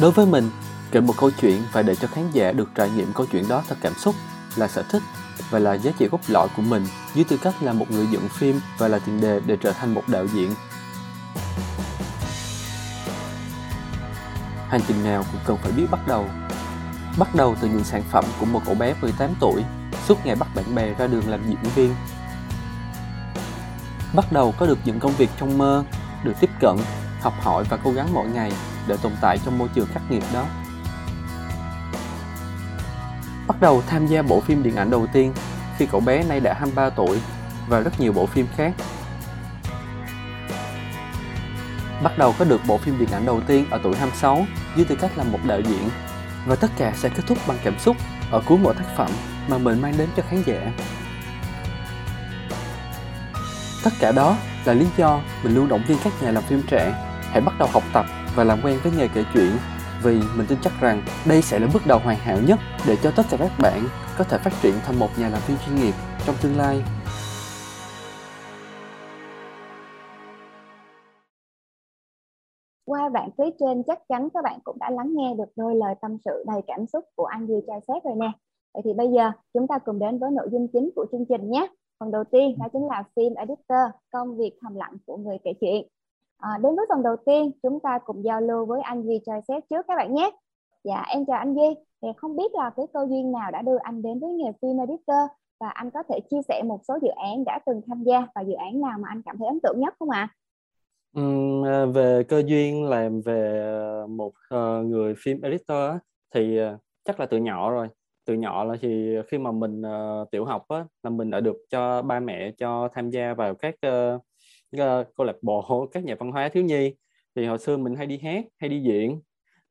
Đối với mình, kể một câu chuyện và để cho khán giả được trải nghiệm câu chuyện đó thật cảm xúc là sở thích và là giá trị gốc lõi của mình dưới tư cách là một người dựng phim và là tiền đề để trở thành một đạo diễn. Hành trình nào cũng cần phải biết bắt đầu. Bắt đầu từ những sản phẩm của một cậu bé 18 tuổi suốt ngày bắt bạn bè ra đường làm diễn viên. Bắt đầu có được những công việc trong mơ, được tiếp cận, học hỏi và cố gắng mỗi ngày để tồn tại trong môi trường khắc nghiệt đó. Bắt đầu tham gia bộ phim điện ảnh đầu tiên khi cậu bé nay đã 23 tuổi và rất nhiều bộ phim khác. Bắt đầu có được bộ phim điện ảnh đầu tiên ở tuổi 26 dưới tư cách là một đạo diễn và tất cả sẽ kết thúc bằng cảm xúc ở cuối mỗi tác phẩm mà mình mang đến cho khán giả. Tất cả đó là lý do mình luôn động viên các nhà làm phim trẻ hãy bắt đầu học tập và làm quen với nghề kể chuyện vì mình tin chắc rằng đây sẽ là bước đầu hoàn hảo nhất để cho tất cả các bạn có thể phát triển thành một nhà làm phim chuyên nghiệp trong tương lai. Qua đoạn clip trên chắc chắn các bạn cũng đã lắng nghe được đôi lời tâm sự đầy cảm xúc của anh Duy Trai Xét rồi nè. Vậy thì bây giờ chúng ta cùng đến với nội dung chính của chương trình nhé. Phần đầu tiên đó chính là phim editor, công việc thầm lặng của người kể chuyện. À, đến với phần đầu tiên, chúng ta cùng giao lưu với anh Duy Choi Xét trước các bạn nhé. Dạ, em chào anh Duy. Thì không biết là cái cơ duyên nào đã đưa anh đến với nghề phim editor và anh có thể chia sẻ một số dự án đã từng tham gia và dự án nào mà anh cảm thấy ấn tượng nhất không ạ? À? Ừ, về cơ duyên làm về ờ, một ờ, người phim editor thì chắc là từ nhỏ rồi từ nhỏ là thì khi mà mình uh, tiểu học á, là mình đã được cho ba mẹ cho tham gia vào các uh, uh, câu lạc bộ các nhà văn hóa thiếu nhi. Thì hồi xưa mình hay đi hát hay đi diễn.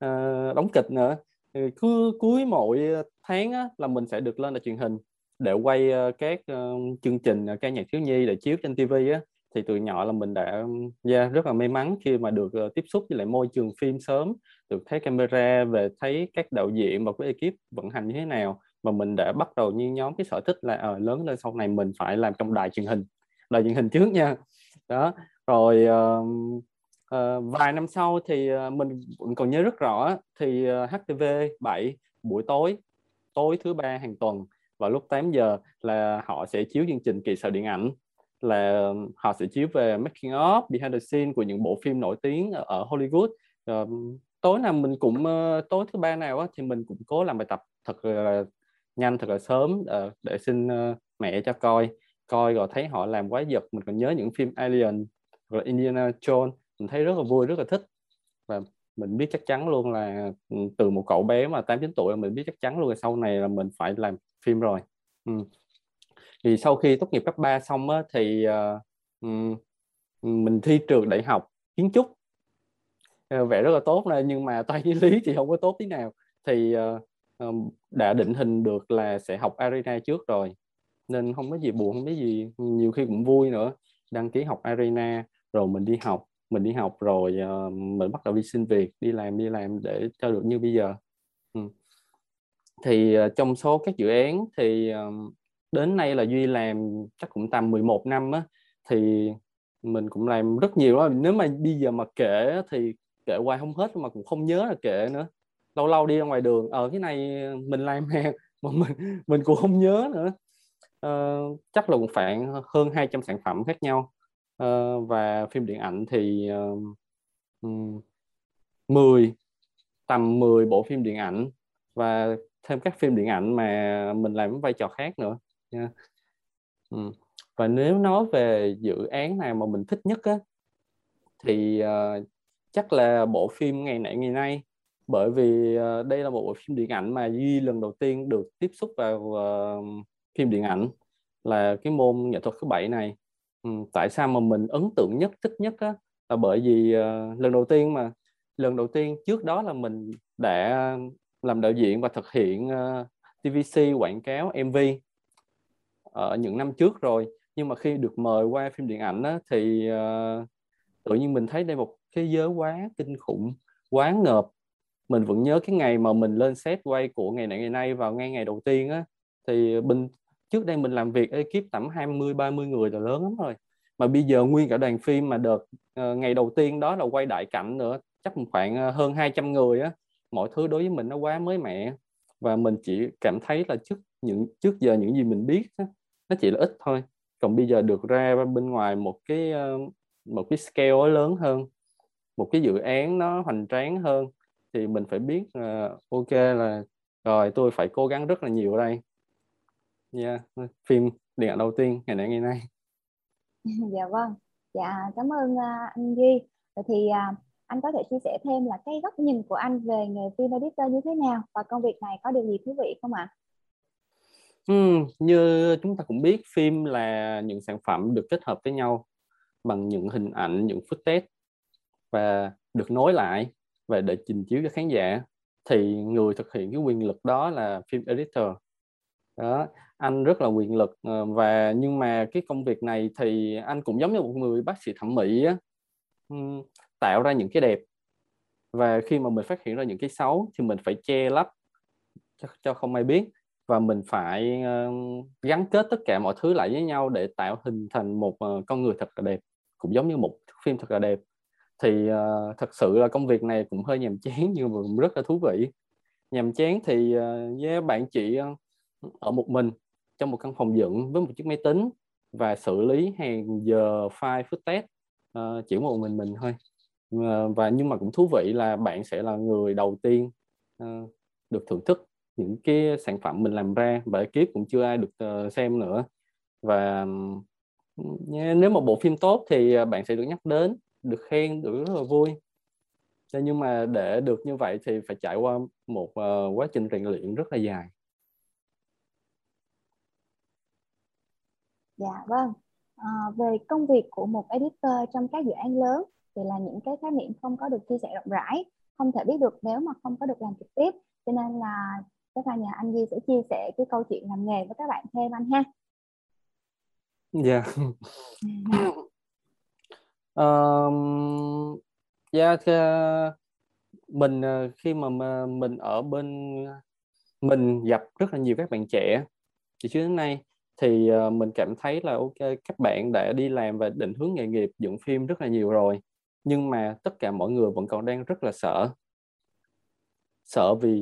Uh, đóng kịch nữa. Cứ cuối mỗi tháng á, là mình sẽ được lên là truyền hình để quay uh, các uh, chương trình uh, ca nhạc thiếu nhi để chiếu trên TV á. Thì từ nhỏ là mình đã ừ, yeah, rất là may mắn khi mà được uh, tiếp xúc với lại môi trường phim sớm được thấy camera về thấy các đạo diễn và cái ekip vận hành như thế nào. Và mình đã bắt đầu như nhóm cái sở thích là uh, lớn lên sau này mình phải làm trong đài truyền hình. Đài truyền hình trước nha đó rồi uh, uh, vài năm sau thì ờ, mình vẫn còn nhớ rất rõ thì ờ, HTV 7 buổi tối tối thứ ba hàng tuần vào lúc 8 giờ là họ sẽ chiếu chương trình kỳ sợ điện ảnh là họ sẽ chiếu về making of behind the scene của những bộ phim nổi tiếng ở Hollywood. Uh, tối nào mình cũng uh, tối thứ ba nào á, thì mình cũng cố làm bài tập thật là nhanh thật là sớm uh, để xin uh, mẹ cho coi coi rồi thấy họ làm quá giật. Mình còn nhớ những phim Alien rồi Indiana Jones. Mình thấy rất là vui rất là thích. Và mình biết chắc chắn luôn là ừ, từ một cậu bé mà 8 9 tuổi mình biết chắc chắn luôn là sau này là mình phải làm phim rồi. Ừ. thì sau khi tốt nghiệp cấp 3 xong á, thì uh, mình thi trường đại học kiến trúc. Uh, rất là tốt này nhưng mà toán với lý thì không có tốt tí nào. Thì uh, đã định hình được là sẽ học arena trước rồi nên không có gì buồn không có gì nhiều khi cũng vui nữa. Đăng ký học arena rồi mình đi học mình đi học rồi uh, mình bắt đầu đi xin việc đi làm đi làm để cho được như bây giờ. Ừ. thì uh, trong số các dự án thì uh, đến nay là duy làm chắc cũng tầm 11 năm á thì mình cũng làm rất nhiều đó. Nếu mà bây giờ mà kể thì kể hoài không hết mà cũng không nhớ là kể nữa. Lâu lâu đi ra ngoài đường ở cái này mình làm mà mình mình cũng không nhớ nữa uh, chắc là cũng khoảng hơn 200 sản phẩm khác nhau uh, và phim điện ảnh thì uh, um, 10 tầm 10 bộ phim điện ảnh và thêm các phim điện ảnh mà mình làm với vai trò khác nữa yeah. ừ. và nếu nói về dự án nào mà mình thích nhất á thì uh, chắc là bộ phim ngày nãy ngày nay bởi vì uh, đây là một bộ phim điện ảnh mà duy lần đầu tiên được tiếp xúc vào uh, phim điện ảnh là cái môn nghệ thuật thứ bảy này. Ừ, tại sao mà mình ấn tượng nhất thích nhất á, là bởi vì uh, lần đầu tiên mà lần đầu tiên trước đó là mình đã làm đạo diễn và thực hiện ờ, uh, TVC quảng cáo MV ở những năm trước rồi. Nhưng mà khi được mời qua phim điện ảnh á, thì uh, tự nhiên mình thấy đây một thế giới quá kinh khủng quá ngợp. Mình vẫn nhớ cái ngày mà mình lên set quay của ngày này ngày nay vào ngay ngày đầu tiên á thì bình trước đây mình làm việc ekip tầm 20 30 người là lớn lắm rồi. Mà bây giờ nguyên cả đoàn phim mà đợt uh, ờ, ngày đầu tiên đó là quay đại cảnh nữa chắc khoảng ờ, hơn 200 người á. Mọi thứ đối với mình nó quá mới mẻ. Và mình chỉ cảm thấy là trước những trước giờ những gì mình biết nó chỉ là ít thôi. Còn bây giờ được ra bên ngoài một cái ờ, một cái scale lớn hơn một cái dự án nó hoành tráng hơn thì mình phải biết là ok là rồi tôi phải cố gắng rất là nhiều ở đây yeah. phim điện ảnh đầu tiên ngày nay ngày nay dạ vâng dạ cảm ơn uh, anh Duy vậy thì uh, anh có thể chia sẻ thêm là cái góc nhìn của anh về nghề phim editor như thế nào và công việc này có điều gì thú vị không ạ? À? Ừ, như chúng ta cũng biết phim là những sản phẩm được kết hợp với nhau bằng những hình ảnh, những footage và được nối lại và để trình chiếu cho khán giả thì người thực hiện cái quyền lực đó là phim editor đó anh rất là quyền lực ờ, và nhưng mà cái công việc này thì anh cũng giống như một người bác sĩ thẩm mỹ á, tạo ra những cái đẹp. Và khi mà mình phát hiện ra những cái xấu thì mình phải che lấp cho, cho không ai biết. Và mình phải uh, gắn kết tất cả mọi thứ lại với nhau để tạo hình thành một uh, con người thật là đẹp cũng giống như một phim thật là đẹp. Thì uh, thật sự là công việc này cũng hơi nhàm chán nhưng mà rất là thú vị. Nhàm chán thì uh, với bạn chị uh, ở một mình trong một căn phòng dựng với một chiếc máy tính và xử lý hàng giờ file footage uh, chỉ một mình mình thôi. Uh, và nhưng mà cũng thú vị là bạn sẽ là người đầu tiên uh, được thưởng thức những cái sản phẩm mình làm ra và kiếp cũng chưa ai được uh, xem nữa. Và nếu mà bộ phim tốt thì bạn sẽ được nhắc đến được khen được rất là vui. Nhưng mà để được như vậy thì phải trải qua một uh, quá trình rèn luyện rất là dài. Dạ vâng. À, về công việc của một editor trong các dự án lớn thì là những cái khái niệm không có được chia sẻ rộng rãi không thể biết được nếu mà không có được làm trực tiếp. Cho nên là chắc là nhà anh Duy sẽ chia sẻ cái câu chuyện làm nghề với các bạn thêm anh ha. Dạ. Yeah. um, yeah, mình ờ, khi mà mình ở bên mình gặp rất là nhiều các bạn trẻ. Từ trước đến nay thì uh, mình cảm thấy là ok các bạn đã đi làm và định hướng nghề nghiệp dựng phim rất là nhiều rồi nhưng mà tất cả mọi người vẫn còn đang rất là sợ. Sợ vì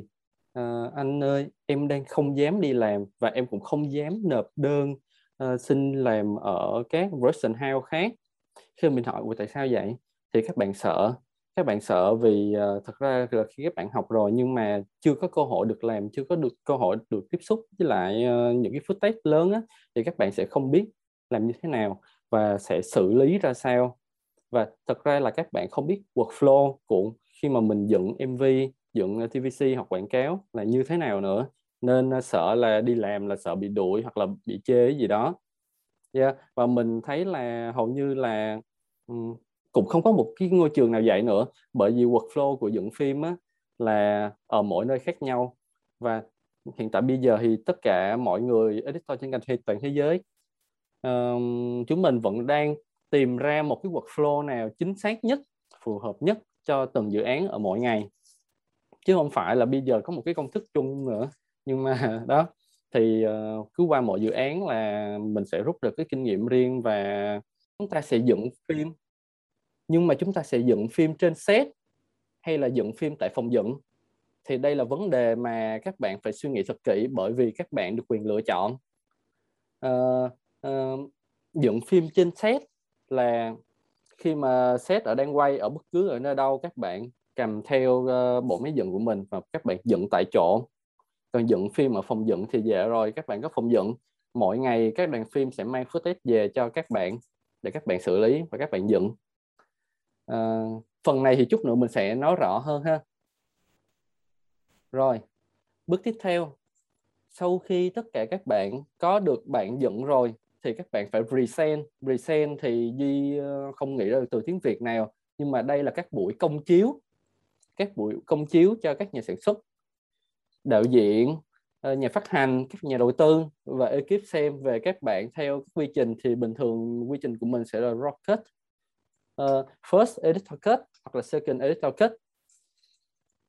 uh, anh ơi em đang không dám đi làm và em cũng không dám nộp đơn uh, xin làm ở các production house khác. Khi mình hỏi tại sao vậy? Thì các bạn sợ các bạn sợ vì uh, thật ra là khi các bạn học rồi nhưng mà chưa có cơ hội được làm chưa có được cơ hội được tiếp xúc với lại uh, những cái footage lớn á, thì các bạn sẽ không biết làm như thế nào và sẽ xử lý ra sao và thật ra là các bạn không biết workflow của khi mà mình dựng MV dựng TVC hoặc quảng cáo là như thế nào nữa nên uh, sợ là đi làm là sợ bị đuổi hoặc là bị chê gì đó yeah. và mình thấy là hầu như là um, cũng không có một cái ngôi trường nào dạy nữa bởi vì workflow của dựng phim á, là ở mỗi nơi khác nhau. Và hiện tại bây giờ thì tất cả mọi người editor trên ngành toàn thế giới um, chúng mình vẫn đang tìm ra một cái workflow nào chính xác nhất phù hợp nhất cho từng dự án ở mỗi ngày. Chứ không phải là bây giờ có một cái công thức chung nữa. Nhưng mà đó thì uh, cứ qua mỗi dự án là mình sẽ rút được cái kinh nghiệm riêng và chúng ta sẽ dựng phim nhưng mà chúng ta sẽ dựng phim trên set hay là dựng phim tại phòng dựng? Thì đây là vấn đề mà các bạn phải suy nghĩ thật kỹ bởi vì các bạn được quyền lựa chọn. Uh, uh, dựng phim trên set là khi mà set ở đang quay ở bất cứ ở nơi đâu các bạn cầm theo uh, bộ máy dựng của mình và các bạn dựng tại chỗ. Còn dựng phim ở phòng dựng thì dễ rồi các bạn có phòng dựng. Mỗi ngày các đoàn phim sẽ mang footage về cho các bạn để các bạn xử lý và các bạn dựng à, phần này thì chút nữa mình sẽ nói rõ hơn ha. Rồi bước tiếp theo. Sau khi tất cả các bạn có được bạn dựng rồi thì các bạn phải present. Present thì duy ờ, không nghĩ ra từ tiếng việt nào nhưng mà đây là các buổi công chiếu. Các buổi công chiếu cho các nhà sản xuất đạo diễn ờ, nhà phát hành các nhà đầu tư và ekip xem về các bạn theo quy trình thì bình thường quy trình của mình sẽ là rocket uh, first editor cut hoặc là second editor cut.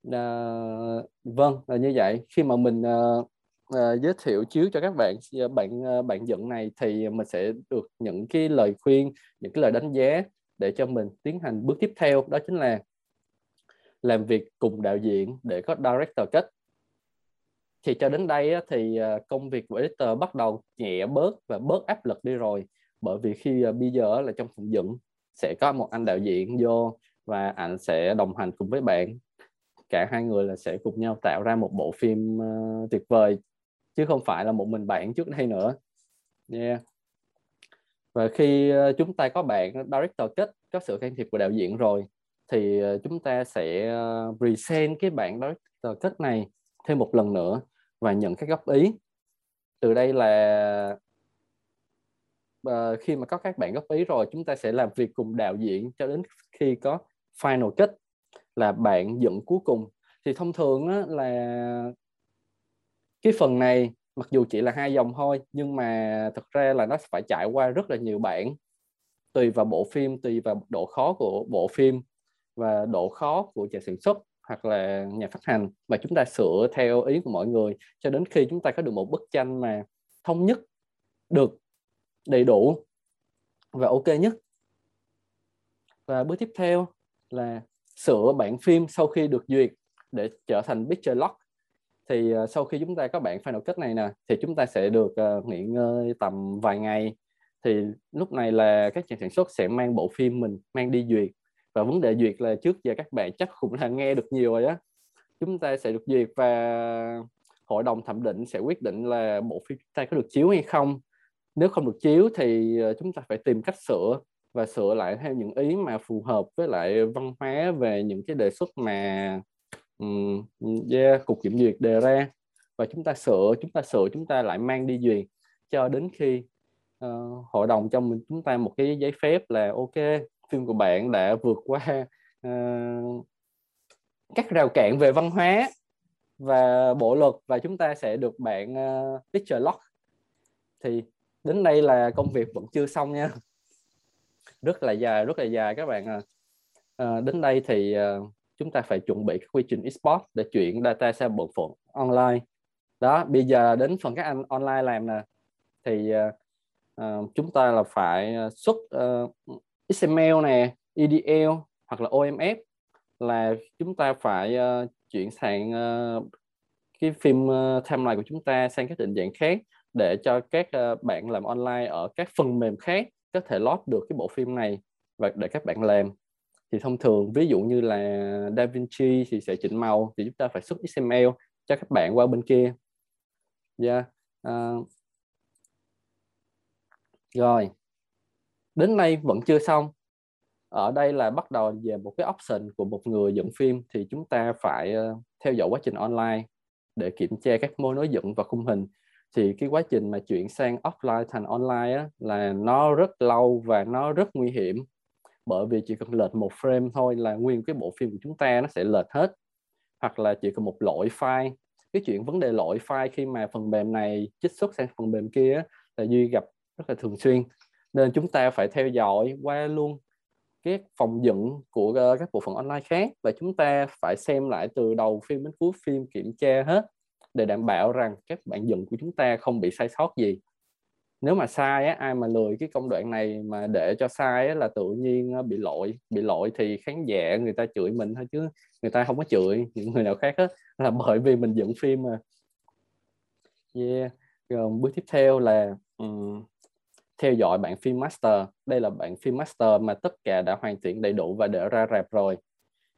Uh, vâng là như vậy. Khi mà mình uh, uh, giới thiệu chiếu cho các bạn bạn uh, bạn dựng này thì mình sẽ được những cái lời khuyên những cái lời đánh giá để cho mình tiến hành bước tiếp theo. Đó chính là làm việc cùng đạo diễn để có director kết. thì cho đến đây á, thì công việc của editor bắt đầu nhẹ bớt và bớt áp lực đi rồi. Bởi vì khi bây giờ là trong phòng dựng sẽ có một anh đạo diễn vô và anh sẽ đồng hành cùng với bạn. Cả hai người là sẽ cùng nhau tạo ra một bộ phim uh, tuyệt vời chứ không phải là một mình bạn trước đây nữa. Yeah. và khi uh, chúng ta có bạn director kết có sự can thiệp của đạo diễn rồi thì uh, chúng ta sẽ uh, present cái bản director kết này thêm một lần nữa và nhận các góp ý. Từ đây là uh, khi mà có các bạn góp ý rồi chúng ta sẽ làm việc cùng đạo diễn cho đến khi có final cut là bạn dựng cuối cùng. Thì thông thường á, là cái phần này mặc dù chỉ là hai dòng thôi nhưng mà thực ra là nó phải trải qua rất là nhiều bản tùy vào bộ phim tùy vào độ khó của bộ phim và độ khó của nhà sản xuất hoặc là nhà phát hành. Và chúng ta sửa theo ý của mọi người cho đến khi chúng ta có được một bức tranh mà thống nhất được đầy đủ. Và ok nhất. Và bước tiếp theo là sửa bản phim sau khi được duyệt để trở thành picture lock. Thì uh, sau khi chúng ta có bản final cut này nè thì chúng ta sẽ được uh, nghỉ ngơi tầm vài ngày. Thì lúc này là các nhà sản xuất sẽ mang bộ phim mình mang đi duyệt. Và vấn đề duyệt là trước giờ các bạn chắc cũng là nghe được nhiều rồi á. Chúng ta sẽ được duyệt và hội đồng thẩm định sẽ quyết định là bộ phim chúng ta có được chiếu hay không nếu không được chiếu thì ờ, chúng ta phải tìm cách sửa và sửa lại theo những ý mà phù hợp với lại văn hóa về những cái đề xuất mà um, yeah, cục kiểm duyệt đề ra. Và chúng ta sửa chúng ta sửa chúng ta lại mang đi duyệt cho đến khi uh, hội đồng cho mình chúng ta một cái giấy phép là ok phim của bạn đã vượt qua uh, các rào cản về văn hóa và bộ luật và chúng ta sẽ được bạn uh, picture lock. Thì đến đây là công việc vẫn chưa xong nha. Rất là dài rất là dài các bạn à, à đến đây thì à, chúng ta phải chuẩn bị các quy trình export để chuyển data sang bộ phận online. Đó bây giờ đến phần các anh online làm nè. Thì à, chúng ta là phải xuất uh, XML nè EDL hoặc là OMF là chúng ta phải uh, chuyển sang uh, cái phim uh, timeline của chúng ta sang các định dạng khác để cho các ờ, bạn làm online ở các phần mềm khác có thể load được cái bộ phim này và để các bạn làm. Thì thông thường ví dụ như là DaVinci thì sẽ chỉnh màu thì chúng ta phải xuất XML cho các bạn qua bên kia. Yeah. uh, rồi đến nay vẫn chưa xong. Ở đây là bắt đầu về một cái option của một người dựng phim thì chúng ta phải ờ, theo dõi quá trình online để kiểm tra các mối nối dựng và khung hình thì cái quá trình mà chuyển sang offline thành online á, là nó rất lâu và nó rất nguy hiểm. Bởi vì chỉ cần lệch một frame thôi là nguyên cái bộ phim của chúng ta nó sẽ lệch hết. Hoặc là chỉ cần một lỗi file. Cái chuyện vấn đề lỗi file khi mà phần mềm này trích xuất sang phần mềm kia là duy gặp rất là thường xuyên. Nên chúng ta phải theo dõi qua luôn cái phòng dựng của ờ, các bộ phận online khác và chúng ta phải xem lại từ đầu phim đến cuối phim kiểm tra hết để đảm bảo rằng các bạn dựng của chúng ta không bị sai sót gì. Nếu mà sai á, ai mà lười cái công đoạn này mà để cho sai á, là tự nhiên ờ, bị lỗi. Bị lỗi thì khán giả người ta chửi mình thôi chứ người ta không có chửi những người nào khác hết là bởi vì mình dựng phim mà. Yeah. Rồi bước tiếp theo là um, theo dõi bản phim master. Đây là bản phim master mà tất cả đã hoàn thiện đầy đủ và để ra rạp rồi.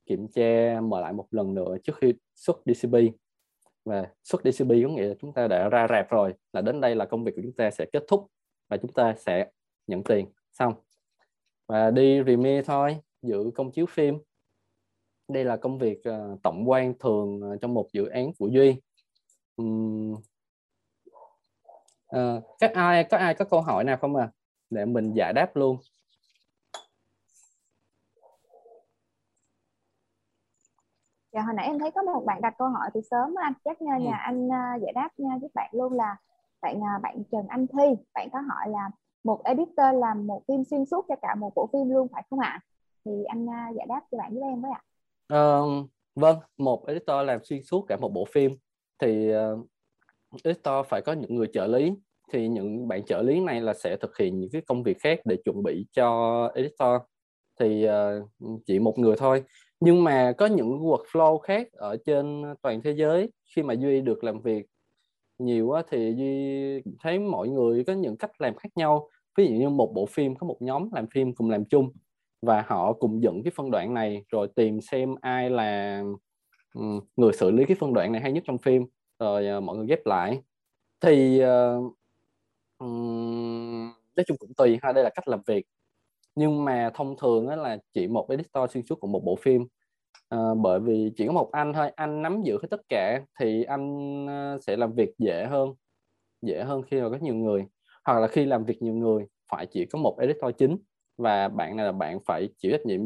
Kiểm tra mở lại một lần nữa trước khi xuất DCP và xuất DCP có nghĩa là chúng ta đã ra rạp rồi là đến đây là công việc của chúng ta sẽ kết thúc và chúng ta sẽ nhận tiền. Xong. Và đi premiere thôi giữ công chiếu phim. Đây là công việc uh, tổng quan thường uh, trong một dự án của duy. Um, uh, các ai có ai có câu hỏi nào không à? Để mình giải đáp luôn. Dạ hồi nãy em thấy có một bạn đặt câu hỏi từ sớm anh. Chắc nhà, ừ. nhà anh uh, giải đáp nha giúp bạn luôn là bạn bạn Trần Anh Thi. Bạn có hỏi là một editor làm một phim xuyên suốt cho cả một bộ phim luôn phải không ạ? Thì anh giải đáp cho bạn với em với ạ. Uh, vâng một editor làm xuyên suốt cả một bộ phim thì uh, editor phải có những người trợ lý. Thì những bạn trợ lý này là sẽ thực hiện những cái công việc khác để chuẩn bị cho editor. Thì uh, chỉ một người thôi nhưng mà có những workflow khác ở trên toàn thế giới khi mà duy được làm việc. Nhiều quá thì duy thấy mọi người có những cách làm khác nhau. Ví dụ như một bộ phim có một nhóm làm phim cùng làm chung và họ cùng dựng cái phân đoạn này rồi tìm xem ai là người xử lý cái phân đoạn này hay nhất trong phim rồi ờ, mọi người ghép lại. Thì uh, um, nói chung cũng tùy ha đây là cách làm việc nhưng mà thông thường là chỉ một editor xuyên suốt của một bộ phim. À, bởi vì chỉ có một anh thôi anh nắm giữ hết tất cả thì anh ờ, sẽ làm việc dễ hơn dễ hơn khi mà có nhiều người. Hoặc là khi làm việc nhiều người phải chỉ có một editor chính và bạn này là bạn phải chịu trách nhiệm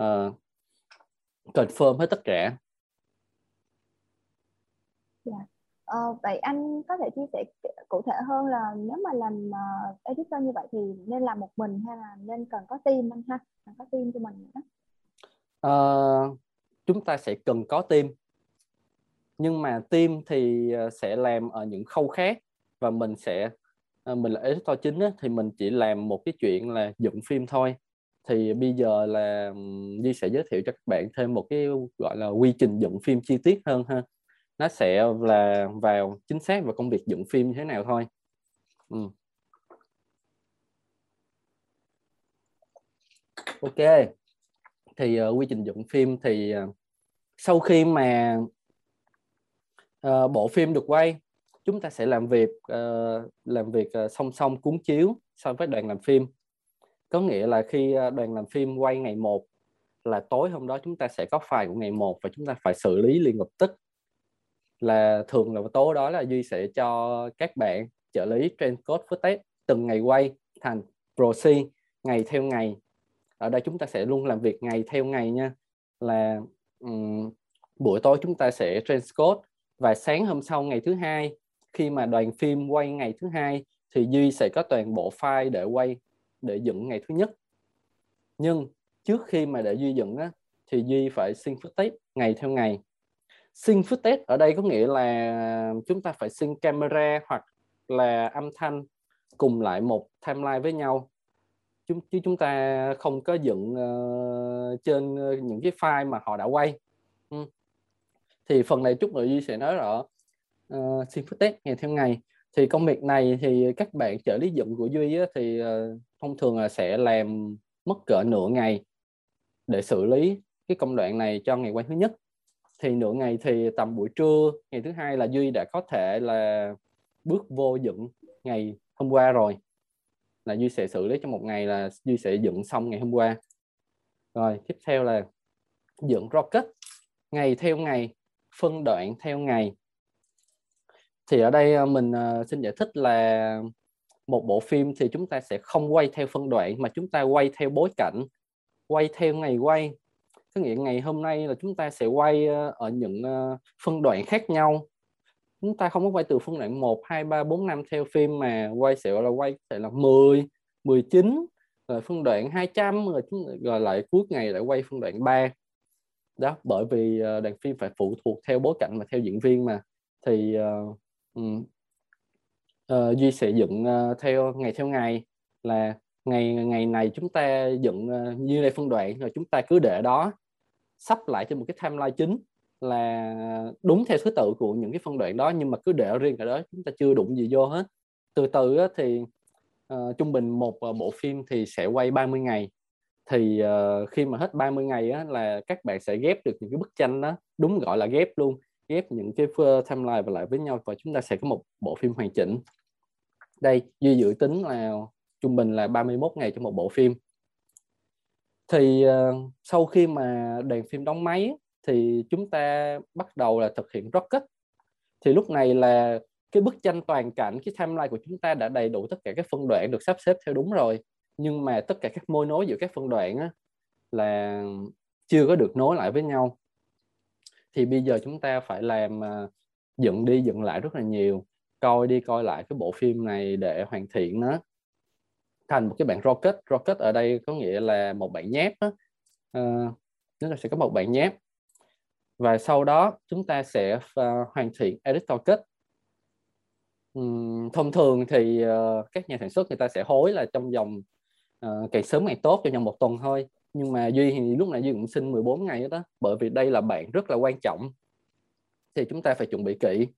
uh, confirm hết tất cả. Yeah. Ờ, vậy anh có thể chia sẻ cụ thể hơn là nếu mà làm uh, editor như vậy thì nên làm một mình hay là nên cần có team anh ha, cần có team cho mình nữa. Uh, ờ, chúng ta sẽ cần có team. Nhưng mà team thì ờ, sẽ làm ở những khâu khác và mình sẽ mình là editor chính á, thì mình chỉ làm một cái chuyện là dựng phim thôi. Thì bây giờ là Di sẽ giới thiệu cho các bạn thêm một cái gọi là quy trình dựng phim chi tiết hơn ha nó sẽ là vào chính xác vào công việc dựng phim như thế nào thôi. Ừ. ok. Thì uh, quy trình dựng phim thì uh, sau khi mà uh, bộ phim được quay chúng ta sẽ làm việc uh, làm việc uh, song song cuốn chiếu so với đoàn làm phim. Có nghĩa là khi uh, đoàn làm phim quay ngày 1 là tối hôm đó chúng ta sẽ có file của ngày 1 và chúng ta phải xử lý liền lập tức là thường là tối đó là duy sẽ cho các bạn trợ lý transcode footage từng ngày quay thành proxy ngày theo ngày. Ở đây chúng ta sẽ luôn làm việc ngày theo ngày nha. Là um, buổi tối chúng ta sẽ transcode và sáng hôm sau ngày thứ hai khi mà đoàn phim quay ngày thứ hai thì duy sẽ có toàn bộ file để quay để dựng ngày thứ nhất. Nhưng trước khi mà để duy dựng á, thì duy phải xin phức tiếp ngày theo ngày sync footage ở đây có nghĩa là chúng ta phải sync camera hoặc là âm thanh cùng lại một timeline với nhau. Chúng chứ chúng ta không có dựng uh, trên ờ, những cái file mà họ đã quay. Ừ. thì phần này chút nữa duy sẽ nói rõ uh, sync footage ngày theo ngày. Thì công việc này thì các bạn trợ lý dựng của duy á, thì uh, thông thường là sẽ làm mất cỡ nửa ngày để xử lý cái công đoạn này cho ngày quay thứ nhất thì nửa ngày thì tầm buổi trưa, ngày thứ hai là duy đã có thể là bước vô dựng ngày hôm qua rồi. Là duy sẽ xử lý trong một ngày là duy sẽ dựng xong ngày hôm qua. Rồi, tiếp theo là dựng rocket. Ngày theo ngày, phân đoạn theo ngày. Thì ở đây à, mình à, xin giải thích là một bộ phim thì chúng ta sẽ không quay theo phân đoạn mà chúng ta quay theo bối cảnh, quay theo ngày quay có nghĩa ngày hôm nay là chúng ta sẽ quay ờ, ở những ờ, phân đoạn khác nhau. Chúng ta không có quay từ phân đoạn 1, 2, 3, 4, 5 theo phim mà quay sẽ là quay sẽ là 10, 19 rồi phân đoạn 200 rồi chúng rồi lại cuối ngày lại quay phân đoạn 3 đó bởi vì ờ, đoàn phim phải phụ thuộc theo bối cảnh và theo diễn viên mà. Thì uh, um, uh, duy sẽ dựng uh, theo ngày theo ngày là ngày ngày này chúng ta dựng uh, như đây phân đoạn rồi chúng ta cứ để đó sắp lại trên một cái timeline chính là đúng theo thứ tự của những cái phân đoạn đó nhưng mà cứ để riêng cả đó chúng ta chưa đụng gì vô hết. Từ từ á, thì uh, trung bình một uh, bộ phim thì sẽ quay 30 ngày. Thì uh, khi mà hết 30 ngày á, là các bạn sẽ ghép được những cái bức tranh đó đúng gọi là ghép luôn ghép những cái timeline vào lại với nhau và chúng ta sẽ có một bộ phim hoàn chỉnh. Đây duy dự tính là trung bình là 31 ngày cho một bộ phim thì uh, sau khi mà đoàn phim đóng máy thì chúng ta bắt đầu là thực hiện rocket. Thì lúc này là cái bức tranh toàn cảnh cái timeline của chúng ta đã đầy đủ tất cả các phân đoạn được sắp xếp theo đúng rồi. Nhưng mà tất cả các mối nối giữa các phân đoạn á, là chưa có được nối lại với nhau. Thì bây giờ chúng ta phải làm uh, dựng đi dựng lại rất là nhiều coi đi coi lại cái bộ phim này để hoàn thiện nó thành một cái bạn rocket. Rocket ở đây có nghĩa là một bạn nháp á. Uh, chúng ta sẽ có một bạn nháp. Và sau đó chúng ta sẽ uh, hoàn thiện edit rocket uhm, thông thường thì uh, các nhà sản xuất người ta sẽ hối là trong vòng uh, càng sớm càng tốt trong vòng một tuần thôi. Nhưng mà duy thì lúc này duy cũng xin 14 ngày đó bởi vì đây là bạn rất là quan trọng. Thì chúng ta phải chuẩn bị kỹ.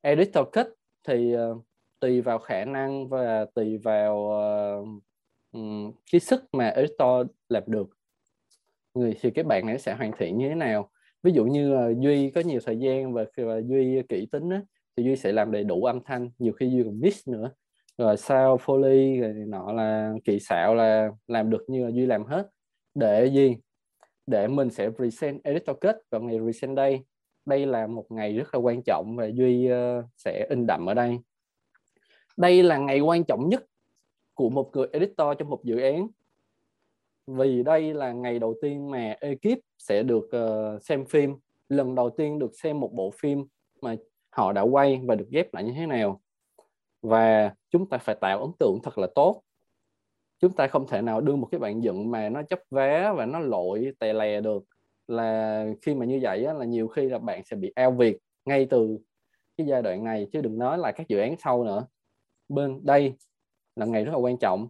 Edit rocket thì uh, tùy vào khả năng và tùy vào uh, cái sức mà editor làm được. Người thì cái bạn này sẽ hoàn thiện như thế nào? Ví dụ như uh, duy có nhiều thời gian và và duy kỹ tính á, thì duy sẽ làm đầy đủ âm thanh nhiều khi duy còn mix nữa. Rồi sao foley rồi nọ là kỳ xạo là làm được như là duy làm hết. Để gì? Để mình sẽ present editor kết vào ngày present đây đây là một ngày rất là quan trọng và duy uh, sẽ in đậm ở đây đây là ngày quan trọng nhất của một người editor trong một dự án. Vì đây là ngày đầu tiên mà ekip sẽ được uh, xem phim. Lần đầu tiên được xem một bộ phim mà họ đã quay và được ghép lại như thế nào. Và chúng ta phải tạo ấn tượng thật là tốt. Chúng ta không thể nào đưa một cái bạn dựng mà nó chấp vé và nó lội tè lè được. Là khi mà như vậy á, là nhiều khi là bạn sẽ bị ao việc ngay từ cái giai đoạn này. Chứ đừng nói là các dự án sau nữa bên đây là ngày rất là quan trọng.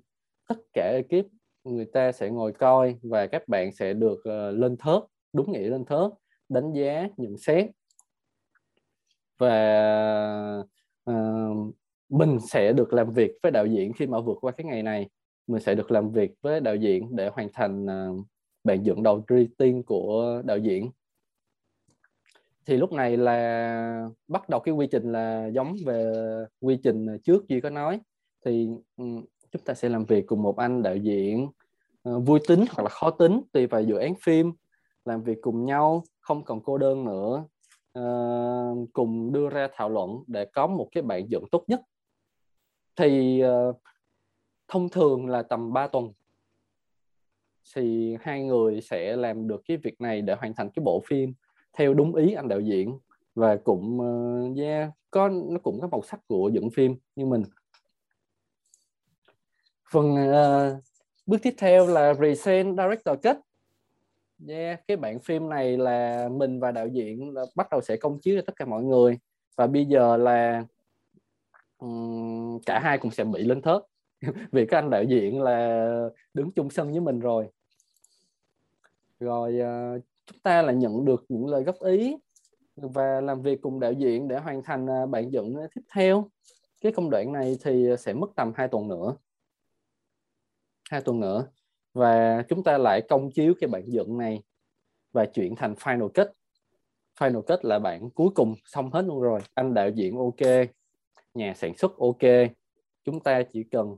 Tất cả ekip người ta sẽ ngồi coi và các bạn sẽ được uh, lên thớt đúng nghĩa lên thớt đánh giá nhận xét. Và uh, mình sẽ được làm việc với đạo diễn khi mà vượt qua cái ngày này. Mình sẽ được làm việc với đạo diễn để hoàn thành ờ, uh, bản dựng đầu tiên của đạo diễn thì lúc này là bắt đầu cái quy trình là giống về quy trình trước Duy có nói. Thì ừ, chúng ta sẽ làm việc cùng một anh đạo diễn ờ, vui tính hoặc là khó tính tùy vào dự án phim. Làm việc cùng nhau không còn cô đơn nữa. Uh, cùng đưa ra thảo luận để có một cái bản dựng tốt nhất. Thì uh, thông thường là tầm 3 tuần. Thì hai người sẽ làm được cái việc này để hoàn thành cái bộ phim theo đúng ý anh đạo diễn. Và cũng uh, yeah, có nó cũng có màu sắc của dựng phim như mình. Phần uh, bước tiếp theo là present director kết yeah, cái bản phim này là mình và đạo diễn là bắt đầu sẽ công chiếu cho tất cả mọi người. Và bây giờ là um, cả hai cũng sẽ bị lên thớt. Vì các anh đạo diễn là đứng chung sân với mình rồi. Rồi uh, chúng ta là nhận được những lời góp ý và làm việc cùng đạo diễn để hoàn thành à, bản dựng à, tiếp theo. Cái công đoạn này thì sẽ mất tầm 2 tuần nữa. Hai tuần nữa. Và chúng ta lại công chiếu cái bản dựng này và chuyển thành final cut. Final cut là bản cuối cùng xong hết luôn rồi. Anh đạo diễn ok nhà sản xuất ok. Chúng ta chỉ cần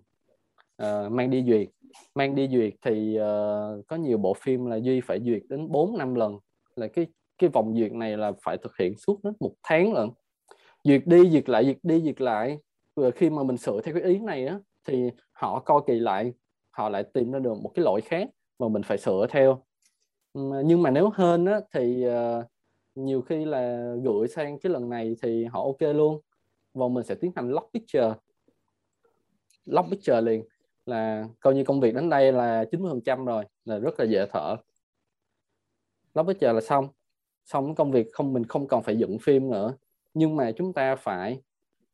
uh, mang đi duyệt mang đi duyệt thì uh, có nhiều bộ phim là duy phải duyệt đến 4 năm lần. Là cái cái vòng duyệt này là phải thực hiện suốt đến một tháng lận. Duyệt đi duyệt lại duyệt đi duyệt lại. Và khi mà mình sửa theo cái ý này á thì họ coi kỳ lại họ lại tìm ra được một cái lỗi khác mà mình phải sửa theo. Nhưng mà nếu hơn á thì uh, nhiều khi là gửi sang cái lần này thì họ ok luôn. Và mình sẽ tiến hành lock picture. Lock picture liền là coi như công việc đến đây là 90% rồi là rất là dễ thở. Lúc bây giờ là xong. Xong công việc không mình không còn phải dựng phim nữa. Nhưng mà chúng ta phải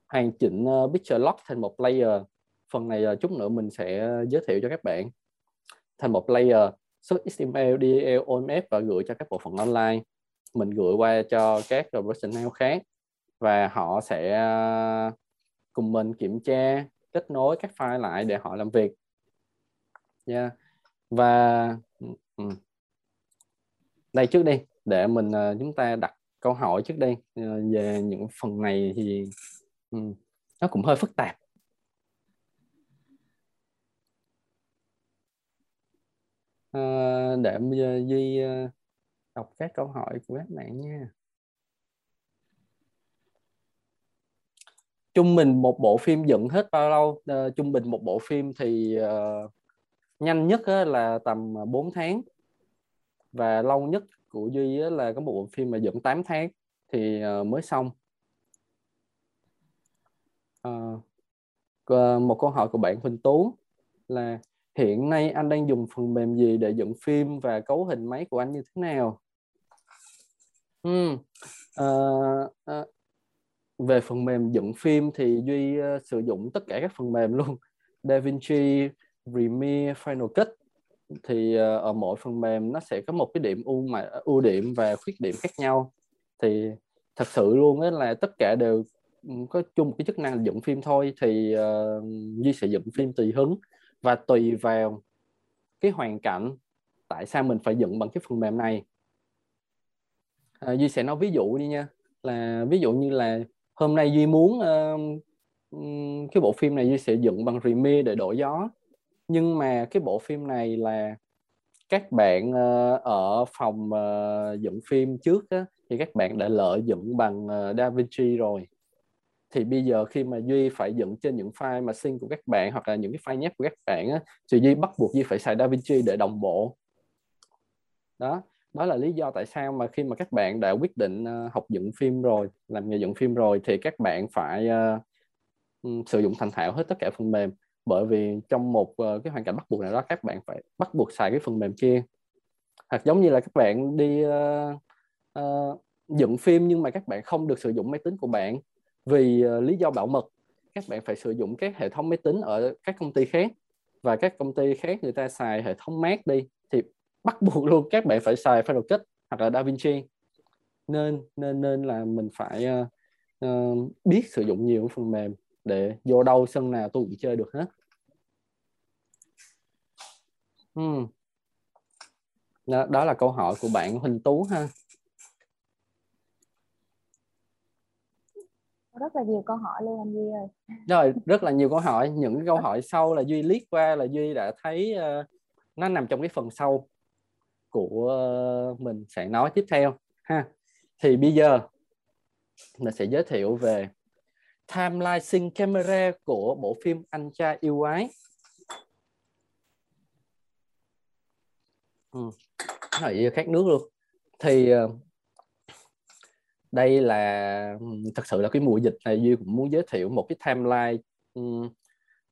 hoàn chỉnh ờ, picture lock thành một layer. Phần này ờ, chút nữa mình sẽ giới thiệu cho các bạn. Thành một layer. Xuất XML, DL, OMF và gửi cho các bộ phận online. Mình gửi qua cho các professional khác. Và họ sẽ ờ, cùng mình kiểm tra kết nối các file lại để họ làm việc. Yeah. và ừ, ừ. đây trước đi, để mình ờ, chúng ta đặt câu hỏi trước đi ờ, về những phần này thì ừ, nó cũng hơi phức tạp. Ờ, để duy đọc các câu hỏi của các bạn nha. Trung bình một bộ phim dựng hết bao lâu? Uh, trung bình một bộ phim thì uh, nhanh nhất là tầm ờ, 4 tháng. Và lâu nhất của duy là có một bộ phim mà dựng 8 tháng thì uh, mới xong. Uh, một câu hỏi của bạn Huỳnh Tú là hiện nay anh đang dùng phần mềm gì để dựng phim và cấu hình máy của anh như thế nào? Hmm. uh, uh, về phần mềm dựng phim thì duy uh, sử dụng tất cả các phần mềm luôn. DaVinci Premiere Final Cut. Thì ờ, ở mỗi phần mềm nó sẽ có một cái điểm ưu mà ưu điểm và khuyết điểm khác nhau. Thì thật sự luôn á là tất cả đều ừ, có chung một cái chức năng dựng phim thôi thì uh, duy sẽ dựng phim tùy hứng và tùy vào cái hoàn cảnh tại sao mình phải dựng bằng cái phần mềm này. À, duy sẽ nói ví dụ đi nha. Là ví dụ như là hôm nay duy muốn uh, cái bộ phim này duy sẽ dựng bằng Premiere để đổi gió. Nhưng mà cái bộ phim này là các bạn uh, ở phòng uh, dựng phim trước á, thì các bạn đã lợi dựng bằng uh, DaVinci rồi. Thì bây giờ khi mà duy phải dựng trên những file mà sync của các bạn hoặc là những cái file nhép của các bạn á, thì duy bắt buộc duy phải xài DaVinci để đồng bộ. Đó đó là lý do tại sao mà khi mà các bạn đã quyết định ờ, học dựng phim rồi làm nghề dựng phim rồi thì các bạn phải uh, sử dụng thành thạo hết tất cả phần mềm. Bởi vì trong một uh, cái hoàn cảnh bắt buộc nào đó các bạn phải bắt buộc xài cái phần mềm kia. Hoặc giống như là các bạn đi uh, uh, dựng phim nhưng mà các bạn không được sử dụng máy tính của bạn vì uh, lý do bảo mật. Các bạn phải sử dụng các hệ thống máy tính ở các công ty khác và các công ty khác người ta xài hệ thống Mac đi. Thì bắt buộc luôn các bạn phải xài Final Cut hoặc là DaVinci. Nên nên nên là mình phải uh, biết sử dụng nhiều phần mềm để vô đâu sân nào tôi cũng chơi được hết. Hmm. đó, đó là câu hỏi của bạn Huỳnh Tú ha. Rất là nhiều câu hỏi luôn anh Duy ơi. Rồi rất là nhiều câu hỏi. Những câu hỏi sau là Duy liếc qua là Duy đã thấy uh, nó nằm trong cái phần sau của ờ, mình sẽ nói tiếp theo ha thì bây giờ mình sẽ giới thiệu về timeline sync camera của bộ phim Anh cha yêu ái ừ. Rồi, khác nước luôn thì ờ, đây là ừ, thật sự là cái mùa dịch này duy cũng muốn giới thiệu một cái timeline um,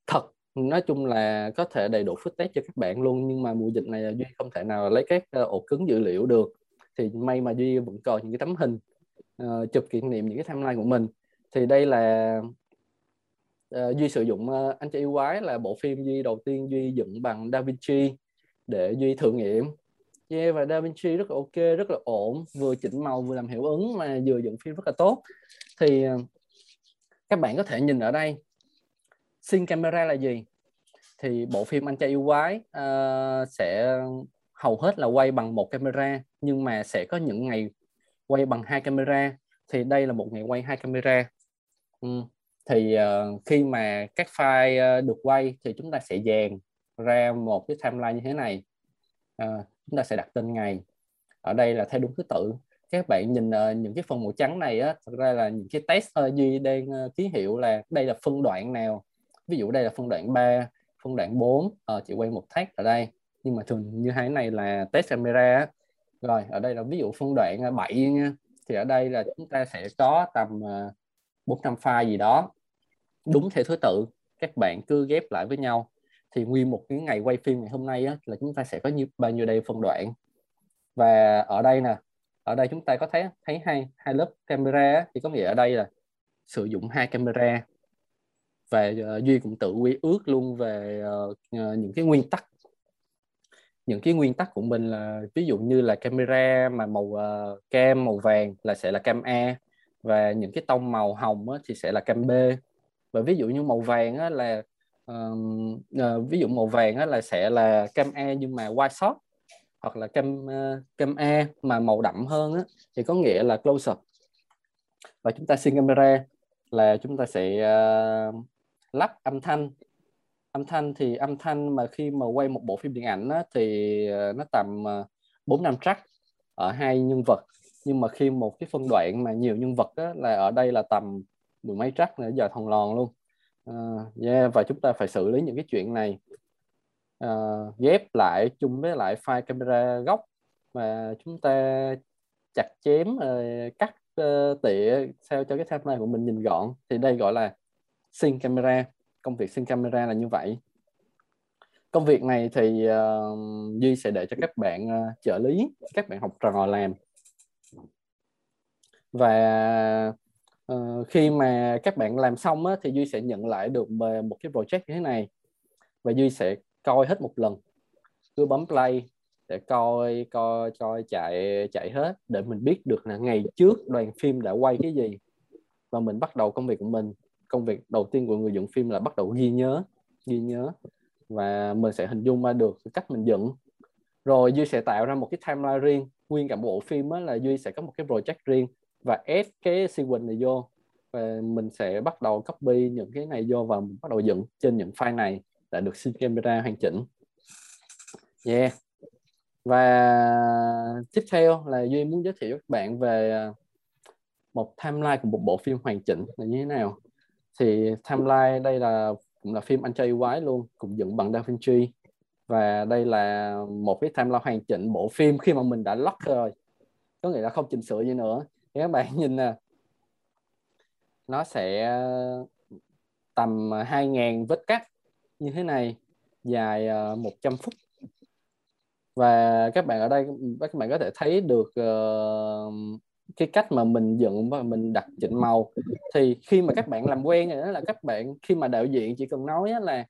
thật nói chung là có thể đầy đủ footage cho các bạn luôn nhưng mà mùa dịch này là duy không thể nào lấy các uh, ổ cứng dữ liệu được. Thì may mà duy vẫn còn những cái tấm hình uh, chụp kỷ niệm những cái timeline của mình. Thì đây là uh, duy sử dụng uh, anh chị yêu quái là bộ phim duy đầu tiên duy dựng bằng DaVinci để duy thử nghiệm. Yeah, và DaVinci rất là ok rất là ổn vừa chỉnh màu vừa làm hiệu ứng mà vừa dựng phim rất là tốt. Thì uh, các bạn có thể nhìn ở đây. Sin camera là gì? Thì bộ phim anh trai yêu quái uh, sẽ hầu hết là quay bằng một camera nhưng mà sẽ có những ngày quay bằng hai camera. Thì đây là một ngày quay hai camera. Ừ. thì uh, khi mà các file uh, được quay thì chúng ta sẽ dàn ra một cái timeline như thế này. Uh, chúng ta sẽ đặt tên ngày. Ở đây là theo đúng thứ tự. Các bạn nhìn uh, những cái phần màu trắng này á thật ra là những cái test uh, duy đang uh, ký hiệu là đây là phân đoạn nào ví dụ đây là phân đoạn 3 phân đoạn 4 à, ờ, chị quay một thác ở đây. Nhưng mà thường như thế này là test camera rồi ở đây là ví dụ phân đoạn ờ, 7 nha. Thì ở đây là chúng ta sẽ có tầm ờ, 400 file gì đó. Đúng theo thứ tự các bạn cứ ghép lại với nhau. Thì nguyên một cái ngày quay phim ngày hôm nay á, là chúng ta sẽ có như bao nhiêu đây phân đoạn. Và ở đây nè ở đây chúng ta có thấy thấy hai hai lớp camera á, thì có nghĩa ở đây là sử dụng hai camera và uh, duy cũng tự quy ước luôn về uh, những cái nguyên tắc. Những cái nguyên tắc của mình là ví dụ như là camera mà màu uh, cam màu vàng là sẽ là cam A và những cái tông màu hồng á, thì sẽ là cam B. Và ví dụ như màu vàng á, là uh, uh, ví dụ màu vàng á, là sẽ là cam A nhưng mà white shot hoặc là cam uh, cam A mà màu đậm hơn á, thì có nghĩa là close up. Và chúng ta xin camera là chúng ta sẽ uh, lắp âm thanh. Âm thanh thì âm thanh mà khi mà quay một bộ phim điện ảnh á, thì ờ, nó tầm ờ, bốn năm track ở hai nhân vật. Nhưng mà khi một cái phân đoạn mà nhiều nhân vật á, là ở đây là tầm mười mấy track nữa giờ thòng lòn luôn. Uh, yeah, và chúng ta phải xử lý những cái chuyện này. Uh, ghép lại chung với lại file camera góc mà chúng ta chặt chém uh, cắt uh, tỉa sao cho cái timeline của mình nhìn gọn. Thì đây gọi là xin camera. Công việc xin camera là như vậy. Công việc này thì uh, duy sẽ để cho các bạn uh, trợ lý các bạn học trò làm. Và uh, khi mà các bạn làm xong á, thì duy sẽ nhận lại được một cái project như thế này. Và duy sẽ coi hết một lần. Cứ bấm play để coi coi coi chạy chạy hết để mình biết được là ngày trước đoàn phim đã quay cái gì. Và mình bắt đầu công việc của mình công việc đầu tiên của người dựng phim là bắt đầu ghi nhớ ghi nhớ. Và mình sẽ hình dung ra được cách mình dựng. Rồi duy sẽ tạo ra một cái timeline riêng. Nguyên cả bộ phim á là duy sẽ có một cái project riêng và ép cái sequence này vô. Và mình sẽ bắt đầu copy những cái này vô và mình bắt đầu dựng trên những file này đã được xin camera hoàn chỉnh. Yeah. Và tiếp theo là duy muốn giới thiệu các bạn về à, một timeline của một bộ phim hoàn chỉnh là như thế nào thì timeline đây là cũng là phim anh trai yêu quái luôn cũng dựng bằng Da Vinci. Và đây là một cái timeline hoàn chỉnh bộ phim khi mà mình đã lock rồi. Có nghĩa là không chỉnh sửa gì nữa. Thì các bạn nhìn nè. Nó sẽ ờ, tầm 2.000 vết cắt như thế này dài ờ, 100 phút. Và các bạn ở đây các bạn có thể thấy được uh, cái cách mà mình dựng và mình đặt chỉnh màu. Thì khi mà các bạn làm quen rồi đó là các bạn khi mà đạo diễn chỉ cần nói là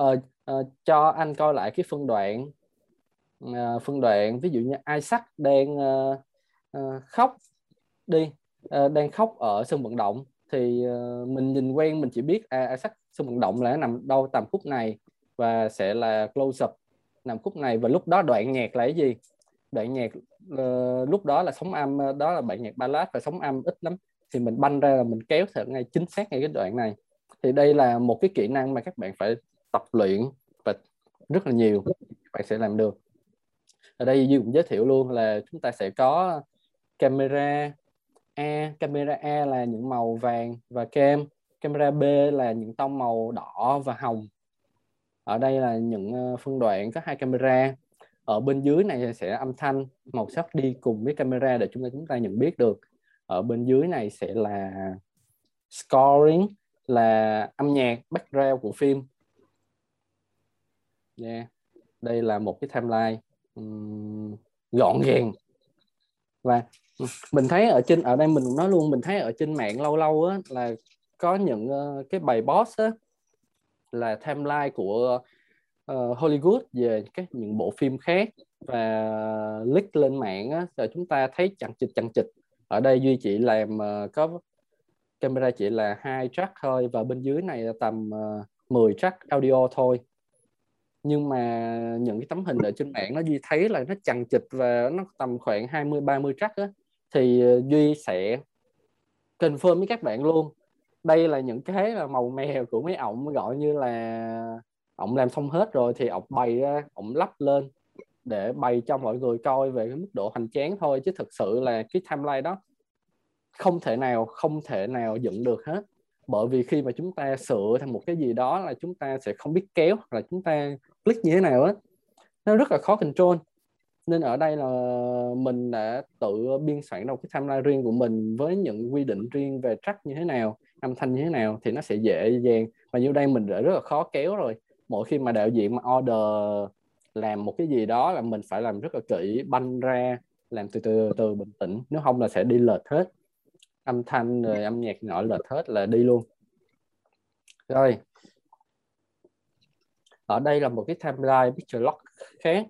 uh, uh, cho anh coi lại cái phân đoạn uh, phân đoạn ví dụ như Isaac đang uh, uh, khóc đi uh, đang khóc ở sân vận động. Thì uh, mình nhìn quen mình chỉ biết à, Isaac sân vận động là nằm đâu tầm khúc này và sẽ là close up nằm khúc này. Và lúc đó đoạn nhạc là cái gì? Đoạn nhạc uh, lúc đó là sóng âm ờ, đó là bản nhạc ballad và sóng âm ít lắm. Thì mình banh ra là mình kéo thật ngay chính xác ngay cái đoạn này. Thì đây là một cái kỹ năng mà các bạn phải tập luyện và rất là nhiều bạn sẽ làm được. Ở đây Duy cũng giới thiệu luôn là chúng ta sẽ có camera A. Camera A là những màu vàng và kem. Camera B là những tông màu đỏ và hồng. Ở đây là những ờ, phân đoạn có hai camera ở bên dưới này sẽ âm thanh màu sắc đi cùng với camera để chúng ta chúng ta nhận biết được ở bên dưới này sẽ là scoring là âm nhạc background của phim yeah. đây là một cái timeline um, gọn gàng và mình thấy ở trên ở đây mình nói luôn mình thấy ở trên mạng lâu lâu á là có những uh, cái bài boss á là timeline của uh, Ờ, Hollywood về các những bộ phim khác và leak lên mạng á, rồi chúng ta thấy chằng chịch chằng chịch ở đây duy chỉ làm uh, có camera chỉ là hai track thôi và bên dưới này là tầm ờ, uh, 10 track audio thôi. Nhưng mà những cái tấm hình ở trên mạng nó duy thấy là nó chằng chịch và nó tầm khoảng 20 30 track á thì duy sẽ confirm với các bạn luôn. Đây là những cái là màu mè của mấy ổng gọi như là ổng làm xong hết rồi thì ổng bày ra ổng lắp lên để bày cho mọi người coi về cái mức độ hoành tráng thôi, chứ thực sự là cái timeline đó không thể nào, không thể nào dựng được hết. Bởi vì khi mà chúng ta sửa thành một cái gì đó là chúng ta sẽ không biết kéo hoặc là chúng ta click như thế nào á. Nó rất là khó control. Nên ở đây là mình đã tự biên soạn ra một cái timeline riêng của mình với những quy định riêng về track như thế nào, âm thanh như thế nào thì nó sẽ dễ dàng. Và như đây mình đã rất là khó kéo rồi mỗi khi mà đạo diễn mà order làm một cái gì đó là mình phải làm rất là kỹ banh ra làm từ từ từ bình tĩnh. Nếu không là sẽ đi lệch hết. Âm thanh rồi âm nhạc nọ lệch hết là đi luôn. Rồi. Ở đây là một cái timeline picture lock khác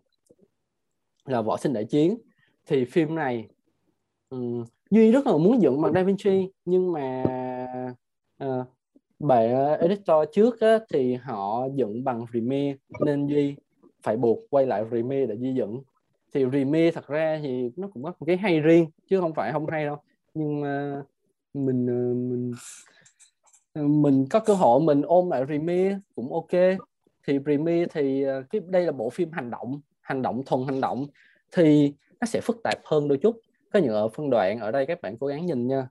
là võ sinh đại chiến. Thì phim này um, duy rất là muốn dựng bằng Da Vinci nhưng mà uh, bạn uh, editor trước á, thì họ dựng bằng Premiere nên duy phải buộc quay lại Premiere để duy dựng. Thì Premiere thật ra thì nó cũng có một cái hay riêng chứ không phải không hay đâu. Nhưng mà mình ờ, mình ờ, mình có cơ hội mình ôm lại Premiere cũng ok. Thì Premiere thì cái đây là bộ phim hành động hành động thuần hành động. Thì nó sẽ phức tạp hơn đôi chút. Có những ở phân đoạn ở đây các bạn cố gắng nhìn nha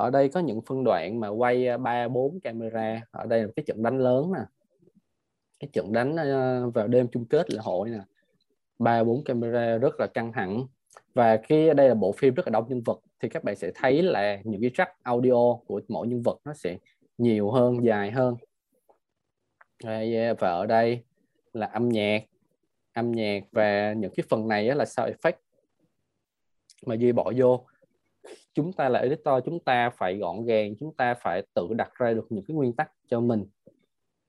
ở đây có những phân đoạn mà quay ba, bốn camera. Ở đây là cái trận đánh lớn nè. Cái trận đánh vào đêm chung kết lễ hội nè. Ba, bốn camera rất là căng thẳng. Và khi đây là bộ phim rất là đông nhân vật, thì các bạn sẽ thấy là những cái track audio của mỗi nhân vật nó sẽ nhiều hơn, dài hơn. Và ở đây là âm nhạc. Âm nhạc và những cái phần này là sound effect mà duy bỏ vô chúng ta là editor chúng ta phải gọn gàng chúng ta phải tự đặt ra được những cái nguyên tắc cho mình.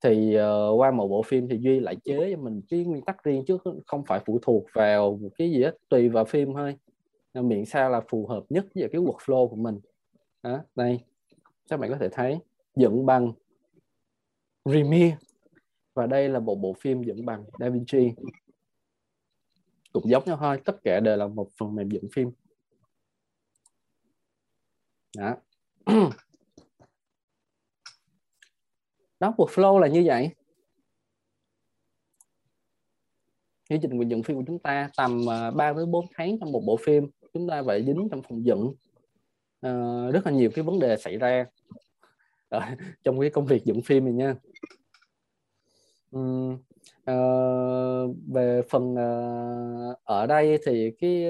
Thì uh, qua một bộ phim thì duy lại chế cho mình cái nguyên tắc riêng chứ không phải phụ thuộc vào một cái gì hết tùy vào phim thôi. Miệng sao là phù hợp nhất với cái workflow của mình. Đó, đây. Các bạn có thể thấy dựng bằng Premiere. Và đây là một bộ phim dựng bằng DaVinci cũng giống nhau thôi tất cả đều là một phần mềm dựng phim đó. Đó workflow là như vậy. Quy trình dựng phim của chúng ta tầm 3 à, tới 4 tháng trong một bộ phim. Chúng ta phải dính trong phòng dựng. Uh, rất là nhiều cái vấn đề xảy ra. Uh, trong cái công việc dựng phim này nha. Um, uh, về phần uh, ở đây thì cái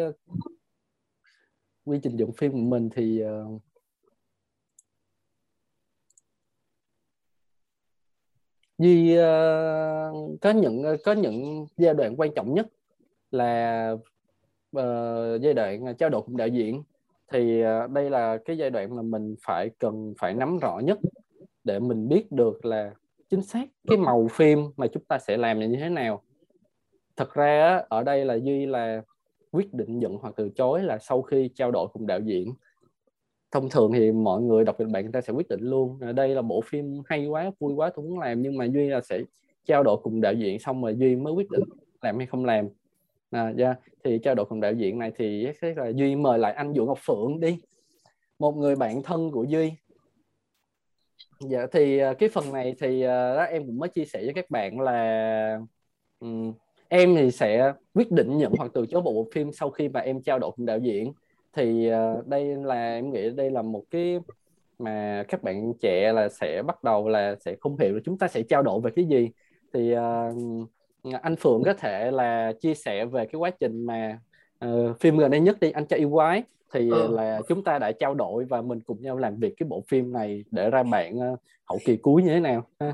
quy trình dựng phim của mình thì uh, Duy uh, có những ờ, có những giai đoạn quan trọng nhất là uh, giai đoạn trao đổi cùng đạo diễn. Thì uh, đây là cái giai đoạn mà mình phải cần phải nắm rõ nhất để mình biết được là chính xác cái màu phim mà chúng ta sẽ làm như thế nào. Thật ra ở đây là duy là quyết định nhận hoặc từ chối là sau khi trao đổi cùng đạo diễn thông thường thì mọi người đọc kịch bản người ta sẽ quyết định luôn. À, đây là bộ phim hay quá vui quá tôi muốn làm nhưng mà duy là sẽ trao đổi cùng đạo diễn xong rồi duy mới quyết định làm hay không làm. À, yeah. Thì trao đổi cùng đạo diễn này thì sẽ là duy mời lại anh vũ ngọc phượng đi. Một người bạn thân của duy. Dạ thì à, cái phần này thì à, đó em cũng mới chia sẻ với các bạn là um, em thì sẽ quyết định nhận hoặc từ chối bộ phim sau khi mà em trao đổi cùng đạo diễn thì uh, đây là em nghĩ đây là một cái mà các bạn trẻ là sẽ bắt đầu là sẽ không hiểu là chúng ta sẽ trao đổi về cái gì thì uh, anh Phượng có thể là chia sẻ về cái quá trình mà uh, phim gần đây nhất đi anh cho yêu quái thì ừ. là chúng ta đã trao đổi và mình cùng nhau làm việc cái bộ phim này để ra bản uh, hậu kỳ cuối như thế nào ha?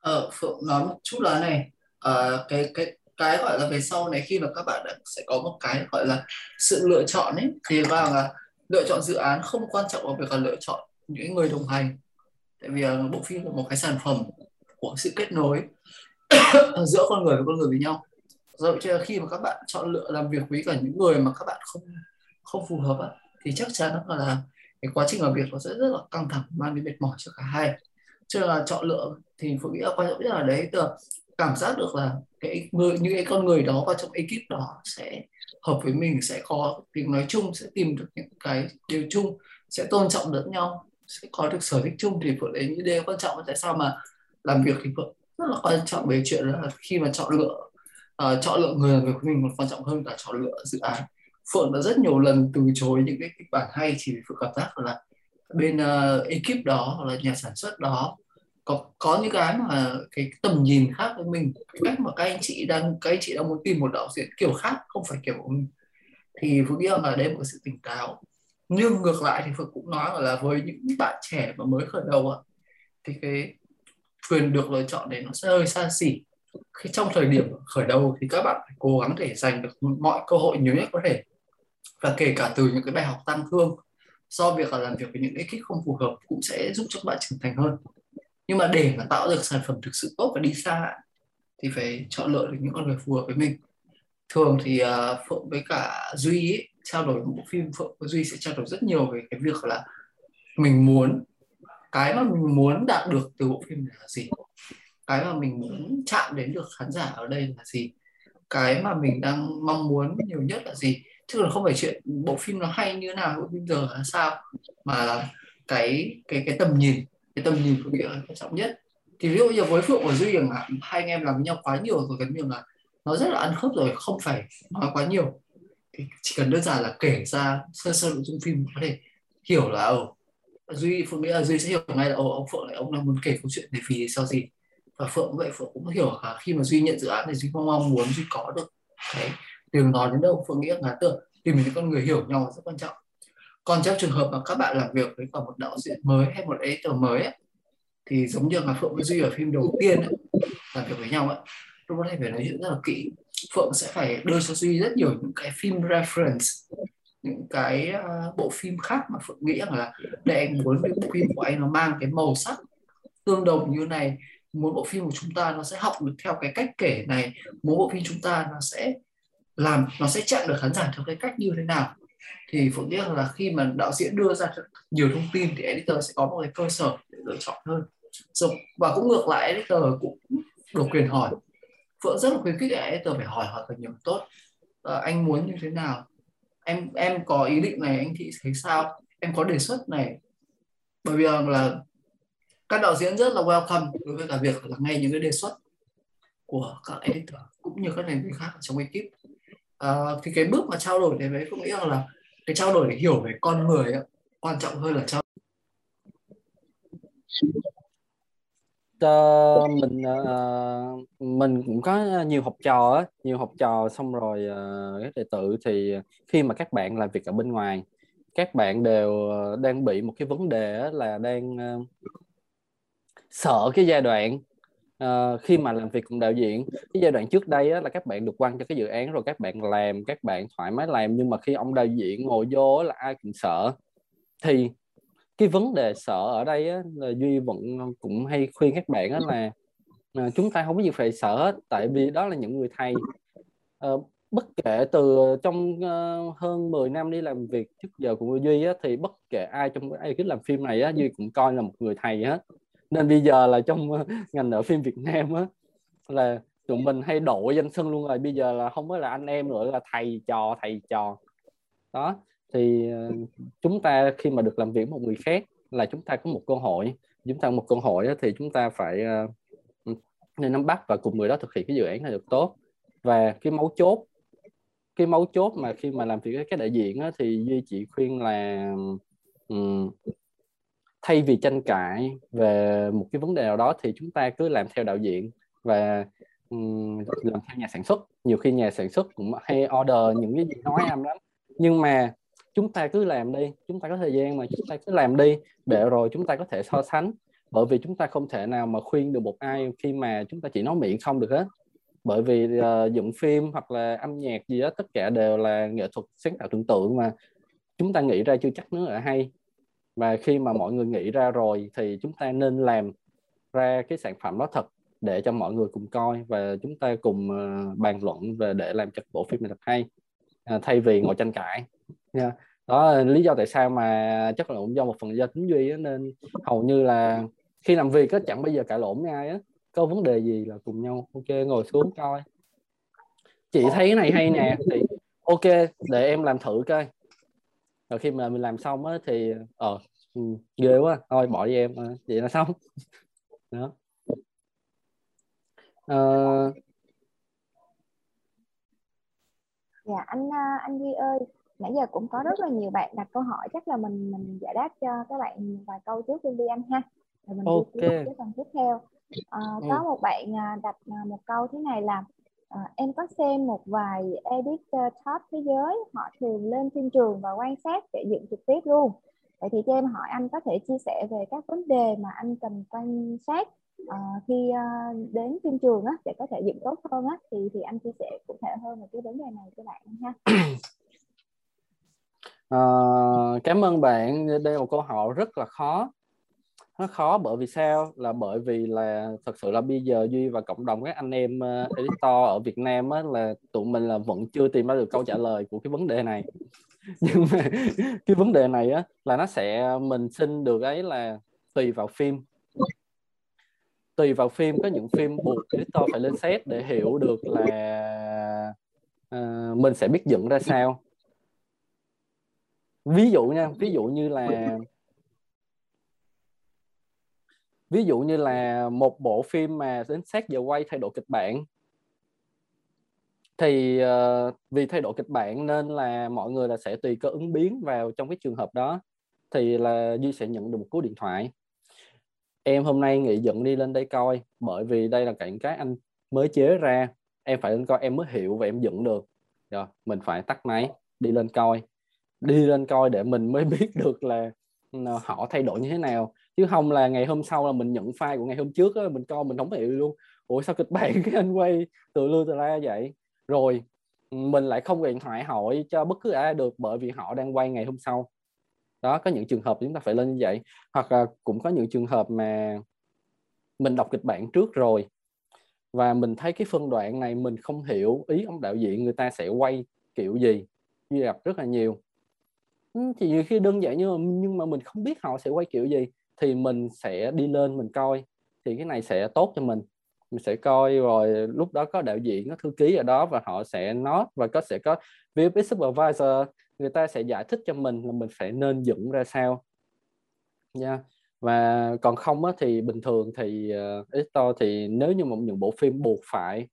Ờ, Phượng nói một chút là này uh, cái cái cái gọi là về sau này khi mà các bạn sẽ có một cái gọi là sự lựa chọn ấy, thì vào là lựa chọn dự án không quan trọng bằng việc là lựa chọn những người đồng hành. Tại vì bộ phim là một cái sản phẩm của sự kết nối giữa con người với con người với nhau. Do cho khi mà các bạn chọn lựa làm việc với cả những người mà các bạn không không phù hợp thì chắc chắn nó là cái quá trình làm việc nó sẽ rất là căng thẳng, mang đến mệt mỏi cho cả hai. Cho nên là chọn lựa thì phụ nghĩ là quan trọng nhất là đấy từ cảm giác được là cái người những cái con người đó vào trong ekip đó sẽ hợp với mình sẽ có tiếng nói chung sẽ tìm được những cái điều chung sẽ tôn trọng lẫn nhau sẽ có được sở thích chung. Thì vợ đấy những điều quan trọng. Tại sao mà làm việc thì vợ rất là quan trọng về chuyện là khi mà chọn lựa uh, chọn lựa người làm việc của mình còn quan trọng hơn cả chọn lựa dự án. Phượng đã rất nhiều lần từ chối những cái kịch bản hay chỉ vì phượng cảm giác là bên uh, ekip đó hoặc là nhà sản xuất đó có có những cái mà cái tầm nhìn khác với mình, cái cách mà các anh chị đang, các anh chị đang muốn tìm một đạo diễn kiểu khác, không phải kiểu của mình. Thì phượng nghĩ là đây một sự tỉnh táo. Nhưng ngược lại thì phượng cũng nói là với những bạn trẻ mà mới khởi đầu ạ, thì cái quyền được lựa chọn đấy nó sẽ hơi xa xỉ. Khi trong thời điểm khởi đầu thì các bạn phải cố gắng để giành được mọi cơ hội nhiều nhất có thể. Và kể cả từ những cái bài học tăng thương, do việc là làm việc với những ekip không phù hợp cũng sẽ giúp cho bạn trưởng thành hơn nhưng mà để mà tạo được sản phẩm thực sự tốt và đi xa thì phải chọn lựa được những con người phù hợp với mình. Thường thì uh, phượng với cả duy ấy, trao đổi một bộ phim phượng với duy sẽ trao đổi rất nhiều về cái việc là mình muốn cái mà mình muốn đạt được từ bộ phim này là gì? Cái mà mình muốn chạm đến được khán giả ở đây là gì? Cái mà mình đang mong muốn nhiều nhất là gì? Chứ là không phải chuyện bộ phim nó hay như thế nào bộ phim giờ là sao? Mà là cái cái cái tầm nhìn cái tầm nhìn của nghĩa là quan trọng nhất. Thì ví dụ như với phượng và duy chẳng hạn, hai anh em làm với nhau quá nhiều rồi, gần như là nó rất là ăn khớp rồi, không phải nói quá nhiều. Thì chỉ cần đơn giản là kể ra sơ sơ nội dung phim có thể hiểu là ở duy, phượng nghĩ là duy sẽ hiểu ngay là, ồ, ông phượng này, ông đang muốn kể câu chuyện này vì sao gì? Và phượng vậy phượng cũng hiểu là khi mà duy nhận dự án thì duy mong muốn duy có được cái đường nói đến đâu. Phượng nghĩ là tưởng tìm những con người hiểu nhau rất quan trọng còn trong trường hợp mà các bạn làm việc với cả một đạo diễn mới hay một editor mới ấy, thì giống như là phượng với duy ở phim đầu tiên ấy, làm việc với nhau ấy, lúc đó phải nói chuyện rất là kỹ. Phượng sẽ phải đưa cho duy rất nhiều những cái phim reference những cái uh, bộ phim khác mà phượng nghĩ rằng là để anh muốn cái bộ phim của anh nó mang cái màu sắc tương đồng như này muốn bộ phim của chúng ta nó sẽ học được theo cái cách kể này muốn bộ phim chúng ta nó sẽ làm nó sẽ chạm được khán giả theo cái cách như thế nào thì phượng tiếc là khi mà đạo diễn đưa ra nhiều thông tin thì editor sẽ có một cái cơ sở để lựa chọn hơn. Và cũng ngược lại editor cũng được quyền hỏi. Phượng rất là khuyến khích editor phải hỏi hỏi thật nhiều tốt. À, anh muốn như thế nào? Em em có ý định này anh thị thấy sao? Em có đề xuất này. Bởi vì là các đạo diễn rất là welcome đối với cả việc là nghe những cái đề xuất của các editor cũng như các thành viên khác trong ekip. À, thì cái bước mà trao đổi này với nghĩ rằng là cái trao đổi để hiểu về con người ấy, quan trọng hơn là trao uh, mình uh, mình cũng có nhiều học trò á nhiều học trò xong rồi uh, các đệ tử thì khi mà các bạn làm việc ở bên ngoài các bạn đều đang bị một cái vấn đề là đang uh, sợ cái giai đoạn uh, khi mà làm việc cùng đạo diễn cái giai đoạn trước đây á, là các bạn được quăng cho cái dự án rồi các bạn làm các bạn thoải mái làm nhưng mà khi ông đạo diễn ngồi vô là ai cũng sợ. Thì cái vấn đề sợ ở đây á, là duy vẫn cũng hay khuyên các bạn á là uh, chúng ta không có gì phải sợ hết tại vì đó là những người thầy. Uh, bất kể từ trong uh, hơn 10 năm đi làm việc trước giờ của duy á, thì bất kể ai trong ai cứ làm phim này á, duy cũng coi là một người thầy hết nên bây giờ là trong ờ, ngành ở phim Việt Nam á là tụi mình hay đổi danh xưng luôn rồi. Bây giờ là không phải là anh em nữa là thầy trò thầy trò. Đó thì ờ, chúng ta khi mà được làm việc với một người khác là chúng ta có một cơ hội. Chúng ta có một cơ hội đó, thì chúng ta phải uh, nên nắm bắt và cùng người đó thực hiện cái dự án này được tốt. Và cái mấu chốt cái mấu chốt mà khi mà làm việc với các đại diện á, thì duy chỉ khuyên là um, thay vì tranh cãi về một cái vấn đề nào đó thì chúng ta cứ làm theo đạo diễn và um, làm theo nhà sản xuất. Nhiều khi nhà sản xuất cũng hay order những cái gì nói em lắm. Nhưng mà chúng ta cứ làm đi chúng ta có thời gian mà chúng ta cứ làm đi để rồi chúng ta có thể so sánh. Bởi vì chúng ta không thể nào mà khuyên được một ai khi mà chúng ta chỉ nói miệng không được hết bởi vì uh, dựng phim hoặc là âm nhạc gì đó tất cả đều là nghệ thuật sáng tạo tưởng tượng mà. Chúng ta nghĩ ra chưa chắc nữa là hay và khi mà mọi người nghĩ ra rồi thì chúng ta nên làm ra cái sản phẩm đó thật để cho mọi người cùng coi và chúng ta cùng uh, bàn luận về để làm cho bộ phim này thật hay. Uh, thay vì ngồi tranh cãi. Yeah. đó là lý do tại sao mà chắc là cũng do một phần do tính duy á, nên hầu như là khi làm việc á chẳng bao giờ cãi lộn với ai á. Có vấn đề gì là cùng nhau ok ngồi xuống coi. Chị thấy cái này hay nè thì ok để em làm thử coi rồi khi mà mình làm xong á thì ờ ừ, ghê quá thôi bỏ đi em vậy là xong. Đó. Uh, dạ anh anh Duy ơi nãy giờ cũng có rất là nhiều bạn đặt câu hỏi chắc là mình mình giải đáp cho các bạn vài câu trước đi anh ha. Rồi mình ok. đi cái phần tiếp theo. À, có ừ. một bạn đặt một câu thế này là à, em có xem một vài editor ờ, top thế giới họ thường lên phim trường và quan sát để dựng trực tiếp luôn. Vậy thì cho em hỏi anh có thể chia sẻ về các vấn đề mà anh cần quan sát uh, khi uh, đến phim trường á để có thể dựng tốt hơn á thì thì anh chia sẻ cụ thể hơn về cái vấn đề này cho bạn ha à, cảm ơn bạn đây là một câu hỏi rất là khó nó khó bởi vì sao? Là bởi vì là thật sự là bây giờ duy và cộng đồng các anh em uh, editor ở việt nam á, là tụi mình là vẫn chưa tìm ra được câu trả lời của cái vấn đề này. Nhưng mà cái vấn đề này á là nó sẽ mình xin được ấy là tùy vào phim. Tùy vào phim có những phim buộc editor phải lên set để hiểu được là uh, mình sẽ biết dựng ra sao. Ví dụ nha ví dụ như là ví dụ như là một bộ phim mà đến sát giờ quay thay đổi kịch bản thì uh, vì thay đổi kịch bản nên là mọi người là sẽ tùy cơ ứng biến vào trong cái trường hợp đó thì là duy sẽ nhận được một cú điện thoại. Em hôm nay nghị dựng đi lên đây coi bởi vì đây là cảnh cái anh mới chế ra. Em phải lên coi em mới hiểu và em dựng được. Rồi mình phải tắt máy đi lên coi. Đi lên coi để mình mới biết được là ờ, họ thay đổi như thế nào chứ không là ngày hôm sau là mình nhận file của ngày hôm trước á, mình coi mình không hiểu luôn. Ủa sao kịch bản cái anh quay từ lưu từ la vậy? Rồi mình lại không điện thoại hỏi cho bất cứ ai được bởi vì họ đang quay ngày hôm sau. Đó có những trường hợp chúng ta phải lên như vậy. Hoặc là cũng có những trường hợp mà mình đọc kịch bản trước rồi và mình thấy cái phân đoạn này mình không hiểu ý ông đạo diễn người ta sẽ quay kiểu gì. Như gặp rất là nhiều. Ừ, thì nhiều khi đơn giản nhưng mà nhưng mà mình không biết họ sẽ quay kiểu gì thì mình sẽ đi lên mình coi. Thì cái này sẽ tốt cho mình. Mình sẽ coi rồi lúc đó có đạo diễn có thư ký ở đó và họ sẽ nói và có sẽ có VFX supervisor. Người ta sẽ giải thích cho mình là mình phải nên dựng ra sao. Nha. Yeah. và còn không á, thì bình thường thì ờ, uh, editor thì nếu như một những bộ phim buộc phải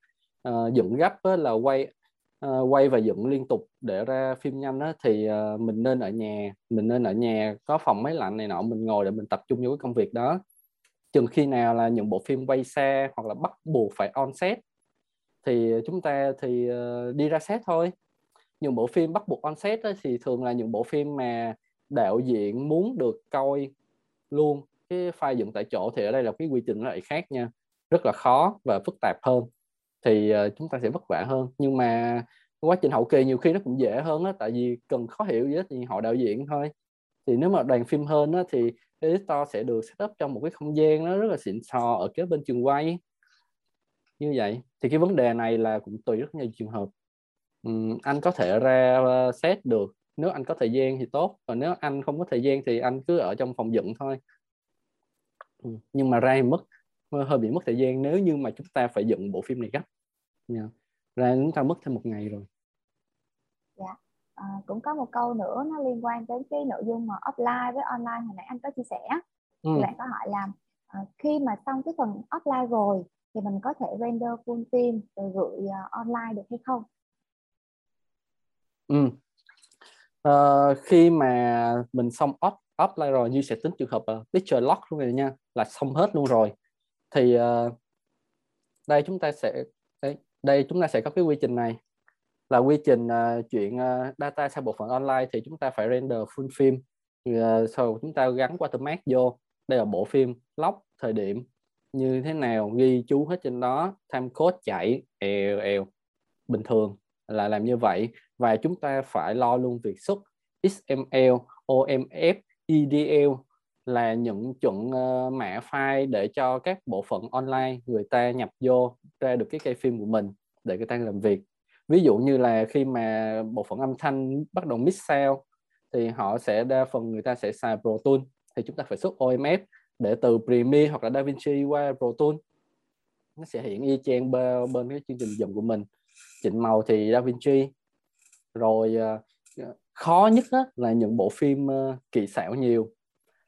uh, dựng gấp á, là quay uh, quay và dựng liên tục để ra phim nhanh đó thì uh, mình nên ở nhà mình nên ở nhà có phòng máy lạnh này nọ mình ngồi để mình tập trung vô cái công việc đó. Chừng khi nào là những bộ phim quay xa hoặc là bắt buộc phải on set thì chúng ta thì uh, đi ra set thôi. Những bộ phim bắt buộc on set đó, thì thường là những bộ phim mà đạo diễn muốn được coi luôn. Cái file dựng tại chỗ thì ở đây là cái quy trình nó lại khác nha rất là khó và phức tạp hơn thì uh, chúng ta sẽ vất vả hơn. Nhưng mà quá trình hậu kỳ nhiều khi nó cũng dễ hơn đó tại vì cần khó hiểu gì hết thì họ đạo diễn thôi. Thì nếu mà đoàn phim hơn đó, thì editor sẽ được setup trong một cái không gian nó rất là xịn sò ở kế bên trường quay. Như vậy. Thì cái vấn đề này là cũng tùy rất nhiều trường hợp. Uhm, anh có thể ra ờ, set được. Nếu anh có thời gian thì tốt. Còn nếu anh không có thời gian thì anh cứ ở trong phòng dựng thôi. Nhưng mà ra thì mất hơi bị mất thời gian nếu như mà chúng ta phải dựng bộ phim này gấp yeah. ra chúng ta mất thêm một ngày rồi dạ à, cũng có một câu nữa nó liên quan đến cái nội dung mà offline với online hồi nãy anh có chia sẻ ừ. thì bạn có hỏi là à, khi mà xong cái phần offline rồi thì mình có thể render full phim rồi gửi uh, online được hay không? Ừ. Uh, khi mà mình xong off offline rồi như sẽ tính trường hợp uh, picture lock luôn rồi nha là xong hết luôn rồi thì uh, đây chúng ta sẽ đây, đây chúng ta sẽ có cái quy trình này. Là quy trình à, uh, chuyển uh, à, data sang bộ phận online thì chúng ta phải render full phim. Uh, sau chúng ta gắn watermark vô. Đây là bộ phim lock thời điểm. Như thế nào ghi chú hết trên đó. Time code chạy eo eo. Bình thường là làm như vậy. Và chúng ta phải lo luôn việc xuất XML, OMF, EDL là những chuẩn uh, mã file để cho các bộ phận online người ta nhập vô ra được cái cây phim của mình để người ta làm việc. Ví dụ như là khi mà bộ phận âm thanh bắt đầu mix sound thì họ sẽ đa phần người ta sẽ xài Pro Tools. Thì chúng ta phải xuất OMF để từ Premiere hoặc là DaVinci qua Pro Tools. Nó sẽ hiện y chang bên, bên cái chương trình dùng của mình. Chỉnh màu thì DaVinci. Rồi uh, khó nhất á, là những bộ phim ờ, uh, kỳ xảo nhiều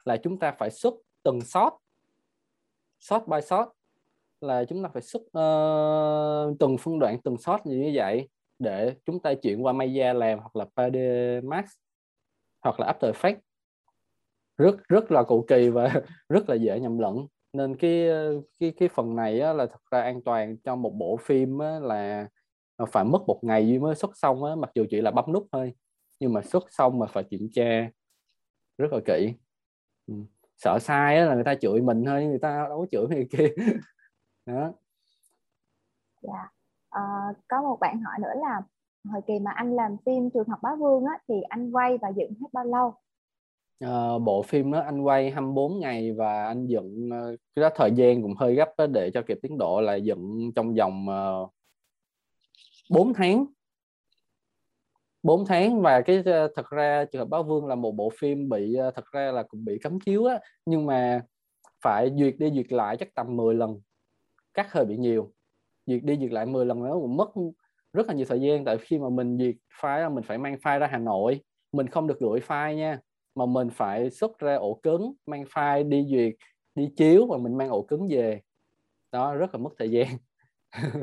là chúng ta phải xuất từng shot shot by shot là chúng ta phải xuất uh, từng phân đoạn từng shot như vậy để chúng ta chuyển qua Maya làm hoặc là 3D Max hoặc là After Effects. Rất rất là cầu kỳ và rất là dễ nhầm lẫn. Nên cái cái cái phần này á, là thật ra an toàn cho một bộ phim á, là phải mất một ngày mới xuất xong á, mặc dù chỉ là bấm nút thôi nhưng mà xuất xong mà phải kiểm tra. Rất là kỹ sợ sai là người ta chửi mình thôi người ta đâu có chửi người kia. Đó. Dạ. À, có một bạn hỏi nữa là hồi kỳ mà anh làm phim trường học bá vương á thì anh quay và dựng hết bao lâu? Uh, bộ phim đó anh quay 24 ngày và anh dựng uh, cái đó thời gian cũng hơi gấp đó để cho kịp tiến độ là dựng trong vòng uh, 4 tháng 4 tháng và cái uh, thật ra trường hợp báo vương là một bộ phim bị uh, thật ra là cũng bị cấm chiếu á nhưng mà phải duyệt đi duyệt lại chắc tầm 10 lần cắt hơi bị nhiều duyệt đi duyệt lại 10 lần nó cũng mất rất là nhiều thời gian tại khi mà mình duyệt file mình phải mang file ra Hà Nội mình không được gửi file nha mà mình phải xuất ra ổ cứng mang file đi duyệt đi chiếu và mình mang ổ cứng về đó rất là mất thời gian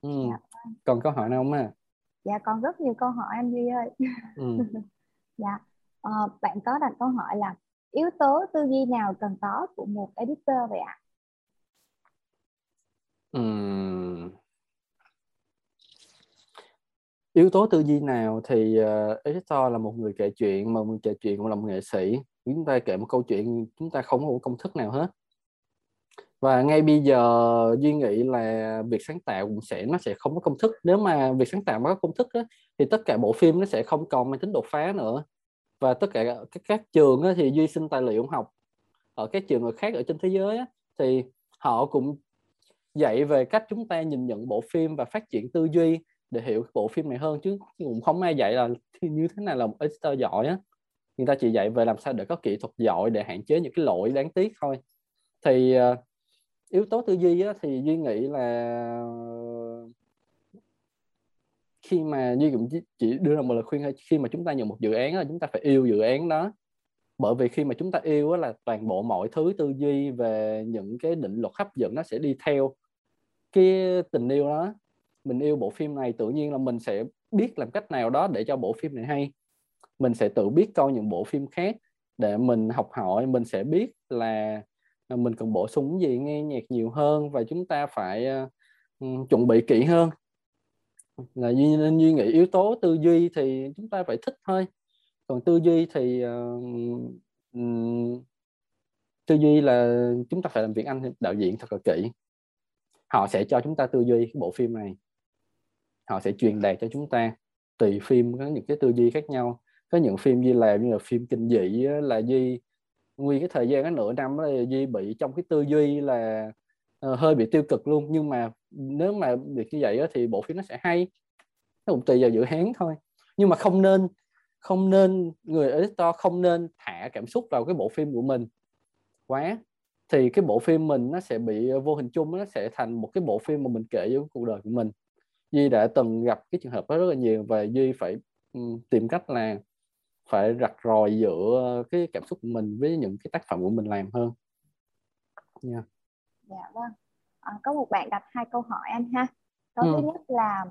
ừ. dạ. còn câu hỏi nào không à dạ còn rất nhiều câu hỏi anh Duy ơi. Ừ. dạ à, bạn có đặt câu hỏi là yếu tố tư duy nào cần có của một editor vậy ạ? Ừ. Yếu tố tư duy nào thì uh, editor là một người kể chuyện mà người kể chuyện cũng là một nghệ sĩ. Chúng ta kể một câu chuyện chúng ta không có một công thức nào hết và ngay bây giờ duy nghĩ là việc sáng tạo cũng sẽ nó sẽ không có công thức. Nếu mà việc sáng tạo mà có công thức đó, thì tất cả bộ phim nó sẽ không còn mang tính đột phá nữa. Và tất cả các, các trường đó, thì duy sinh tài liệu học. Ở các trường khác ở trên thế giới đó, thì họ cũng dạy về cách chúng ta nhìn nhận bộ phim và phát triển tư duy để hiểu bộ phim này hơn. Chứ cũng không ai dạy là như thế nào là một editor giỏi á. Người ta chỉ dạy về làm sao để có kỹ thuật giỏi để hạn chế những cái lỗi đáng tiếc thôi. Thì uh, yếu tố tư duy á, thì duy nghĩ là khi mà duy cũng chỉ đưa ra một lời khuyên khi mà chúng ta nhận một dự án là chúng ta phải yêu dự án đó. Bởi vì khi mà chúng ta yêu á, là toàn bộ mọi thứ tư duy về những cái định luật hấp dẫn nó sẽ đi theo cái tình yêu đó. Mình yêu bộ phim này tự nhiên là mình sẽ biết làm cách nào đó để cho bộ phim này hay. Mình sẽ tự biết coi những bộ phim khác để mình học hỏi mình sẽ biết là Ờ, mình cần bổ sung gì? Nghe nhạc nhiều hơn và chúng ta phải uh, chuẩn bị kỹ hơn. Là duy nên duy nghĩ yếu tố tư duy thì chúng ta phải thích thôi. Còn tư duy thì uh, um, tư duy là chúng ta phải làm việc anh đạo diễn thật là kỹ. Họ sẽ cho chúng ta tư duy cái bộ phim này. Họ sẽ truyền đạt cho chúng ta tùy phim có những cái tư duy khác nhau. Có những phim Duy làm như là phim kinh dị là Duy nguyên cái thời gian cái nửa năm đó là Duy bị trong cái tư duy là uh, hơi bị tiêu cực luôn. Nhưng mà nếu mà việc như vậy đó, thì bộ phim nó sẽ hay. Nó cũng tùy vào dự án thôi. Nhưng mà không nên không nên người editor không nên thả cảm xúc vào cái bộ phim của mình quá. Thì cái bộ phim mình nó sẽ bị ờ, vô hình chung nó sẽ thành một cái bộ phim mà mình kể với cuộc đời của mình. Duy đã từng gặp cái trường hợp đó rất là nhiều và Duy phải um, tìm cách là phải rạch ròi giữa cái cảm xúc của mình với những cái tác phẩm của mình làm hơn yeah. dạ vâng à, có một bạn đặt hai câu hỏi anh ha câu ừ. thứ nhất là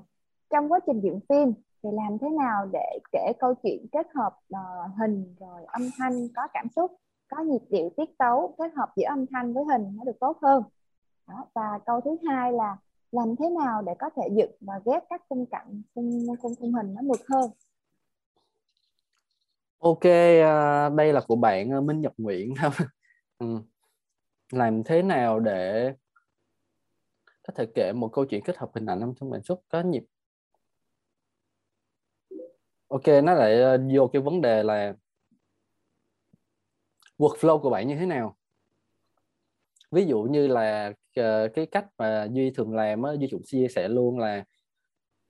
trong quá trình dựng phim thì làm thế nào để kể câu chuyện kết hợp uh, hình rồi âm thanh có cảm xúc có nhịp điệu tiết tấu kết hợp giữa âm thanh với hình nó được tốt hơn đó. và câu thứ hai là làm thế nào để có thể dựng và ghép các khung cảnh khung khung khung hình nó mượt hơn ok à, đây là của bạn à, Minh Nhật Nguyễn. Ừ. làm thế nào để có thể kể một câu chuyện kết hợp hình ảnh trong bản xuất có nhịp? Ok nó lại à, vô cái vấn đề là workflow của bạn như thế nào? Ví dụ như là à, cái cách mà duy thường làm á duy cũng chia sẻ luôn là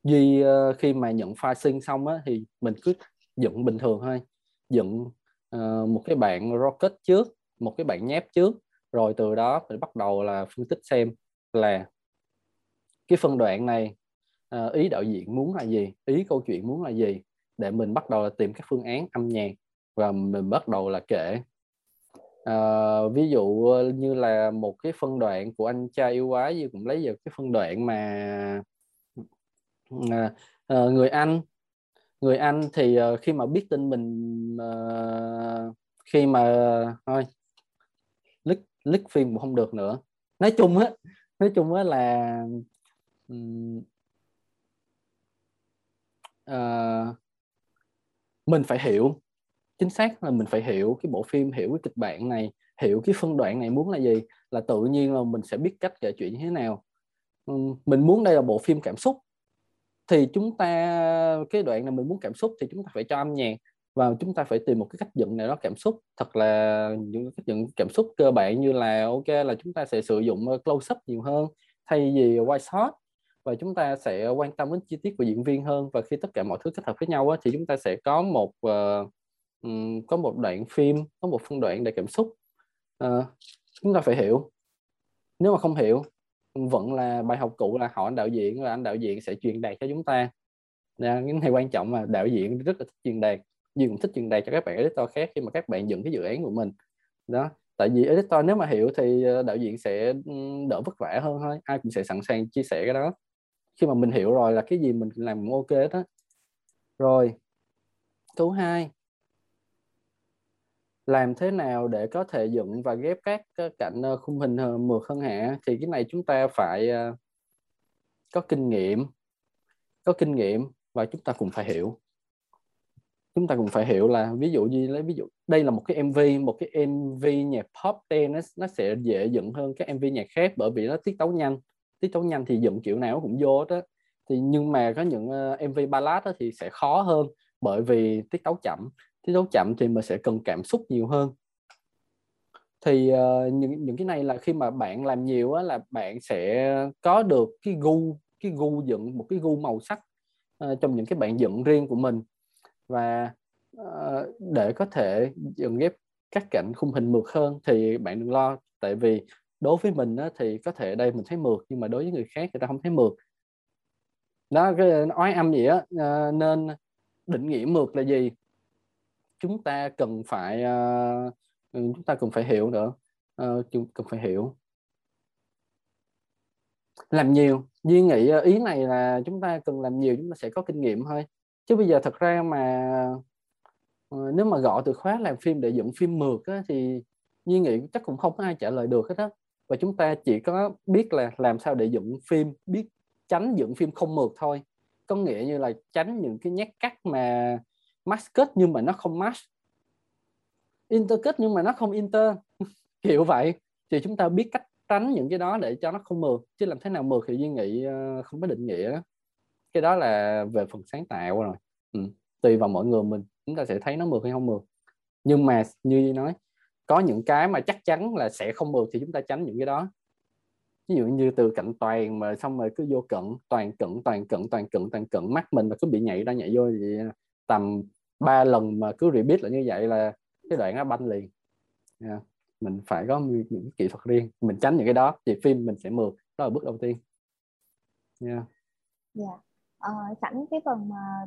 duy à, khi mà nhận file sinh xong á thì mình cứ dựng bình thường thôi dựng uh, một cái bạn rocket trước một cái bạn nháp trước. Rồi từ đó mình bắt đầu là phân tích xem là cái phân đoạn này uh, ý đạo diễn muốn là gì ý câu chuyện muốn là gì để mình bắt đầu là tìm các phương án âm nhạc. Và mình bắt đầu là kể. Uh, ví dụ như là một cái phân đoạn của anh cha yêu quái gì cũng lấy vào cái phân đoạn mà uh, uh, người anh người anh thì uh, khi mà biết tin mình uh, khi mà thôi lít lít phim cũng không được nữa. Nói chung á nói chung á là um, uh, mình phải hiểu chính xác là mình phải hiểu cái bộ phim hiểu cái kịch bản này hiểu cái phân đoạn này muốn là gì là tự nhiên là mình sẽ biết cách kể chuyện như thế nào. Mình muốn đây là bộ phim cảm xúc thì chúng ta cái đoạn là mình muốn cảm xúc thì chúng ta phải cho âm nhạc và chúng ta phải tìm một cái cách dựng nào đó cảm xúc. Thật là những cách dựng cảm xúc cơ bản như là ok là chúng ta sẽ sử dụng ờ, close up nhiều hơn thay vì wide shot và chúng ta sẽ quan tâm đến chi tiết của diễn viên hơn. Và khi tất cả mọi thứ kết hợp với nhau á, thì chúng ta sẽ có một uh, có một đoạn phim có một phân đoạn đầy cảm xúc. Uh, chúng ta phải hiểu. Nếu mà không hiểu vẫn là bài học cũ là hỏi anh đạo diễn và anh đạo diễn sẽ truyền đạt cho chúng ta. Dạ, Nên thì quan trọng là đạo diễn rất là thích truyền đạt, nhưng cũng thích truyền đạt cho các bạn editor khác khi mà các bạn dựng cái dự án của mình. Đó, tại vì editor nếu mà hiểu thì ờ, đạo diễn sẽ đỡ vất vả hơn thôi, ai cũng sẽ sẵn sàng chia sẻ cái đó. Khi mà mình hiểu rồi là cái gì mình làm cũng ok đó rồi, thứ hai làm thế nào để có thể dựng và ghép các cạnh ờ, khung hình ờ, mượt hơn hả? Thì cái này chúng ta phải ờ, có kinh nghiệm, có kinh nghiệm và chúng ta cũng phải hiểu. Chúng ta cũng phải hiểu là ví dụ như lấy ví dụ, đây là một cái MV một cái MV nhạc pop tennis nó nó sẽ dễ dựng hơn các MV nhạc khác bởi vì nó tiết tấu nhanh. Tiết tấu nhanh thì dựng kiểu nào cũng vô đó thì nhưng mà có những MV ballad đó thì sẽ khó hơn bởi vì tiết tấu chậm tiết tấu chậm thì mình sẽ cần cảm xúc nhiều hơn. Thì uh, những những cái này là khi mà bạn làm nhiều á là bạn sẽ có được cái gu cái gu dựng một cái gu màu sắc uh, trong những cái bạn dựng riêng của mình. Và uh, để có thể dựng ghép các cảnh khung hình mượt hơn thì bạn đừng lo. Tại vì đối với mình á, thì có thể đây mình thấy mượt nhưng mà đối với người khác người ta không thấy mượt. Đó cái nói âm gì á uh, nên định nghĩa mượt là gì? Chúng ta cần phải uh, chúng ta cần phải hiểu nữa. Uh, chúng cần phải hiểu. Làm nhiều. Duy nghĩ ờ, ý này là chúng ta cần làm nhiều chúng ta sẽ có kinh nghiệm thôi. Chứ bây giờ thật ra mà uh, nếu mà gọi từ khóa làm phim để dựng phim mượt á, thì duy nghĩ chắc cũng không có ai trả lời được hết á. Và chúng ta chỉ có biết là làm sao để dựng phim biết tránh dựng phim không mượt thôi. Có nghĩa như là tránh những cái nhát cắt mà mask kết nhưng mà nó không mask. Intercut nhưng mà nó không inter. Kiểu vậy. Thì chúng ta biết cách tránh những cái đó để cho nó không mượt chứ làm thế nào mượt thì duy nghĩ ờ, không có định nghĩa. Đó. cái đó là về phần sáng tạo rồi. Ừ. tùy vào mọi người mình. Chúng ta sẽ thấy nó mượt hay không mượt nhưng mà như nói, có những cái mà chắc chắn là sẽ không mượt thì chúng ta tránh những cái đó. Ví dụ như từ cạnh toàn mà xong rồi cứ vô cận, toàn cận toàn cận toàn cận toàn cận, mắt mình mà cứ bị nhảy ra nhảy vô thì tầm ba lần mà cứ repeat là như vậy là cái đoạn nó banh liền yeah. mình phải có những kỹ thuật riêng mình tránh những cái đó thì phim mình sẽ mượt đó là bước đầu tiên yeah. Yeah. Ờ, sẵn cái phần mà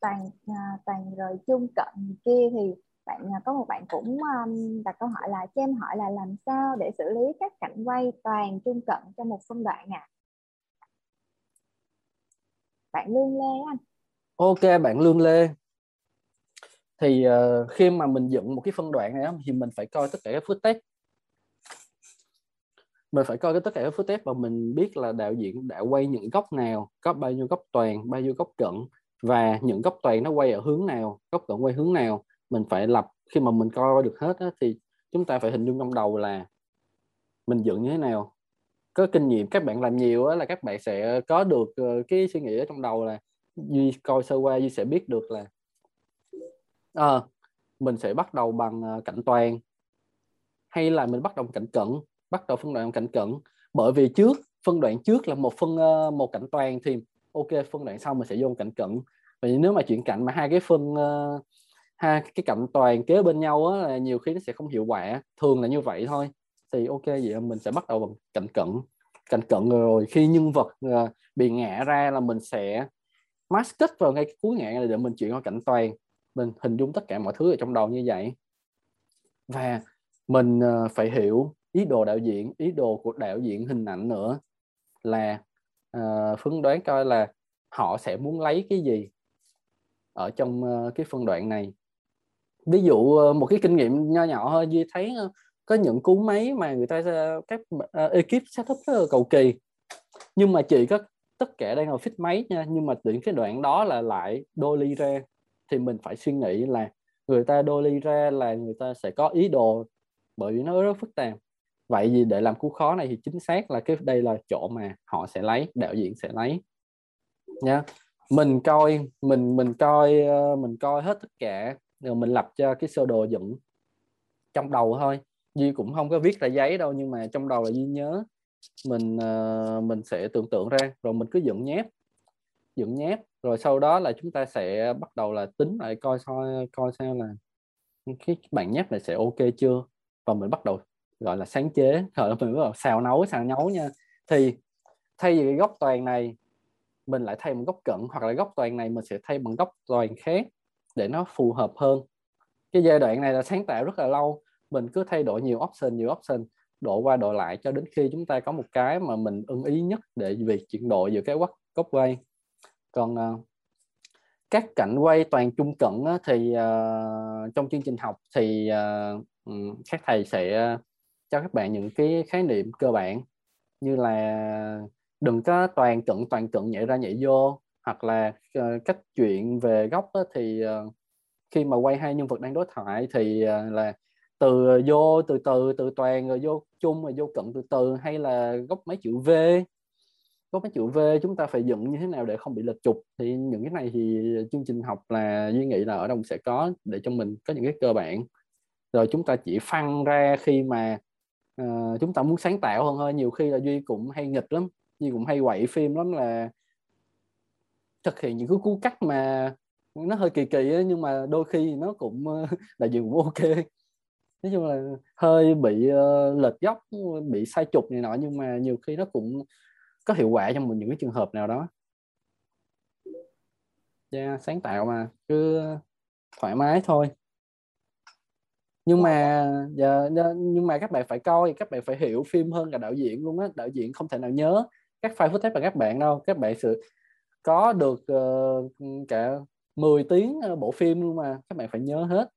toàn à, toàn rồi chung cận kia thì bạn à, có một bạn cũng um, đặt câu hỏi là cho em hỏi là làm sao để xử lý các cảnh quay toàn trung cận trong một phân đoạn à bạn lương lê anh ok bạn lương lê thì uh, khi mà mình dựng một cái phân đoạn này thì mình phải coi tất cả các footage. Mình phải coi cái tất cả các footage và mình biết là đạo diễn đã quay những góc nào có bao nhiêu góc toàn bao nhiêu góc cận và những góc toàn nó quay ở hướng nào góc cận quay hướng nào. Mình phải lập khi mà mình coi được hết đó, thì chúng ta phải hình dung trong đầu là mình dựng như thế nào. Có kinh nghiệm các bạn làm nhiều là các bạn sẽ có được ờ, cái suy nghĩ ở trong đầu là duy coi sơ qua duy sẽ biết được là à, mình sẽ bắt đầu bằng cảnh cạnh toàn. Hay là mình bắt đầu cạnh cận bắt đầu phân đoạn cạnh cận. Bởi vì trước phân đoạn trước là một phân ờ, một cạnh toàn thì ok phân đoạn sau mình sẽ vô cạnh cận. Vì nếu mà chuyển cạnh mà hai cái phân hai cái cạnh toàn kế bên nhau á là nhiều khi nó sẽ không hiệu quả. Thường là như vậy thôi. Thì ok vậy mình sẽ bắt đầu bằng cạnh cận. Cạnh cận rồi khi nhân vật bị ngã ra là mình sẽ mask vào ngay cái cuối ngã để mình chuyển qua cạnh toàn mình hình dung tất cả mọi thứ ở trong đầu như vậy. Và mình ờ, phải hiểu ý đồ đạo diễn ý đồ của đạo diễn hình ảnh nữa là uh, phán đoán coi là họ sẽ muốn lấy cái gì ở trong uh, cái phân đoạn này. Ví dụ uh, một cái kinh nghiệm nho nhỏ thôi Duy thấy uh, có những cú máy mà người ta uh, các uh, ekip setup rất là cầu kỳ. Nhưng mà chỉ có tất cả đang ngồi fit máy nha nhưng mà đến cái đoạn đó là lại đôi ly ra thì mình phải suy nghĩ là người ta đôi ly ra là người ta sẽ có ý đồ bởi vì nó rất phức tạp. Vậy thì để làm cú khó này thì chính xác là cái, đây là chỗ mà họ sẽ lấy, đạo diễn sẽ lấy. Nha. Mình coi, mình mình coi ờ, mình coi hết tất cả, rồi mình lập cho cái sơ đồ dựng trong đầu thôi. Duy cũng không có viết ra giấy đâu, nhưng mà trong đầu là Duy nhớ. Mình ờ, mình sẽ tưởng tượng ra, rồi mình cứ dựng nhép dựng nhép rồi sau đó là chúng ta sẽ bắt đầu là tính lại coi coi coi xem là cái bản nháp này sẽ ok chưa? Và mình bắt đầu, gọi là, sáng chế. Rồi mình bắt đầu xào nấu xào nấu nha. Thì thay vì cái góc toàn này, mình lại thay một góc cận, hoặc là góc toàn này mình sẽ thay bằng góc toàn khác để nó phù hợp hơn. Cái giai đoạn này là sáng tạo rất là lâu. Mình cứ thay đổi nhiều option nhiều option độ qua độ lại cho đến khi chúng ta có một cái mà mình ưng ý nhất để việc chuyển đổi giữa cái góc quay còn uh, các cảnh quay toàn trung cận á, thì uh, trong chương trình học thì uh, các thầy sẽ cho các bạn những cái khái niệm cơ bản như là đừng có toàn cận toàn cận nhảy ra nhảy vô hoặc là uh, cách chuyện về góc á, thì uh, khi mà quay hai nhân vật đang đối thoại thì uh, là từ vô từ từ từ toàn rồi vô chung rồi vô cận từ từ hay là góc mấy chữ V có cái chữ V chúng ta phải dựng như thế nào để không bị lệch trục? Thì những cái này thì chương trình học là duy nghĩ là ở đâu sẽ có để cho mình có những cái cơ bản. Rồi chúng ta chỉ phân ra khi mà uh, chúng ta muốn sáng tạo hơn thôi nhiều khi là duy cũng hay nghịch lắm duy cũng hay quậy phim lắm là thực hiện những cái cú cắt mà nó hơi kỳ kỳ ấy, nhưng mà đôi khi nó cũng ờ, đại diện cũng ok. Nói chung là hơi bị uh, lệch góc bị sai trục này nọ nhưng mà nhiều khi nó cũng có hiệu quả trong một những cái trường hợp nào đó. Yeah, sáng tạo mà cứ thoải mái thôi. Nhưng mà giờ nhưng mà các bạn phải coi các bạn phải hiểu phim hơn cả đạo diễn luôn á. Đạo diễn không thể nào nhớ các file footage của các bạn đâu. Các bạn sự có được uh, cả 10 tiếng ờ, bộ phim luôn mà. Các bạn phải nhớ hết.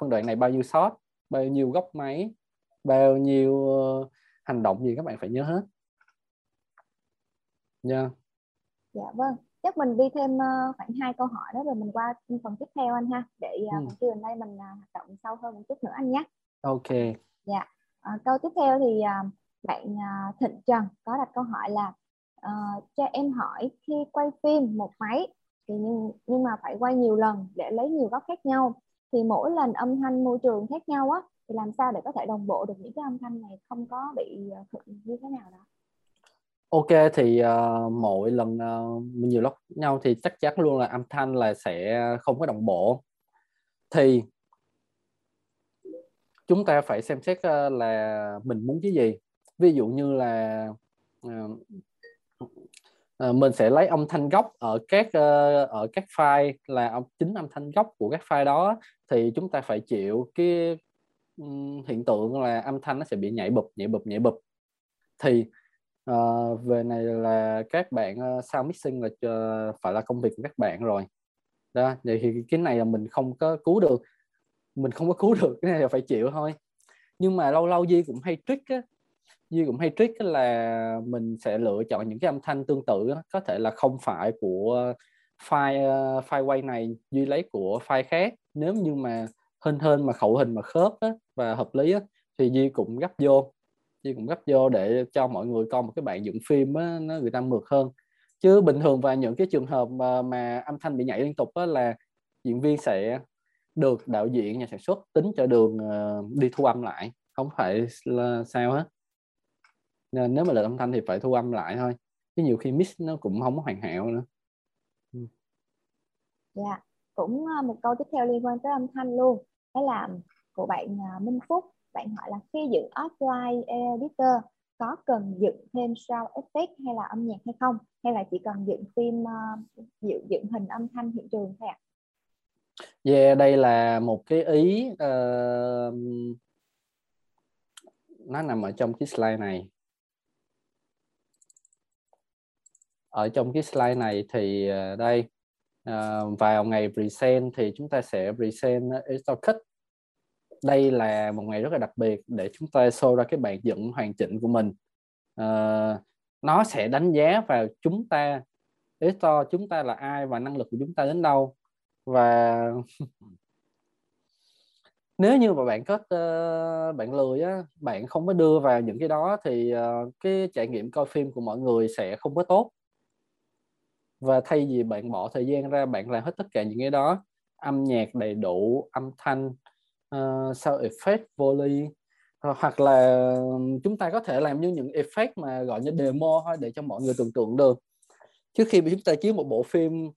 Phân đoạn này bao nhiêu shot bao nhiêu góc máy bao nhiêu uh, hành động gì các bạn phải nhớ hết yeah. dạ vâng. Chắc mình đi thêm uh, khoảng hai câu hỏi đó rồi mình qua phần tiếp theo anh ha. Để uh, ừ. phần trường đây mình uh, hoạt động sâu hơn một chút nữa anh nhé. Ok. Dạ. Uh, câu tiếp theo thì uh, bạn uh, Thịnh Trần có đặt câu hỏi là uh, cho em hỏi khi quay phim một máy thì nhưng nhưng mà phải quay nhiều lần để lấy nhiều góc khác nhau thì mỗi lần âm thanh môi trường khác nhau á thì làm sao để có thể đồng bộ được những cái âm thanh này không có bị uh, như thế nào đó ok thì uh, mỗi lần uh, nhiều lúc nhau thì chắc chắn luôn là âm thanh là sẽ không có đồng bộ. Thì chúng ta phải xem xét uh, là mình muốn cái gì. Ví dụ như là uh, uh, mình sẽ lấy âm thanh gốc ở các uh, ở các file là âm chính âm thanh gốc của các file đó thì chúng ta phải chịu cái um, hiện tượng là âm thanh nó sẽ bị nhảy bụp nhảy bụp nhảy bụp. Thì uh, về này là các bạn ờ, uh, sound mixing là uh, phải là công việc của các bạn rồi. Đó vậy thì cái này là mình không có cứu được. Mình không có cứu được cái này là phải chịu thôi. Nhưng mà lâu lâu Di cũng hay trick á. Duy cũng hay trick là mình sẽ lựa chọn những cái âm thanh tương tự đó. có thể là không phải của file file quay này Duy lấy của file khác. Nếu như mà hên hên mà khẩu hình mà khớp á, và hợp lý á, thì Duy cũng gấp vô. Chi cũng gấp vô để cho mọi người coi một cái bạn dựng phim á, nó người ta mượt hơn. Chứ bình thường và những cái trường hợp mà, mà âm thanh bị nhảy liên tục á, là diễn viên sẽ được đạo diễn nhà sản xuất tính cho đường uh, đi thu âm lại không phải là sao hết nên nếu mà là âm thanh thì phải thu âm lại thôi chứ nhiều khi mix nó cũng không hoàn hảo nữa. Ừ. Dạ yeah. cũng ờ, một câu tiếp theo liên quan tới âm thanh luôn đó là của bạn ờ, Minh Phúc bạn hỏi là khi dựng offline editor có cần dựng thêm sound effect hay là âm nhạc hay không hay là chỉ cần dựng phim uh, dựng dựng hình âm thanh hiện trường thôi ạ? À? Yeah, đây là một cái ý uh, nó nằm ở trong cái slide này ở trong cái slide này thì uh, đây uh, vào ngày present thì chúng ta sẽ present uh, Cut đây là một ngày rất là đặc biệt để chúng ta show ra cái bản dựng hoàn chỉnh của mình. Uh, nó sẽ đánh giá vào chúng ta editor chúng ta là ai và năng lực của chúng ta đến đâu. Và nếu như mà bạn có uh, bạn lười á bạn không có đưa vào những cái đó thì uh, cái trải nghiệm coi phim của mọi người sẽ không có tốt. Và thay vì bạn bỏ thời gian ra bạn làm hết tất cả những cái đó âm nhạc đầy đủ âm thanh Ờ, uh, sound effect volley? Ờ, hoặc là chúng ta có thể làm như những effect mà gọi như demo thôi để cho mọi người tưởng tượng được. Trước khi chúng ta chiếu một bộ phim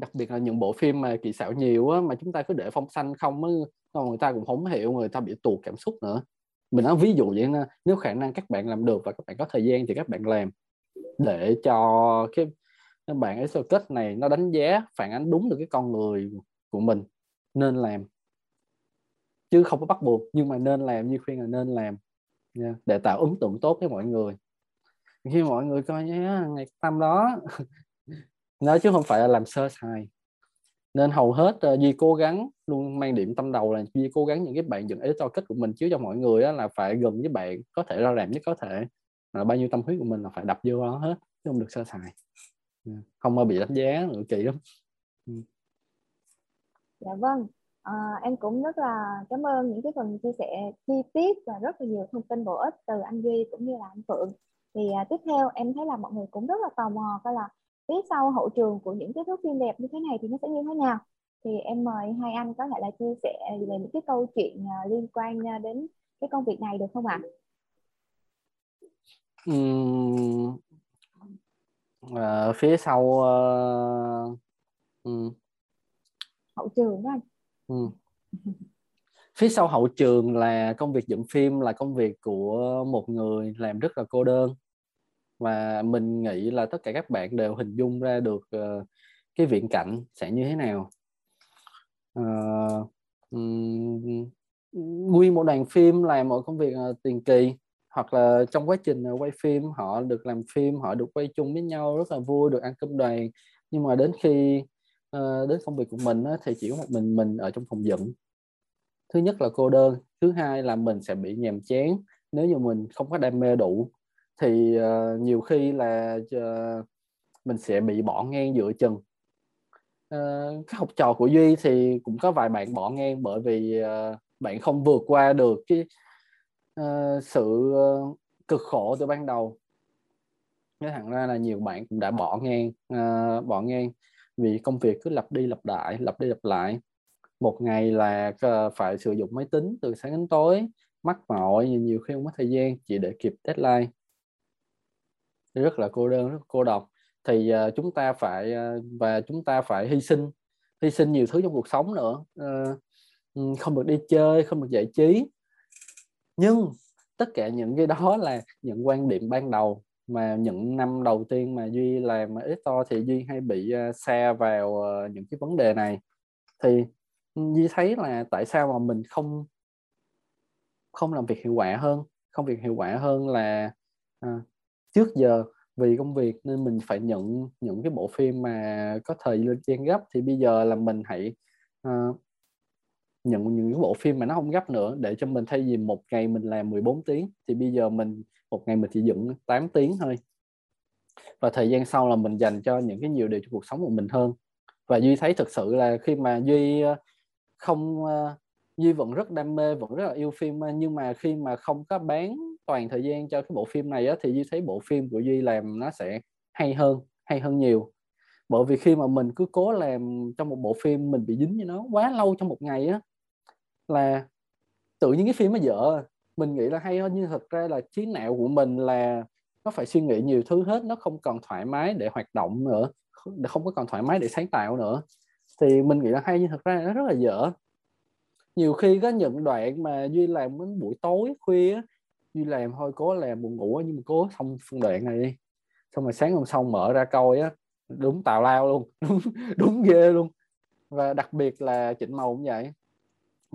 đặc biệt là những bộ phim mà kỳ xảo nhiều á, mà chúng ta cứ để phong xanh không á, ờ, người ta cũng không hiểu người ta bị tù cảm xúc nữa. Mình nói ví dụ vậy nha nếu khả năng các bạn làm được và các bạn có thời gian thì các bạn làm. Để cho cái các bạn Excel kết này nó đánh giá phản ánh đúng được cái con người của mình nên làm chứ không có bắt buộc nhưng mà nên làm như khuyên là nên làm. Nha, để tạo ấn tượng tốt với mọi người. Khi mọi người coi nhé ngày tâm đó nói chứ không phải là làm sơ sài. Nên hầu hết uh, Duy cố gắng luôn mang điểm tâm đầu là Duy cố gắng những cái bạn dựng editor kết của mình chiếu cho mọi người đó là phải gần với bạn có thể ra làm nhất có thể. Là bao nhiêu tâm huyết của mình là phải đập vô đó hết chứ không được sơ sài. Không bao bị đánh giá nữa kỳ lắm. Ừ. Dạ vâng à, em cũng rất là cảm ơn những cái phần chia sẻ chi tiết và rất là nhiều thông tin bổ ích từ anh Duy cũng như là anh Phượng thì à, tiếp theo em thấy là mọi người cũng rất là tò mò coi là phía sau hậu trường của những cái thước phim đẹp như thế này thì nó sẽ như thế nào thì em mời hai anh có thể là chia sẻ về những cái câu chuyện liên quan đến cái công việc này được không ạ? Uhm, à, phía sau uh, um, hậu trường đó anh. Ừ. Phía sau hậu trường là công việc dựng phim là công việc của một người làm rất là cô đơn. Và mình nghĩ là tất cả các bạn đều hình dung ra được uh, cái viễn cảnh sẽ như thế nào. Uh, um, nguyên một đoàn phim làm một công việc uh, tiền kỳ. Hoặc là trong quá trình quay phim họ được làm phim họ được quay chung với nhau rất là vui được ăn cơm đoàn. Nhưng mà đến khi uh, đến công việc của mình á, thì chỉ có một mình mình ở trong phòng dựng thứ nhất là cô đơn thứ hai là mình sẽ bị nhàm chán nếu như mình không có đam mê đủ. Thì uh, nhiều khi là uh, mình sẽ bị bỏ ngang giữa chừng. Uh, các học trò của duy thì cũng có vài bạn bỏ ngang bởi vì uh, bạn không vượt qua được cái uh, sự uh, cực khổ từ ban đầu. Nói thẳng ra là nhiều bạn cũng đã bỏ ngang uh, bỏ ngang vì công việc cứ lặp đi lặp lại lặp đi lặp lại. Một ngày là ờ, phải sử dụng máy tính từ sáng đến tối mắc mỏi nhiều khi không có thời gian chỉ để kịp deadline. Rất là cô đơn rất là cô độc. Thì uh, chúng ta phải uh, và chúng ta phải hy sinh hy sinh nhiều thứ trong cuộc sống nữa. Uh, không được đi chơi không được giải trí. Nhưng tất cả những cái đó là những quan điểm ban đầu mà những năm đầu tiên mà duy làm editor thì duy hay bị à, xa vào ờ, những cái vấn đề này. Thì duy thấy là tại sao mà mình không không làm việc hiệu quả hơn không việc hiệu quả hơn là à, trước giờ vì công việc nên mình phải nhận những cái bộ phim mà có thời gian gấp. Thì bây giờ là mình hãy uh, nhận những cái bộ phim mà nó không gấp nữa để cho mình thay vì một ngày mình làm 14 tiếng. Thì bây giờ mình một ngày mình chỉ dựng 8 tiếng thôi. Và thời gian sau là mình dành cho những cái nhiều điều trong cuộc sống của mình hơn. Và duy thấy thực sự là khi mà duy ờ, không ờ, duy vẫn rất đam mê vẫn rất là yêu phim ờ, nhưng mà khi mà không có bán toàn thời gian cho cái bộ phim này á, thì duy thấy bộ phim của duy làm nó sẽ hay hơn hay hơn nhiều. Bởi vì khi mà mình cứ cố làm trong một bộ phim mình bị dính với nó quá lâu trong một ngày á là tự nhiên cái phim nó dở mình nghĩ là hay hơn nhưng thật ra là trí não của mình là nó phải suy nghĩ nhiều thứ hết nó không còn thoải mái để hoạt động nữa không có còn thoải mái để sáng tạo nữa. Thì mình nghĩ là hay nhưng thật ra nó rất là dở. Nhiều khi có những đoạn mà duy làm đến buổi tối khuya duy làm thôi cố làm buồn ngủ nhưng mà cố xong phân đoạn này đi. Xong rồi sáng hôm sau mở ra coi á đúng tào lao luôn đúng, đúng ghê luôn. Và đặc biệt là chỉnh màu cũng vậy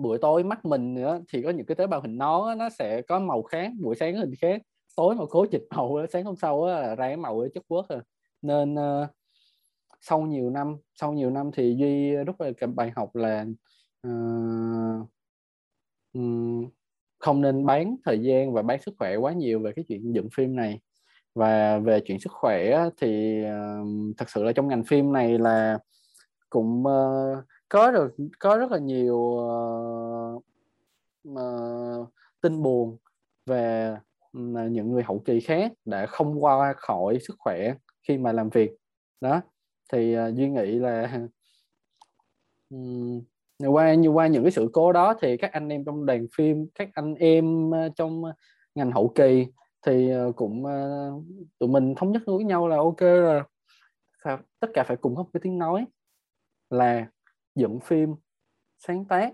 buổi tối mắt mình nữa thì có những cái tế bào hình nó nó sẽ có màu khác buổi sáng hình khác. Tối mà cố chỉnh màu sáng hôm sau là ra cái màu chất quất rồi. Nên uh, sau nhiều năm sau nhiều năm thì duy rút ra cái bài học là uh, um, không nên bán thời gian và bán sức khỏe quá nhiều về cái chuyện dựng phim này. Và về chuyện sức khỏe thì uh, thật sự là trong ngành phim này là cũng uh, có được có rất là nhiều uh, uh, tin buồn về những người hậu kỳ khác đã không qua khỏi sức khỏe khi mà làm việc. Đó thì uh, duy nghĩ là um, qua như qua những cái sự cố đó thì các anh em trong đoàn phim các anh em uh, trong ngành hậu kỳ thì uh, cũng uh, tụi mình thống nhất với nhau là ok là tất cả phải cùng có một cái tiếng nói là dựng phim sáng tác.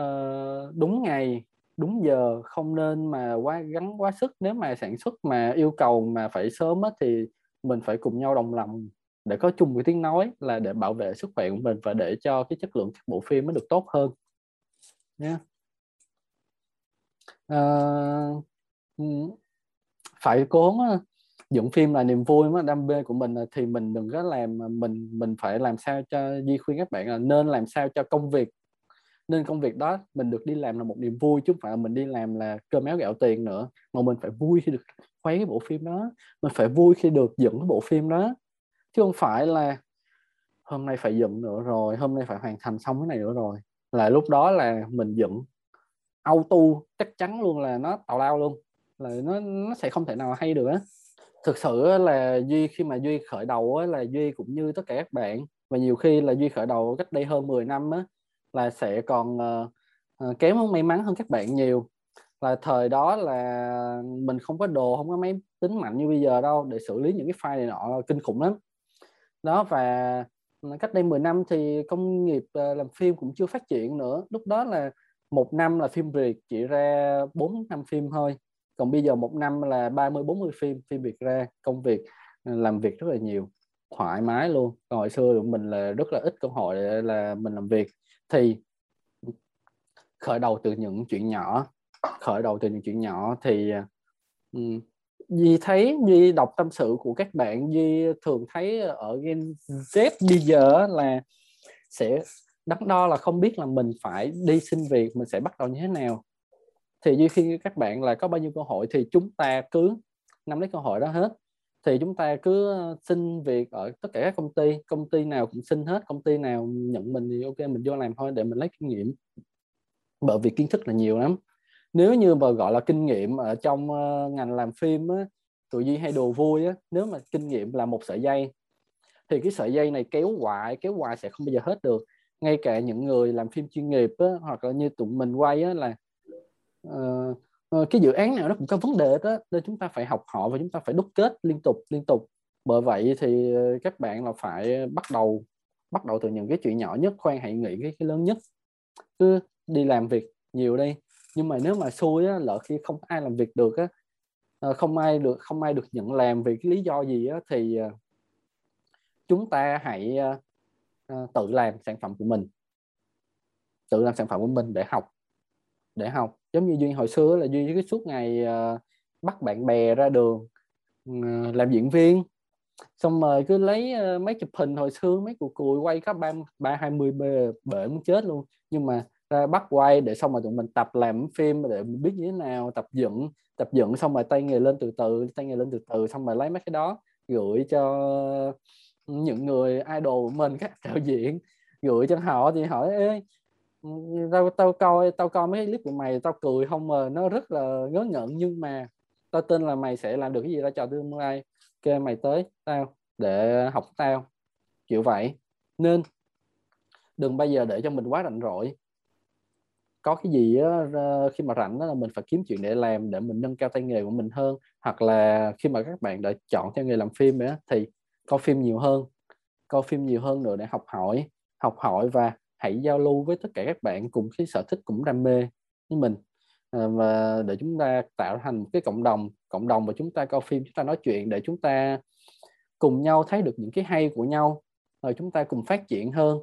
Uh, đúng ngày đúng giờ không nên mà quá gắn quá sức. Nếu mà sản xuất mà yêu cầu mà phải sớm á, thì mình phải cùng nhau đồng lòng để có chung một tiếng nói là để bảo vệ sức khỏe của mình và để cho cái chất lượng các bộ phim nó được tốt hơn. Nhé uh, ờ, ừ, phải cố dựng phim là niềm vui mà, đam mê của mình thì mình đừng có làm à, mình mình phải làm sao cho di khuyên các bạn là nên làm sao cho công việc, nên công việc đó mình được đi làm là một niềm vui chứ không phải là mình đi làm là cơm áo gạo tiền nữa, mà mình phải vui khi được quay cái bộ phim đó, mình phải vui khi được dựng cái bộ phim đó. Chứ không phải là hôm nay phải dựng nữa rồi, hôm nay phải hoàn thành xong cái này nữa rồi. Là lúc đó là mình dựng auto chắc chắn luôn là nó tào lao luôn, là nó nó sẽ không thể nào hay được á thực sự là duy khi mà duy khởi đầu là duy cũng như tất cả các bạn và nhiều khi là duy khởi đầu cách đây hơn 10 năm á là sẽ còn uh, kém hơn may mắn hơn các bạn nhiều. Là thời đó là mình không có đồ không có máy tính mạnh như bây giờ đâu để xử lý những cái file này nọ kinh khủng lắm. Đó và cách đây 10 năm thì công nghiệp ờ, làm phim cũng chưa phát triển nữa. Lúc đó là một năm là phim Việt chỉ ra 4 năm phim thôi còn bây giờ một năm là 30 40 phim phim Việt ra công việc ờ, làm việc rất là nhiều thoải mái luôn. Còn hồi xưa của mình là rất là ít cơ hội để là mình làm việc. Thì khởi đầu từ những chuyện nhỏ khởi đầu từ những chuyện nhỏ thì um, Duy thấy Duy đọc tâm sự của các bạn Duy thường thấy ở Gen Z bây giờ là sẽ đắn đo là không biết là mình phải đi xin việc mình sẽ bắt đầu như thế nào thì Duy khi các bạn là có bao nhiêu cơ hội thì chúng ta cứ nắm lấy cơ hội đó hết. Thì chúng ta cứ ờ, xin việc ở tất cả các công ty công ty nào cũng xin hết công ty nào nhận mình thì ok mình vô làm thôi để mình lấy kinh nghiệm. Bởi vì kiến thức là nhiều lắm. Nếu như mà gọi là kinh nghiệm ở trong ờ, ngành làm phim á tụi Duy hay đồ vui á nếu mà kinh nghiệm là một sợi dây thì cái sợi dây này kéo hoài kéo hoài sẽ không bao giờ hết được. Ngay cả những người làm phim chuyên nghiệp á, hoặc là như tụi mình quay á, là uh, cái dự án nào nó cũng có vấn đề đó nên chúng ta phải học họ và chúng ta phải đúc kết liên tục liên tục. Bởi vậy thì ờ, các bạn là phải bắt đầu bắt đầu từ những cái chuyện nhỏ nhất khoan hãy nghĩ cái, cái lớn nhất. Cứ đi làm việc nhiều đi. Nhưng mà nếu mà xui á, lỡ khi không ai làm việc được á không ai được không ai được nhận làm vì cái lý do gì á, thì chúng ta hãy tự làm sản phẩm của mình. Tự làm sản phẩm của mình để học để học giống như duy hồi xưa là duy cái suốt ngày uh, bắt bạn bè ra đường uh, làm diễn viên. Xong rồi cứ lấy uh, mấy chụp hình hồi xưa mấy cuộc cùi quay có ba ba hai mươi bể, bể muốn chết luôn. Nhưng mà ra bắt quay để xong rồi tụi mình tập làm phim để mình biết như thế nào tập dựng tập dựng xong rồi tay nghề lên từ từ tay nghề lên từ từ xong rồi lấy mấy cái đó gửi cho những người idol của mình các đạo diễn gửi cho họ thì hỏi Ê, tao tao coi tao coi mấy clip của mày tao cười không mà nó rất là ngớ ngẩn nhưng mà tao tin là mày sẽ làm được cái gì ra cho tương lai. Kêu mày tới tao để học tao. Kiểu vậy. Nên đừng bao giờ để cho mình quá rảnh rỗi. Có cái gì đó, khi mà rảnh đó là mình phải kiếm chuyện để làm để mình nâng cao tay nghề của mình hơn. Hoặc là khi mà các bạn đã chọn theo nghề làm phim đó, thì coi phim nhiều hơn. Coi phim nhiều hơn nữa để học hỏi. Học hỏi và hãy giao lưu với tất cả các bạn cùng cái sở thích cũng đam mê với mình. À, và để chúng ta tạo thành một cái cộng đồng cộng đồng và chúng ta coi phim, chúng ta nói chuyện để chúng ta cùng nhau thấy được những cái hay của nhau, rồi chúng ta cùng phát triển hơn.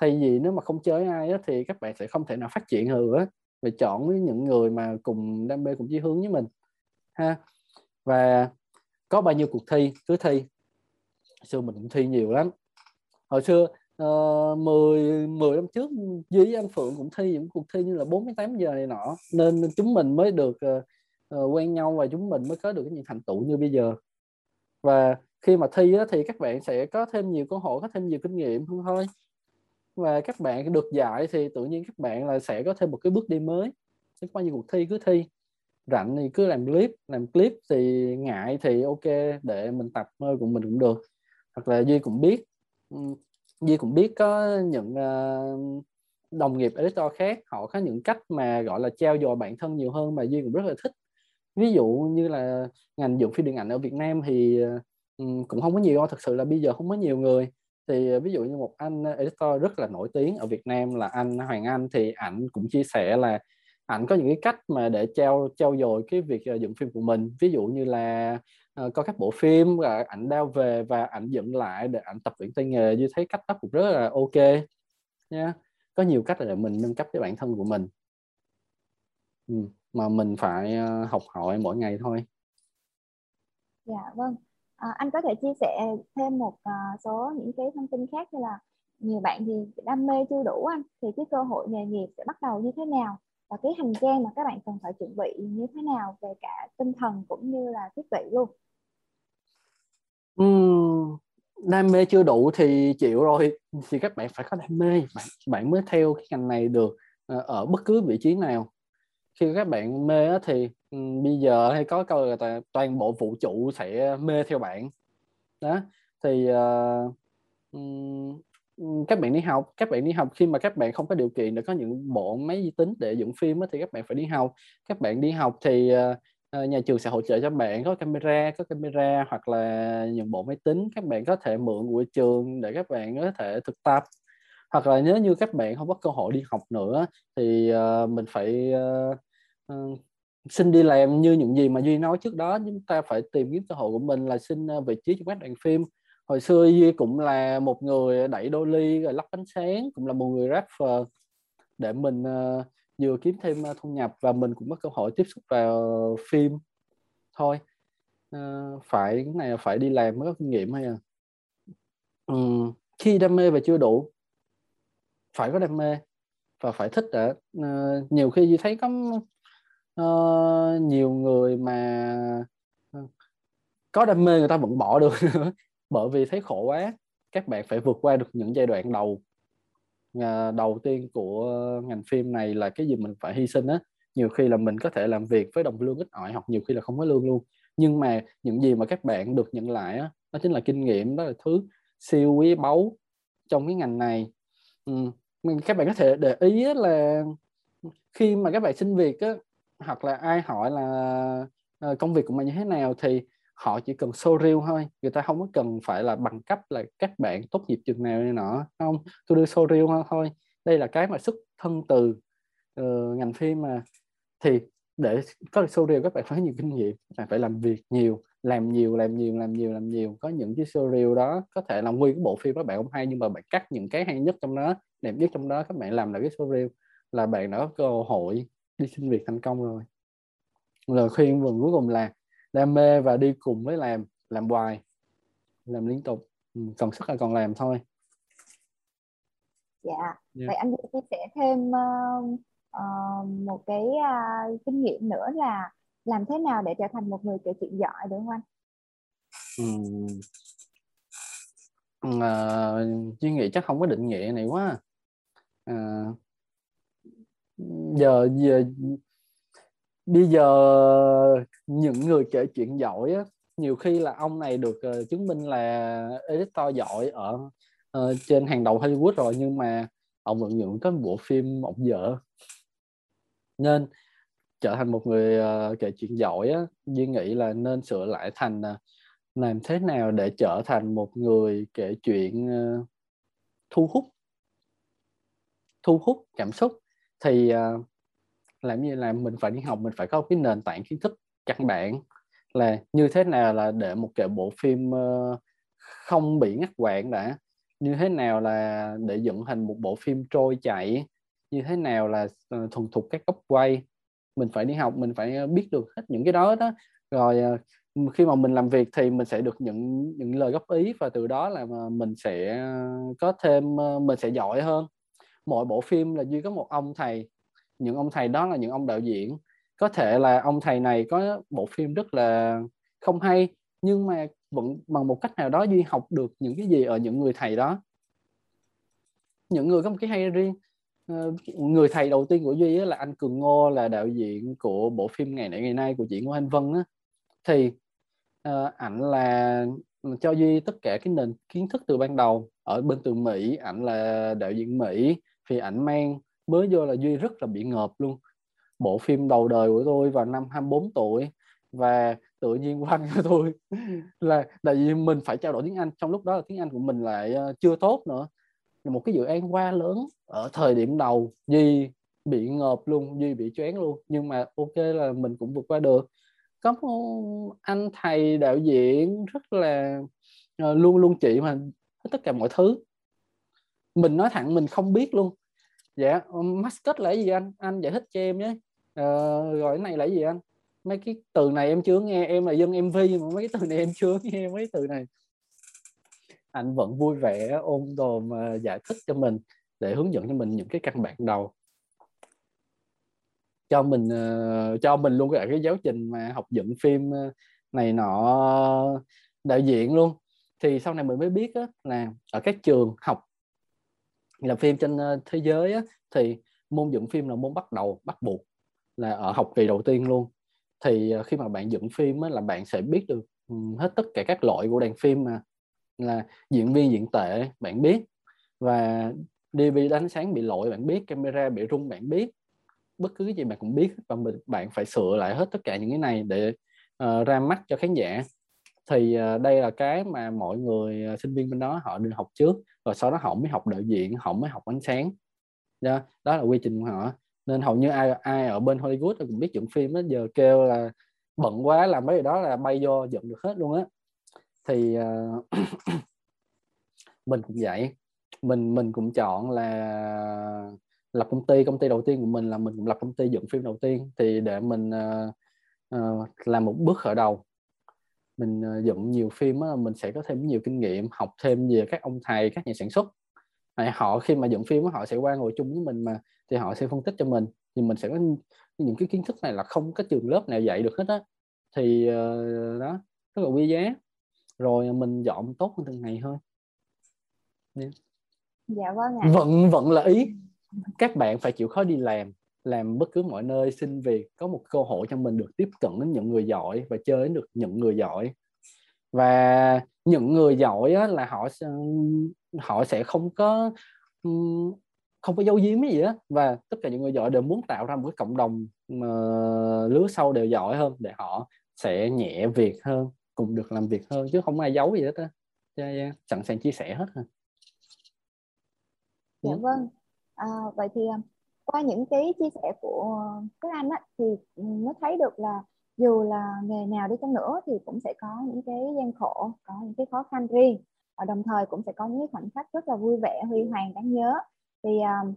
Thay vì nếu mà không chơi ai đó thì các bạn sẽ không thể nào phát triển nữa về chọn với những người mà cùng đam mê, cùng chí hướng với mình, ha. Và có bao nhiêu cuộc thi? Cứ thi. Xưa mình cũng thi nhiều lắm. Hồi xưa uh, 10 10 năm trước với anh Phượng cũng thi những cuộc thi như là 48 giờ này nọ nên chúng mình mới được uh, uh, quen nhau và chúng mình mới có được những thành tựu như bây giờ. Và khi mà thi á, thì các bạn sẽ có thêm nhiều cơ hội có thêm nhiều kinh nghiệm hơn thôi. Và các bạn được giải thì tự nhiên các bạn là sẽ có thêm một cái bước đi mới. Sẽ có bao nhiêu cuộc thi cứ thi. Rảnh thì cứ làm clip làm clip thì ngại thì ok để mình tập hơi của mình cũng được. Hoặc là duy cũng biết duy cũng biết có những uh, đồng nghiệp editor khác họ có những cách mà gọi là trao dồi bản thân nhiều hơn mà duy cũng rất là thích. Ví dụ như là ngành dựng phim điện ảnh ở Việt Nam thì um, cũng không có nhiều thật sự là bây giờ không có nhiều người. Thì ờ, ví dụ như một anh editor rất là nổi tiếng ở Việt Nam là anh Hoàng Anh thì ảnh cũng chia sẻ là ảnh có những cái cách mà để trao trao dồi cái việc dựng phim của mình. Ví dụ như là uh, các bộ phim rồi ảnh đeo về và ảnh dựng lại để ảnh tập luyện tay nghề như thấy cách đó cũng rất là ok nha có nhiều cách để mình nâng cấp cái bản thân của mình. Ừ. mà mình phải uh, học hỏi mỗi ngày thôi. Dạ vâng. À, anh có thể chia sẻ thêm một uh, số những cái thông tin khác như là nhiều bạn thì đam mê chưa đủ anh thì cái cơ hội nghề nghiệp sẽ bắt đầu như thế nào? Và cái hành trang mà các bạn cần phải chuẩn bị như thế nào về cả tinh thần cũng như là thiết bị luôn? Uhm, đam mê chưa đủ thì chịu rồi. Thì các bạn phải có đam mê. Bạn bạn mới theo cái ngành này được ờ, ở bất cứ vị trí nào. Khi các bạn mê thì um, bây giờ hay có câu là toàn bộ vũ trụ sẽ mê theo bạn. Đó thì uh, um, các bạn đi học các bạn đi học khi mà các bạn không có điều kiện để có những bộ máy vi tính để dựng phim thì các bạn phải đi học. Các bạn đi học thì uh, nhà trường sẽ hỗ trợ cho bạn có camera có camera hoặc là những bộ máy tính. Các bạn có thể mượn của trường để các bạn có thể thực tập. Hoặc là nếu như các bạn không có cơ hội đi học nữa thì uh, mình phải uh, uh, xin đi làm như những gì mà duy nói trước đó. Chúng ta phải tìm kiếm cơ hội của mình là xin vị trí trong các đoàn phim hồi xưa duy cũng là một người đẩy đô ly rồi lắp ánh sáng cũng là một người rapper để mình uh, vừa kiếm thêm uh, thu nhập và mình cũng có cơ hội tiếp xúc vào phim thôi. Uh, phải cái này phải đi làm mới có kinh nghiệm hay à? Um, khi đam mê và chưa đủ phải có đam mê và phải thích đã. Uh, nhiều khi thấy có uh, nhiều người mà có đam mê người ta vẫn bỏ được bởi vì thấy khổ quá các bạn phải vượt qua được những giai đoạn đầu. À, đầu tiên của ngành phim này là cái gì mình phải hy sinh á. Nhiều khi là mình có thể làm việc với đồng lương ít ỏi hoặc nhiều khi là không có lương luôn. Nhưng mà những gì mà các bạn được nhận lại á đó chính là kinh nghiệm đó là thứ siêu quý báu trong cái ngành này. Ừ. các bạn có thể để ý là khi mà các bạn xin việc á hoặc là ai hỏi là ờ, công việc của mình như thế nào thì họ chỉ cần show real thôi người ta không có cần phải là bằng cấp là các bạn tốt nghiệp trường nào này nọ không? Tôi đưa show real thôi đây là cái mà xuất thân từ uh, ngành phim mà. Thì để có được show real các bạn phải có nhiều kinh nghiệm các bạn phải làm việc nhiều làm nhiều làm nhiều làm nhiều làm nhiều. Có những cái show reel đó có thể là nguyên cái bộ phim các bạn không hay nhưng mà bạn cắt những cái hay nhất trong đó đẹp nhất trong đó các bạn làm lại cái show reel là bạn đã có cơ hội đi xin việc thành công rồi. Lời khuyên vừa cuối cùng là đam mê và đi cùng với làm làm hoài làm liên tục. Ừ, còn sức là còn làm thôi. Dạ. Yeah. vậy anh chia sẻ thêm uh, uh, một cái uh, kinh nghiệm nữa là làm thế nào để trở thành một người kể chuyện giỏi được không anh? Ừ. Uh, Duy nghĩ chắc không có định nghĩa này quá. Uh, giờ giờ bây giờ những người kể chuyện giỏi á, nhiều khi là ông này được uh, chứng minh là editor giỏi ở uh, trên hàng đầu Hollywood rồi nhưng mà ông vẫn những cái bộ phim ông dở. Nên trở thành một người uh, kể chuyện giỏi á, Duy nghĩ là nên sửa lại thành uh, làm thế nào để trở thành một người kể chuyện uh, thu hút thu hút cảm xúc. Thì uh, làm như là mình phải đi học, mình phải có cái nền tảng kiến thức căn bản. Là như thế nào là để một cái bộ phim ờ, không bị ngắt quãng đã? Như thế nào là để dựng thành một bộ phim trôi chảy? Như thế nào là ờ, thuần thục các góc quay? Mình phải đi học, mình phải ờ, biết được hết những cái đó đó. Rồi khi mà mình làm việc thì mình sẽ được những những lời góp ý và từ đó là mình sẽ có thêm mình sẽ giỏi hơn. Mỗi bộ phim là duy có một ông thầy những ông thầy đó là những ông đạo diễn. Có thể là ông thầy này có bộ phim rất là không hay nhưng mà vẫn bằng một cách nào đó duy học được những cái gì ở những người thầy đó. Những người có một cái hay riêng. Ờ, người thầy đầu tiên của duy là anh cường ngô là đạo diễn của bộ phim ngày nãy ngày nay của chị ngô anh vân á. Thì uh, ảnh là cho duy tất cả cái nền kiến thức từ ban đầu. Ở bên từ mỹ ảnh là đạo diễn mỹ thì ảnh mang mới vô là duy rất là bị ngợp luôn. Bộ phim đầu đời của tôi vào năm 24 tuổi và tự nhiên quanh của tôi là, tại vì mình phải trao đổi tiếng Anh, trong lúc đó là tiếng Anh của mình lại ờ, chưa tốt nữa. Một cái dự án quá lớn ở thời điểm đầu, Duy bị ngợp luôn, Duy bị choáng luôn. Nhưng mà ok là mình cũng vượt qua được. Có một anh thầy đạo diễn rất là ờ, luôn luôn chỉ mà tất cả mọi thứ. Mình nói thẳng mình không biết luôn dạ mascot là cái gì anh? Anh giải thích cho em nhé. Ờ, rồi cái này là cái gì anh? Mấy cái từ này em chưa nghe em là dân mv mà mấy cái từ này em chưa nghe mấy từ này. Anh vẫn vui vẻ ôn đồ mà ờ, giải thích cho mình để hướng dẫn cho mình những cái căn bản đầu. Cho mình uh, cho mình luôn cả cái giáo trình mà học dựng phim ờ, này nọ đại diện luôn. Thì sau này mình mới biết á, là ở các trường học làm phim trên ờ, thế giới á, thì môn dựng phim là môn bắt đầu bắt buộc là ở học kỳ đầu tiên luôn. Thì ờ, khi mà bạn dựng phim á, là bạn sẽ biết được hết tất cả các loại của đàn phim mà là diễn viên diễn tệ bạn biết. Và DV đánh sáng bị lỗi bạn biết. Camera bị rung bạn biết. Bất cứ cái gì bạn cũng biết và mình bạn phải sửa lại hết tất cả những cái này để uh, ra mắt cho khán giả thì à, đây là cái mà mọi người à, sinh viên bên đó họ đi học trước rồi sau đó họ mới học đạo diễn họ mới học ánh sáng. Đó, đó là quy trình của họ. Nên hầu như ai ai ở bên Hollywood cũng biết dựng phim á giờ kêu là bận quá làm mấy cái đó là bay vô dựng được hết luôn á. Thì uh, mình cũng vậy. Mình mình cũng chọn là lập công ty. Công ty đầu tiên của mình là mình cũng lập công ty dựng phim đầu tiên. Thì để mình uh, uh, làm một bước khởi đầu mình uh, dựng nhiều phim á, mình sẽ có thêm nhiều kinh nghiệm học thêm về các ông thầy các nhà sản xuất. Họ khi mà dựng phim á, họ sẽ qua ngồi chung với mình mà thì họ sẽ phân tích cho mình. Thì mình sẽ có những cái kiến thức này là không có trường lớp nào dạy được hết á. Thì uh, đó rất là quý giá. Rồi mình dọn tốt hơn từng ngày thôi. Yeah. dạ vâng ạ. Vận vận là ý. Các bạn phải chịu khó đi làm làm bất cứ mọi nơi xin việc có một cơ hội cho mình được tiếp cận đến những người giỏi và chơi đến được những người giỏi. Và những người giỏi á, là họ họ sẽ không có không có giấu giếm cái gì á. Và tất cả những người giỏi đều muốn tạo ra một cái cộng đồng mà lứa sau đều giỏi hơn để họ sẽ nhẹ việc hơn cùng được làm việc hơn chứ không ai giấu gì hết á. Yeah, yeah. sẵn sàng chia sẻ hết ha. Dạ. vâng. À, vậy thì à, qua những cái chia sẻ của các anh á, thì nó thấy được là dù là nghề nào đi chăng nữa thì cũng sẽ có những cái gian khổ có những cái khó khăn riêng. Và đồng thời cũng sẽ có những khoảnh khắc rất là vui vẻ huy hoàng đáng nhớ. Thì uh,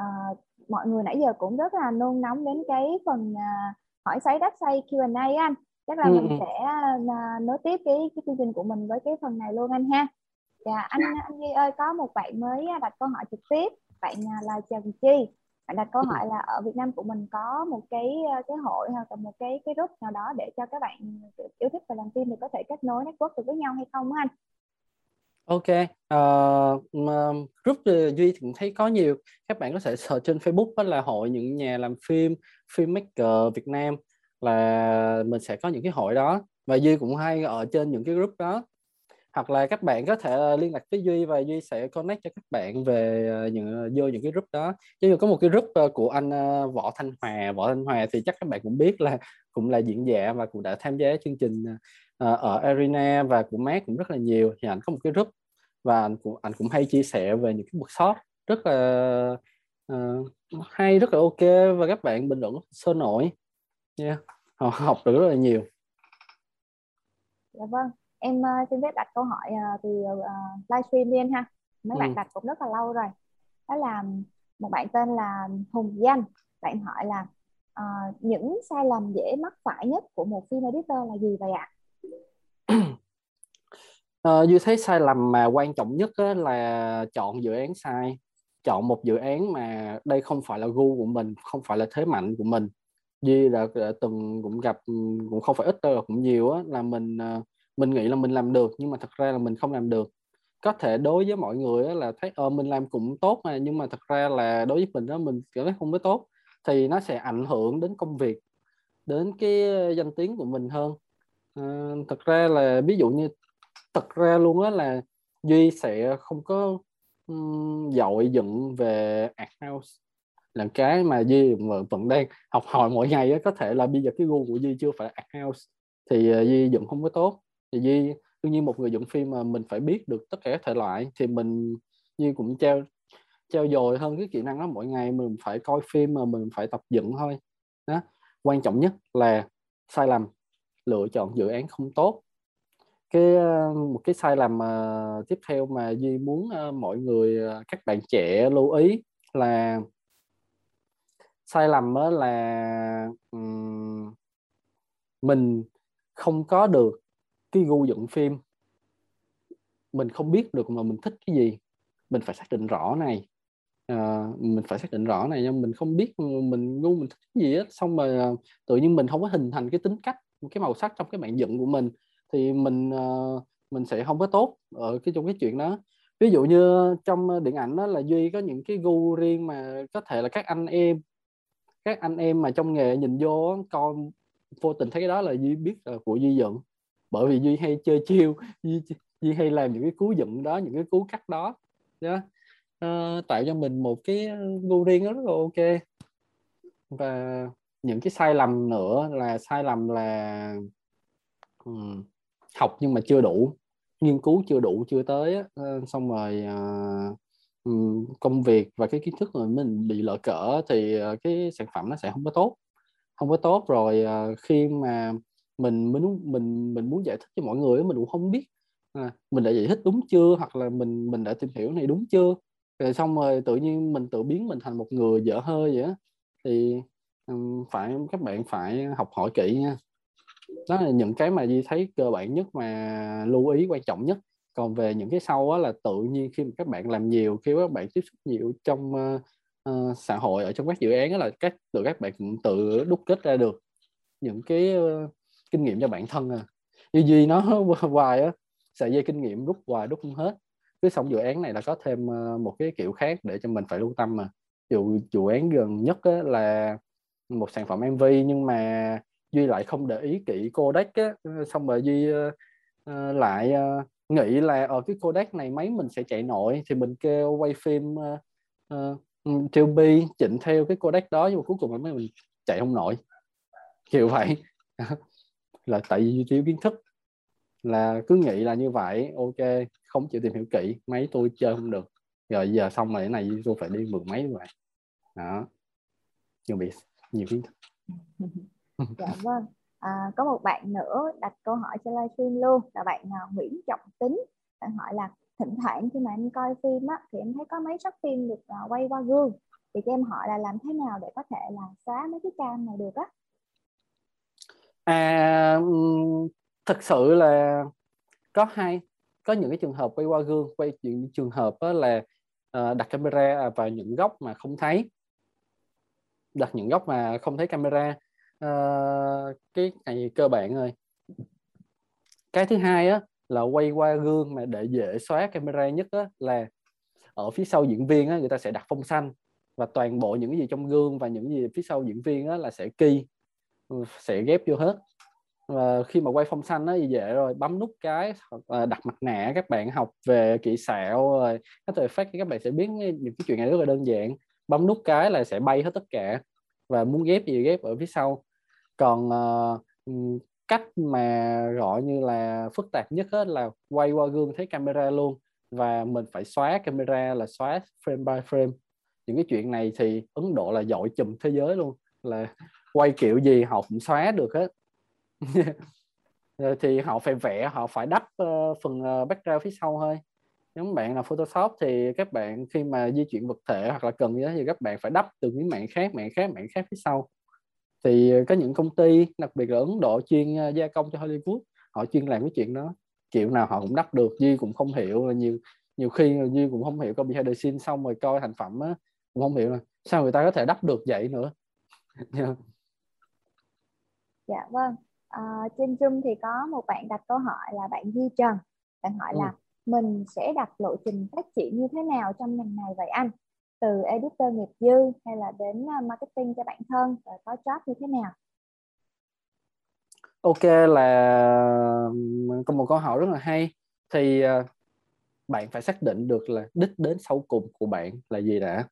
uh, mọi người nãy giờ cũng rất là nôn nóng đến cái phần uh, hỏi xoáy đáp xoay Q&A anh. Chắc là ừ. mình ừ. sẽ uh, nối tiếp cái cái chương trình của mình với cái phần này luôn anh ha. Dạ anh anh Duy ơi có một bạn mới đặt câu hỏi trực tiếp. Bạn là Trần Chi bạn đặt câu hỏi là ở Việt Nam của mình có một cái ờ, cái hội hoặc là một cái cái group nào đó để cho các bạn yêu thích và làm phim thì có thể kết nối network được với nhau hay không anh Ok, uh, group Duy thì cũng thấy có nhiều. Các bạn có thể search trên Facebook đó là hội những nhà làm phim, filmmaker Việt Nam là mình sẽ có những cái hội đó và Duy cũng hay ở trên những cái group đó. Hoặc là các bạn có thể liên lạc với Duy và Duy sẽ connect cho các bạn về ờ, những ờ, vô những cái group đó. Chứ như có một cái group ờ, của anh Võ Thanh Hòa, Võ Thanh Hòa thì chắc các bạn cũng biết là cũng là diễn giả và cũng đã tham gia chương trình ở Arena và của mát cũng rất là nhiều thì anh có một cái group và anh cũng anh cũng hay chia sẻ về những cái workshop rất là uh, hay rất là ok và các bạn bình luận sôi nổi yeah. họ học được rất là nhiều dạ vâng em uh, xin phép đặt câu hỏi uh, từ uh, livestream liên ha. Mấy ừ. bạn đặt cũng rất là lâu rồi. Đó là một bạn tên là Hùng Danh bạn hỏi là uh, những sai lầm dễ mắc phải nhất của một phim editor là gì vậy ạ? uh, Duy thấy sai lầm mà quan trọng nhất là chọn dự án sai. Chọn một dự án mà đây không phải là gu của mình không phải là thế mạnh của mình. Duy đã, đã từng cũng gặp cũng không phải ít đâu cũng nhiều á là mình uh, mình nghĩ là mình làm được nhưng mà thật ra là mình không làm được. Có thể đối với mọi người là thấy ờ mình làm cũng tốt mà nhưng mà thật ra là đối với mình đó mình cảm thấy không có tốt thì nó sẽ ảnh hưởng đến công việc đến cái ờ, danh tiếng của mình hơn. À, thật ra là ví dụ như thật ra luôn á là duy sẽ không có um, dội dựng về art house. Là cái mà duy vẫn đang học hỏi mỗi ngày á có thể là bây giờ cái gu của duy chưa phải art house thì uh, duy dựng không có tốt thì duy đương nhiên một người dựng phim mà mình phải biết được tất cả các thể loại thì mình như cũng treo treo dồi hơn cái kỹ năng đó mỗi ngày. Mình phải coi phim mà mình phải tập dựng thôi. Đó. Quan trọng nhất là sai lầm lựa chọn dự án không tốt. Cái ờ, một cái sai lầm mà tiếp theo mà duy muốn ờ, mọi người các bạn trẻ lưu ý là sai lầm đó là um, mình không có được cái gu dựng phim. Mình không biết được mà mình thích cái gì. Mình phải xác định rõ này. À, mình phải xác định rõ này nhưng mình không biết mình ngu mình thích cái gì á. Xong mà ờ, tự nhiên mình không có hình thành cái tính cách cái màu sắc trong cái bạn dựng của mình thì mình uh, mình sẽ không có tốt ở cái trong cái chuyện đó. Ví dụ như trong điện ảnh đó là duy có những cái gu riêng mà có thể là các anh em các anh em mà trong nghề nhìn vô coi vô tình thấy cái đó là duy biết là của duy dựng bởi vì duy hay chơi chiêu duy, duy hay làm những cái cú dựng đó những cái cú cắt đó. Đó uh, ờ, tạo cho mình một cái ờ, gu riêng rất là ok. Và những cái sai lầm nữa là sai lầm là um, học nhưng mà chưa đủ nghiên cứu chưa đủ chưa tới uh, xong rồi uh, công việc và cái kiến thức mà mình bị lỡ cỡ thì uh, cái sản phẩm nó sẽ không có tốt. Không có tốt rồi uh, khi mà mình muốn mình mình muốn giải thích cho mọi người mình cũng không biết à, mình đã giải thích đúng chưa hoặc là mình mình đã tìm hiểu này đúng chưa? Rồi xong rồi tự nhiên mình tự biến mình thành một người dở hơi vậy thì um, phải các bạn phải học hỏi kỹ nha. Đó là những cái mà Di thấy cơ bản nhất mà lưu ý quan trọng nhất. Còn về những cái sau đó là tự nhiên khi mà các bạn làm nhiều khi các bạn tiếp xúc nhiều trong uh, uh, xã hội ở trong các dự án đó là các tự các bạn cũng tự đúc kết ra được những cái uh, kinh nghiệm cho bản thân à. Như Duy nó hoài á sợi dây kinh nghiệm rút hoài rút không hết. Cứ xong dự án này là có thêm ờ, một cái kiểu khác để cho mình phải lưu tâm mà. Dù dự án gần nhất á, là một sản phẩm MV nhưng mà duy lại không để ý kỹ codec á. Ờ, xong rồi duy uh, lại uh, nghĩ là ở cái codec này máy mình sẽ chạy nổi thì mình kêu quay phim uh, uh, Tilby chỉnh theo cái codec đó nhưng mà cuối cùng máy mình chạy không nổi. Kiểu vậy. là tại vì thiếu kiến thức. Là cứ nghĩ là như vậy ok không chịu tìm hiểu kỹ máy tôi chơi không được. Rồi giờ xong rồi cái này tôi phải đi mượn máy vậy đó. Nhiều bị nhiều kiến thức. Dạ vâng. À, có một bạn nữa đặt câu hỏi cho livestream luôn. Là bạn à, Nguyễn Trọng Tính. Bạn hỏi là thỉnh thoảng khi mà em coi phim á thì em thấy có mấy shot phim được uh, quay qua gương. Thì cho em hỏi là làm thế nào để có thể là xóa mấy cái cam này được á? À thực sự là có hai có những cái trường hợp quay qua gương quay những trường hợp là uh, đặt camera vào những góc mà không thấy. Đặt những góc mà không thấy camera. Uh, cái này cơ bản rồi. Cái thứ hai á là quay qua gương mà để dễ xóa camera nhất á là ở phía sau diễn viên á người ta sẽ đặt phông xanh và toàn bộ những cái gì trong gương và những gì phía sau diễn viên á là sẽ key. Ừ, sẽ ghép vô hết. Và khi mà quay phong xanh nó dễ rồi bấm nút cái đặt mặt nạ các bạn học về kỹ xạo rồi các thời phát các bạn sẽ biết những cái chuyện này rất là đơn giản. Bấm nút cái là sẽ bay hết tất cả. Và muốn ghép gì ghép ở phía sau. Còn uh, cách mà gọi như là phức tạp nhất hết là quay qua gương thấy camera luôn. Và mình phải xóa camera là xóa frame by frame. Những cái chuyện này thì Ấn Độ là dội chùm thế giới luôn. Là quay kiểu gì họ cũng xóa được hết. Thì họ phải vẽ họ phải đắp uh, phần uh, background phía sau thôi. Nếu bạn là Photoshop thì các bạn khi mà di chuyển vật thể hoặc là cần gì đó thì các bạn phải đắp từ những mạng khác mạng khác mạng khác phía sau. Thì có những công ty đặc biệt là Ấn Độ chuyên uh, gia công cho Hollywood họ chuyên làm cái chuyện đó. Kiểu nào họ cũng đắp được Duy cũng không hiểu là nhiều nhiều khi Duy cũng không hiểu coi behind the xin xong rồi coi thành phẩm á cũng không hiểu là sao người ta có thể đắp được vậy nữa. dạ vâng. À, trên Zoom thì có một bạn đặt câu hỏi là bạn Duy Trần. Bạn hỏi ừ. là mình sẽ đặt lộ trình phát triển như thế nào trong ngành này vậy anh? Từ editor nghiệp dư hay là đến à, marketing cho bản thân và có job như thế nào? Ok là có một câu hỏi rất là hay. Thì uh, bạn phải xác định được là đích đến sau cùng của bạn là gì đã?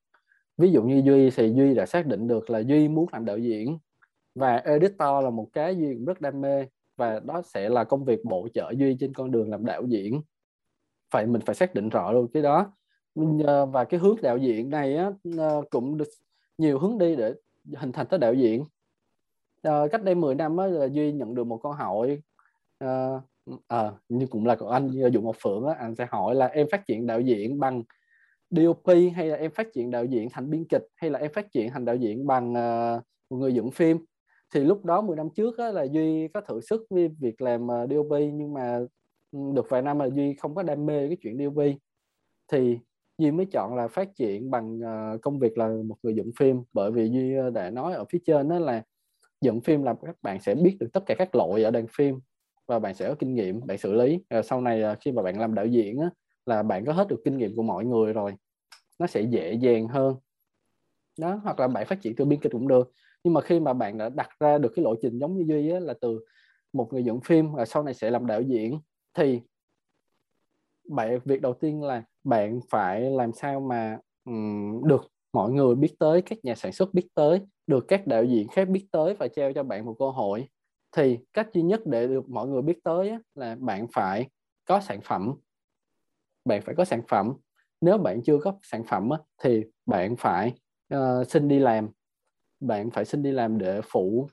Ví dụ như duy thì duy đã xác định được là duy muốn làm đạo diễn và editor là một cái duy cũng rất đam mê và đó sẽ là công việc bổ trợ duy trên con đường làm đạo diễn. Phải mình phải xác định rõ luôn cái đó. Ờ, và cái hướng đạo diễn này á, ờ, cũng được nhiều hướng đi để hình thành tới đạo diễn. À, cách đây 10 năm á, là duy nhận được một câu hỏi à, à, nhưng cũng là của anh dụng một phượng á, anh sẽ hỏi là em phát triển đạo diễn bằng DOP hay là em phát triển đạo diễn thành biên kịch hay là em phát triển thành đạo diễn bằng uh, người dựng phim? Thì lúc đó 10 năm trước á, là duy có thử sức với việc làm ờ, uh, DOP nhưng mà ừ, được vài năm là duy không có đam mê cái chuyện DOP thì duy mới chọn là phát triển bằng uh, công việc là một người dựng phim. Bởi vì duy ờ, đã nói ở phía trên đó là dựng phim là các bạn sẽ biết được tất cả các lỗi ở đoàn phim và bạn sẽ có kinh nghiệm bạn xử lý. Rồi sau này khi mà bạn làm đạo diễn á, là bạn có hết được kinh nghiệm của mọi người rồi nó sẽ dễ dàng hơn. Đó hoặc là bạn phát triển từ biên kịch cũng được nhưng mà khi mà bạn đã đặt ra được cái lộ trình giống như duy á, là từ một người dựng phim và sau này sẽ làm đạo diễn thì bạn việc đầu tiên là bạn phải làm sao mà um, được mọi người biết tới các nhà sản xuất biết tới được các đạo diễn khác biết tới và trao cho bạn một cơ hội. Thì cách duy nhất để được mọi người biết tới là bạn phải có sản phẩm. Bạn phải có sản phẩm. Nếu bạn chưa có sản phẩm thì bạn phải uh, xin đi làm bạn phải xin đi làm để phụ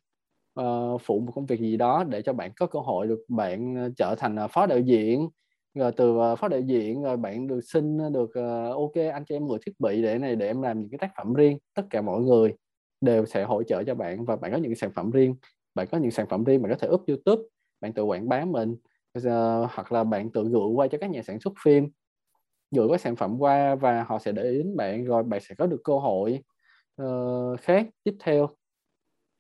uh, phụ một công việc gì đó để cho bạn có cơ hội được bạn ờ, trở thành ờ, phó đạo diễn. Rồi từ phó đạo diễn rồi bạn được xin được uh, ok anh cho em mượn thiết bị để này để em làm những cái tác phẩm riêng. Tất cả mọi người đều sẽ hỗ trợ cho bạn và bạn có những sản phẩm riêng. Bạn có những sản phẩm riêng bạn có thể up YouTube bạn tự quảng bá mình. Uh, hoặc là bạn tự gửi qua cho các nhà sản xuất phim. Gửi cái sản phẩm qua và họ sẽ để ý đến bạn rồi bạn sẽ có được cơ hội uh, khác tiếp theo.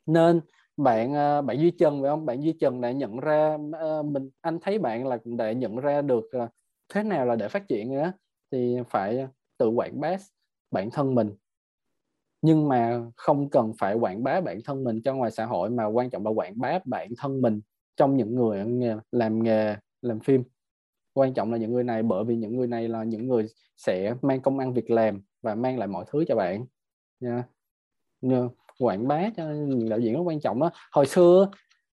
Nên bạn uh, bạn duy trần phải không? Bạn duy trần đã nhận ra uh, mình anh thấy bạn là đã nhận ra được uh, thế nào là để phát triển đó thì phải tự quảng bá bản thân mình. Nhưng mà không cần phải quảng bá bản thân mình cho ngoài xã hội mà quan trọng là quảng bá bản thân mình trong những người làm nghề làm phim. Quan trọng là những người này bởi vì những người này là những người sẽ mang công ăn việc làm và mang lại mọi thứ cho bạn. Dạ. nha yeah. quảng bá cho đạo diễn rất quan trọng đó. Hồi xưa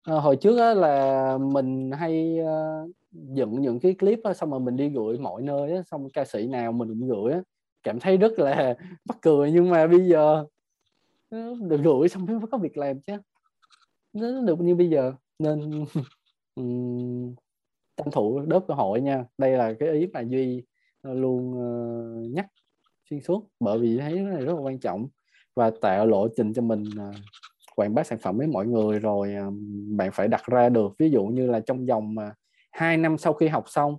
ờ, hồi trước á, là mình hay uh, dựng những cái clip á, xong rồi mình đi gửi mọi nơi á, xong ca sĩ nào mình cũng gửi á, cảm thấy rất là mắc cười nhưng mà bây giờ được gửi xong mới có việc làm chứ. Nó được như bây giờ. Nên tranh thủ đớp cơ hội nha. Đây là cái ý mà duy luôn uh, nhắc xuyên suốt. Bởi vì thấy cái này rất là quan trọng và tạo lộ trình cho mình uh, quảng bá sản phẩm với mọi người rồi uh, bạn phải đặt ra được. Ví dụ như là trong vòng mà uh, 2 năm sau khi học xong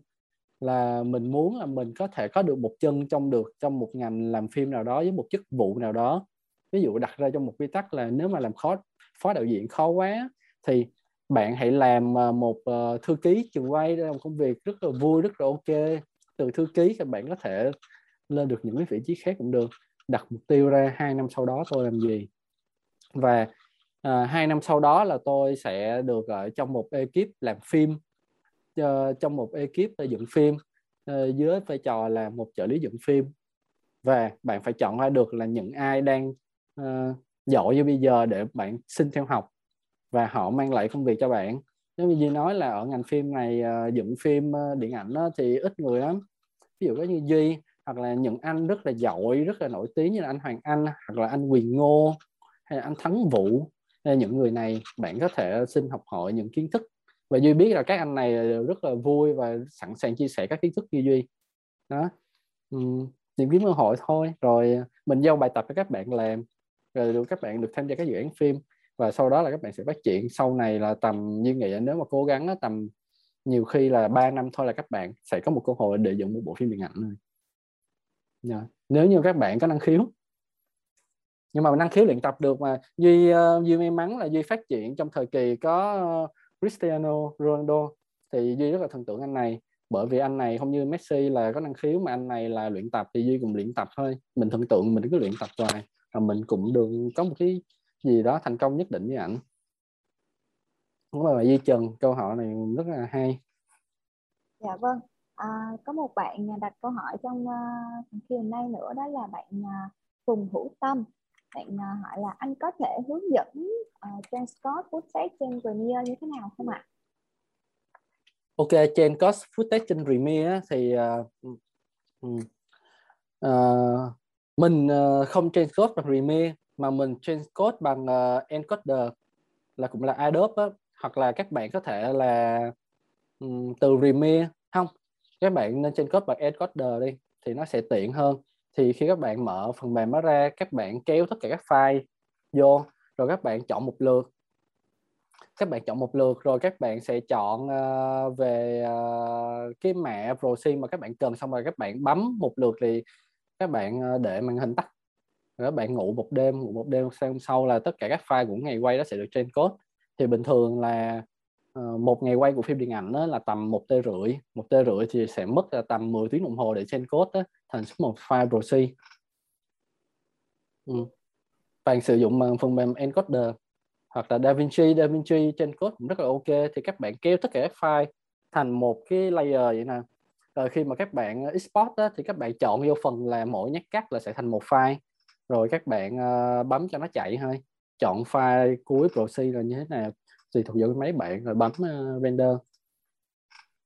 là mình muốn là mình có thể có được một chân trong được trong một ngành làm phim nào đó với một chức vụ nào đó. Ví dụ đặt ra trong một quy tắc là nếu mà làm khó phó đạo diễn khó quá thì bạn hãy làm à, một uh, thư ký trường quay đây là một công việc rất là vui rất là ok. Từ thư ký các bạn có thể lên được những cái vị trí khác cũng được. Đặt mục tiêu ra hai năm sau đó tôi làm gì? Và uh, hai năm sau đó là tôi sẽ được ở trong một ekip làm phim uh, trong một ekip dựng phim uh, dưới vai trò là một trợ lý dựng phim. Và bạn phải chọn ra được là những ai đang uh, giỏi như bây giờ để bạn xin theo học. Và họ mang lại công việc cho bạn. Nếu như Duy nói là ở ngành phim này uh, dựng phim uh, điện ảnh đó, thì ít người lắm. Ví dụ có như Duy hoặc là những anh rất là giỏi rất là nổi tiếng như là anh Hoàng Anh hoặc là anh Quỳnh Ngô hay là anh Thắng Vũ. Hay những người này bạn có thể xin học hỏi những kiến thức. Và Duy biết là các anh này rất là vui và sẵn sàng chia sẻ các kiến thức như Duy. Đó. Uhm, tìm kiếm cơ hội thôi. Rồi mình giao bài tập cho các bạn làm. Rồi được các bạn được tham gia các dự án phim. Và sau đó là các bạn sẽ phát triển. Sau này là tầm như nghĩ nếu mà cố gắng tầm nhiều khi là 3 năm thôi là các bạn sẽ có một cơ hội để dựng một bộ phim điện ảnh rồi yeah. nếu như các bạn có năng khiếu. Nhưng mà năng khiếu luyện tập được mà. Duy uh, duy may mắn là duy phát triển trong thời kỳ có uh, Cristiano Ronaldo. Thì duy rất là thần tượng anh này. Bởi vì anh này không như Messi là có năng khiếu mà anh này là luyện tập thì duy cùng luyện tập thôi. Mình thần tượng mình cứ luyện tập hoài. Và mình cũng được có một cái gì đó thành công nhất định với ảnh. Đúng rồi duy Trần. Câu hỏi này rất là hay. Dạ vâng à, có một bạn đặt câu hỏi trong uh, nay nữa đó là bạn uh, Phùng Hữu Tâm bạn uh, hỏi là anh có thể hướng dẫn uh, transcode footage trên Premiere như thế nào không ạ? Ok, trên cost footage trên Premiere thì uh, uh, mình uh, không transcode bằng Premiere mà mình transcode bằng uh, encoder là cũng là Adobe á, hoặc là các bạn có thể là um, từ Premiere các bạn nên trên code bằng encoder đi thì nó sẽ tiện hơn. Thì khi các bạn mở phần mềm nó ra các bạn kéo tất cả các file vô rồi các bạn chọn một lượt. Các bạn chọn một lượt rồi các bạn sẽ chọn uh, về uh, cái mẹ proxy mà các bạn cần xong rồi các bạn bấm một lượt thì các bạn uh, để màn hình tắt. Rồi các bạn ngủ một đêm ngủ một đêm sau sau là tất cả các file của ngày quay đó sẽ được trên code. Thì bình thường là Ờ, một ngày quay của phim điện ảnh đó là tầm một tê rưỡi một tê rưỡi thì sẽ mất là tầm 10 tiếng đồng hồ để train code đó, thành một file proxy. Ừ. bạn sử dụng bằng phần mềm encoder hoặc là DaVinci DaVinci trên code cũng rất là ok. Thì các bạn kéo tất cả các file thành một cái layer vậy nè. Rồi khi mà các bạn export đó thì các bạn chọn vô phần là mỗi nhát cắt là sẽ thành một file. Rồi các bạn uh, bấm cho nó chạy thôi. Chọn file cuối proxy là như thế nào? Tùy thuộc vào cái máy bạn rồi bấm uh, render.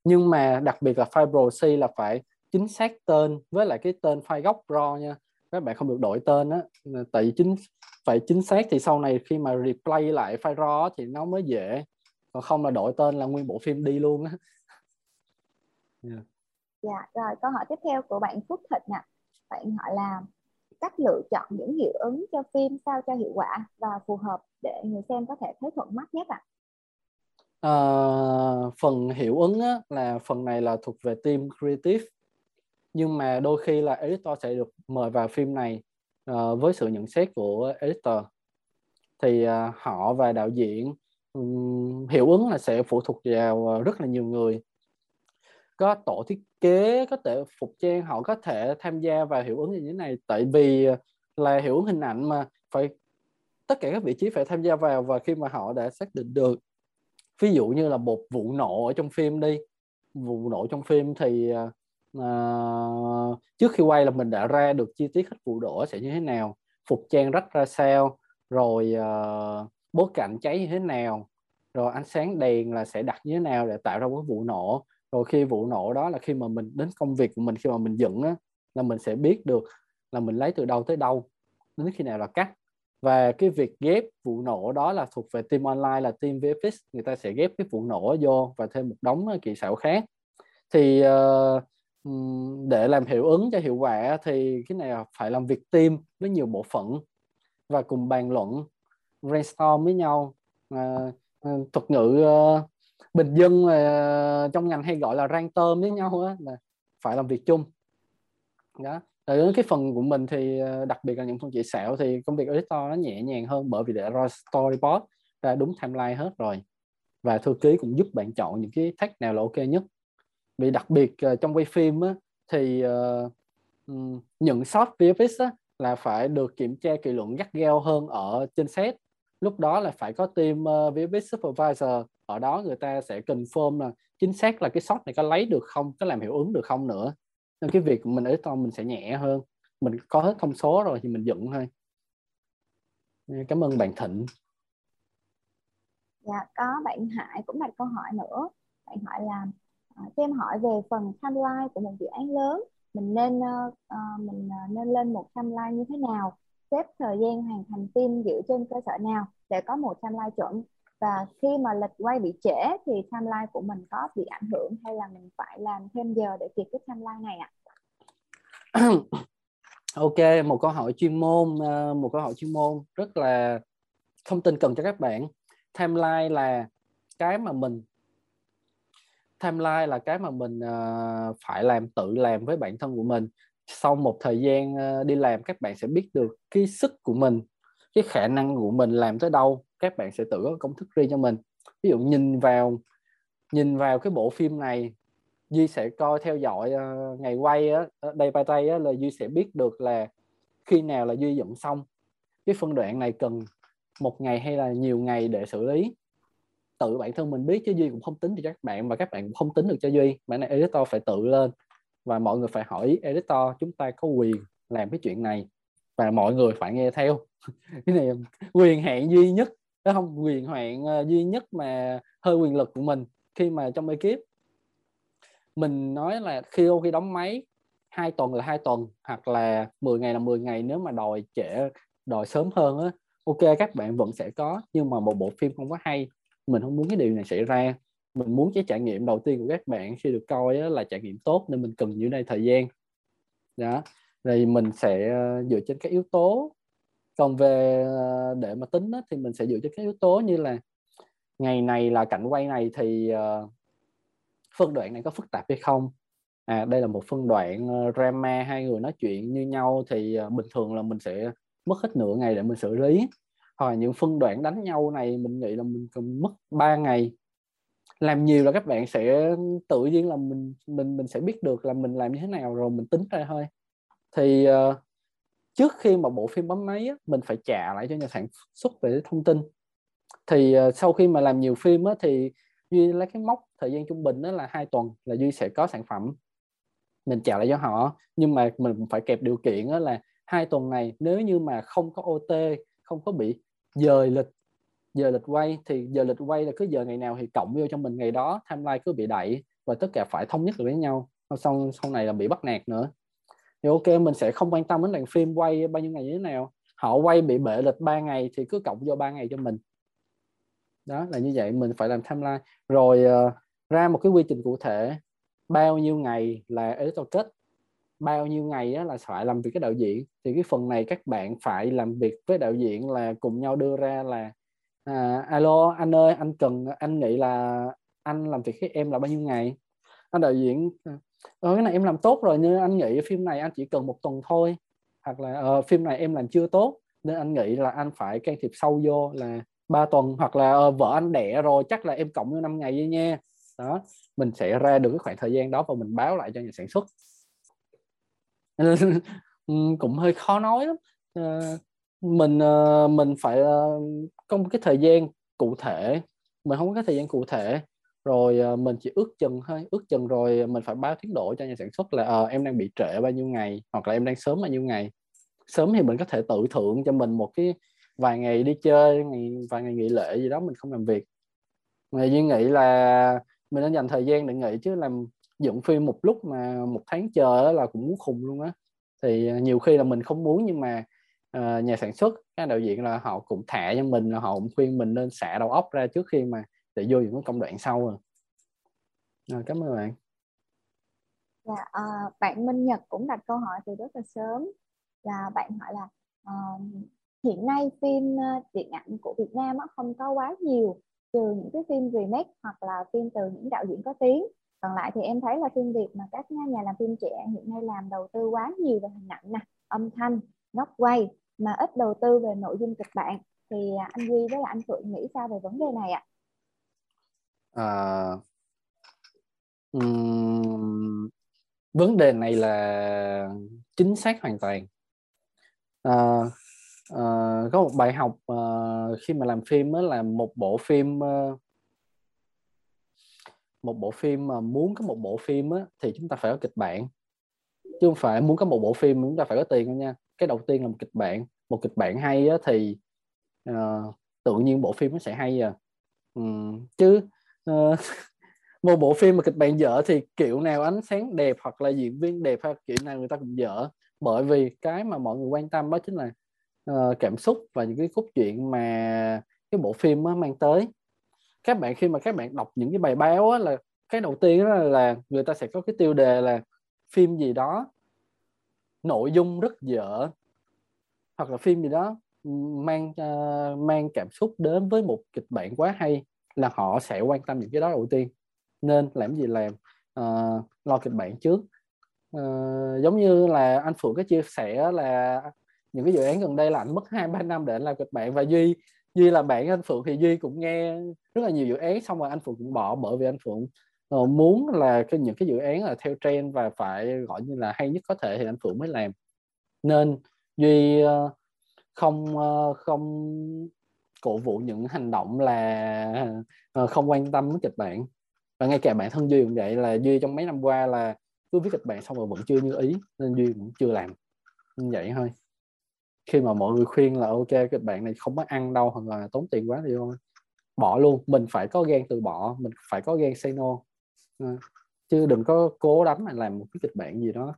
Nhưng mà đặc biệt là file proxy là phải chính xác tên với lại cái tên file gốc raw nha. Các bạn không được đổi tên á tại vì chính phải chính xác thì sau này khi mà replay lại file raw thì nó mới dễ. Còn không là đổi tên là nguyên bộ phim đi luôn á. Yeah. dạ rồi câu hỏi tiếp theo của bạn Phúc Thịnh nè bạn hỏi là cách lựa chọn những hiệu ứng cho phim sao cho hiệu quả và phù hợp để người xem có thể thấy thuận mắt nhất ạ? à? À, phần hiệu ứng á, là phần này là thuộc về team creative. Nhưng mà đôi khi là editor sẽ được mời vào phim này uh, với sự nhận xét của editor. Thì uh, họ và đạo diễn um, hiệu ứng là sẽ phụ thuộc vào rất là nhiều người. Có tổ thiết kế có thể phục trang họ có thể tham gia vào hiệu ứng như thế này. Tại vì là hiệu ứng hình ảnh mà phải tất cả các vị trí phải tham gia vào và khi mà họ đã xác định được ví dụ như là một vụ nổ ở trong phim đi. Vụ nổ trong phim thì uh, trước khi quay là mình đã ra được chi tiết hết vụ nổ sẽ như thế nào phục trang rách ra sao rồi uh, bối cảnh cháy như thế nào rồi ánh sáng đèn là sẽ đặt như thế nào để tạo ra cái vụ nổ. Rồi khi vụ nổ đó là khi mà mình đến công việc của mình khi mà mình dựng á là mình sẽ biết được là mình lấy từ đâu tới đâu đến khi nào là cắt và cái việc ghép vụ nổ đó là thuộc về team online là team VFX người ta sẽ ghép cái vụ nổ vô và thêm một đống ờ, kỹ xảo khác. Thì uh, để làm hiệu ứng cho hiệu quả thì cái này phải làm việc team với nhiều bộ phận và cùng bàn luận brainstorm với nhau. Uh, thuật ngữ uh, bình dân uh, trong ngành hay gọi là rang tôm với nhau á là phải làm việc chung. Đó rồi cái phần của mình thì ờ, đặc biệt là những phần chị xạo thì công việc editor nó nhẹ nhàng hơn bởi vì đã ra storyboard ra đúng timeline hết rồi. Và thư ký cũng giúp bạn chọn những cái tag nào là ok nhất. Vì đặc biệt ờ, trong quay phim á, thì ờ, uh, những shot VFX á, là phải được kiểm tra kỹ luận gắt gao hơn ở trên set. Lúc đó là phải có team uh, VFX supervisor ở đó người ta sẽ confirm là chính xác là cái shot này có lấy được không có làm hiệu ứng được không nữa nên cái việc mình editor mình sẽ nhẹ hơn. Mình có hết thông số rồi thì mình dựng thôi. Cảm ơn bạn Thịnh. Dạ có bạn Hải cũng đặt câu hỏi nữa. Bạn hỏi là uh, cho em hỏi về phần timeline của một dự án lớn. Mình nên uh, mình uh, nên lên một timeline như thế nào? Xếp thời gian hoàn thành phim dựa trên cơ sở nào để có một timeline chuẩn? Và khi mà lịch quay bị trễ thì timeline của mình có bị ảnh hưởng hay là mình phải làm thêm giờ để kịp cái timeline này ạ? À? ok, một câu hỏi chuyên môn, ờ, một câu hỏi chuyên môn rất là thông tin cần cho các bạn. Timeline là cái mà mình timeline là cái mà mình ờ, phải làm tự làm với bản thân của mình sau một thời gian ờ, đi làm các bạn sẽ biết được cái sức của mình cái khả năng của mình làm tới đâu các bạn sẽ tự có công thức riêng cho mình. Ví dụ nhìn vào nhìn vào cái bộ phim này duy sẽ coi theo dõi uh, ngày quay á ờ, đây by tay á là duy sẽ biết được là khi nào là duy dựng xong. Cái phân đoạn này cần một ngày hay là nhiều ngày để xử lý. Tự bản thân mình biết chứ duy cũng không tính cho các bạn và các bạn cũng không tính được cho duy. Bản này editor phải tự lên và mọi người phải hỏi editor chúng ta có quyền làm cái chuyện này và mọi người phải nghe theo. Cái này quyền hạn duy nhất đó không, quyền hoạn ờ, duy nhất mà hơi quyền lực của mình khi mà trong ekip. Mình nói là khi khi đóng máy, hai tuần là hai tuần, hoặc là 10 ngày là 10 ngày nếu mà đòi trễ, đòi sớm hơn á, ok, các bạn vẫn sẽ có, nhưng mà một bộ phim không có hay. Mình không muốn cái điều này xảy ra. Mình muốn cái trải nghiệm đầu tiên của các bạn khi được coi là trải nghiệm tốt, nên mình cần như đây thời gian. Đó, thì mình sẽ ờ, dựa trên các yếu tố còn về ờ, để mà tính đó, thì mình sẽ dựa trên các yếu tố như là ngày này là cảnh quay này thì uh, phân đoạn này có phức tạp hay không? À đây là một phân đoạn ờ, drama hai người nói chuyện như nhau thì uh, bình thường là mình sẽ mất hết nửa ngày để mình xử lý. Hoặc những phân đoạn đánh nhau này mình nghĩ là mình cần mất 3 ngày. Làm nhiều là các bạn sẽ tự nhiên là mình mình mình sẽ biết được là mình làm như thế nào rồi mình tính ra thôi. Thì uh, trước khi mà bộ phim bấm máy á, mình phải trả lại cho nhà sản xuất về thông tin. Thì uh, sau khi mà làm nhiều phim á, thì duy lấy cái mốc thời gian trung bình đó là hai tuần là duy sẽ có sản phẩm. Mình trả lại cho họ. Nhưng mà mình phải kẹp điều kiện đó là hai tuần này nếu như mà không có OT không có bị dời lịch giờ lịch quay thì giờ lịch quay là cứ giờ ngày nào thì cộng vô cho mình ngày đó timeline cứ bị đẩy và tất cả phải thống nhất được với nhau. Xong sau này là bị bắt nạt nữa thì ok mình sẽ không quan tâm đến đoạn phim quay bao nhiêu ngày như thế nào. Họ quay bị bể lịch 3 ngày thì cứ cộng vô 3 ngày cho mình. Đó là như vậy mình phải làm timeline. Rồi uh, ra một cái quy trình cụ thể. Bao nhiêu ngày là editor kết. Bao nhiêu ngày á, là phải làm việc với đạo diễn. Thì cái phần này các bạn phải làm việc với đạo diễn là cùng nhau đưa ra là à, alo anh ơi anh cần anh nghĩ là anh làm việc với em là bao nhiêu ngày? Anh đạo diễn à, ờ cái này em làm tốt rồi nhưng anh nghĩ phim này anh chỉ cần một tuần thôi. Hoặc là ờ, phim này em làm chưa tốt nên anh nghĩ là anh phải can thiệp sâu vô là ba tuần. Hoặc là ờ, vợ anh đẻ rồi chắc là em cộng vô 5 ngày vậy nha. Đó mình sẽ ra được cái khoảng thời gian đó và mình báo lại cho nhà sản xuất. Cũng hơi khó nói lắm. À, mình ờ, mình phải uh, có một cái thời gian cụ thể. Mình không có cái thời gian cụ thể rồi ờ, mình chỉ ước chừng thôi ước chừng rồi mình phải báo tiến độ cho nhà sản xuất là à, em đang bị trễ bao nhiêu ngày hoặc là em đang sớm bao nhiêu ngày. Sớm thì mình có thể tự thưởng cho mình một cái vài ngày đi chơi ngày vài ngày nghỉ lễ gì đó mình không làm việc. Mà duy nghĩ là mình nên dành thời gian để nghỉ chứ làm dựng phim một lúc mà một tháng chờ là cũng muốn khùng luôn á. Thì ờ, nhiều khi là mình không muốn nhưng mà uh, nhà sản xuất các đạo diễn là họ cũng thả cho mình là họ cũng khuyên mình nên xả đầu óc ra trước khi mà để vô những công đoạn sau rồi. rồi cảm ơn bạn. Dạ, à, bạn Minh Nhật cũng đặt câu hỏi từ rất là sớm là bạn hỏi là à, hiện nay phim ờ, điện ảnh của Việt Nam không có quá nhiều trừ những cái phim remake hoặc là phim từ những đạo diễn có tiếng còn lại thì em thấy là phim Việt mà các nhà làm phim trẻ hiện nay làm đầu tư quá nhiều về hình ảnh nè âm thanh góc quay mà ít đầu tư về nội dung kịch bản thì à, anh Duy với là anh Phượng nghĩ sao về vấn đề này ạ? À, um, vấn đề này là chính xác hoàn toàn. À, à, có một bài học uh, khi mà làm phim đó là một bộ phim uh, một bộ phim mà muốn có một bộ phim á, thì chúng ta phải có kịch bản chứ không phải muốn có một bộ phim chúng ta phải có tiền nha cái đầu tiên là một kịch bản một kịch bản hay á, thì uh, tự nhiên bộ phim nó sẽ hay à ừ. chứ uh, một bộ phim mà kịch bản dở thì kiểu nào ánh sáng đẹp hoặc là diễn viên đẹp hay kiểu nào người ta cũng dở. Bởi vì cái mà mọi người quan tâm đó chính là uh, cảm xúc và những cái cốt truyện mà cái bộ phim nó mang tới. Các bạn khi mà các bạn đọc những cái bài báo á, là cái đầu tiên là, là người ta sẽ có cái tiêu đề là phim gì đó nội dung rất dở hoặc là phim gì đó mang uh, mang cảm xúc đến với một kịch bản quá hay là họ sẽ quan tâm những cái đó đầu tiên. Nên làm gì làm? Uh, lo kịch bản trước. Uh, giống như là anh Phượng có chia sẻ là những cái dự án gần đây là anh mất hai ba năm để làm kịch bản. Và duy duy là bạn anh phượng thì duy cũng nghe rất là nhiều dự án xong rồi anh phượng cũng bỏ bởi vì anh phượng uh, muốn là cái những cái dự án là theo trend và phải gọi như là hay nhất có thể thì anh phượng mới làm. Nên duy uh, không uh, không cổ vũ những hành động là ờ, không quan tâm đến kịch bản. Và ngay cả bản thân duy cũng vậy, là duy trong mấy năm qua là cứ viết kịch bản xong rồi vẫn chưa như ý, nên duy cũng chưa làm. Như vậy thôi. Khi mà mọi người khuyên là ok, kịch bản này không có ăn đâu hoặc là tốn tiền quá thì thôi. Bỏ luôn. Mình phải có gan từ bỏ, mình phải có gan say no. Ờ, chứ đừng có cố đánh mà làm một cái kịch bản gì đó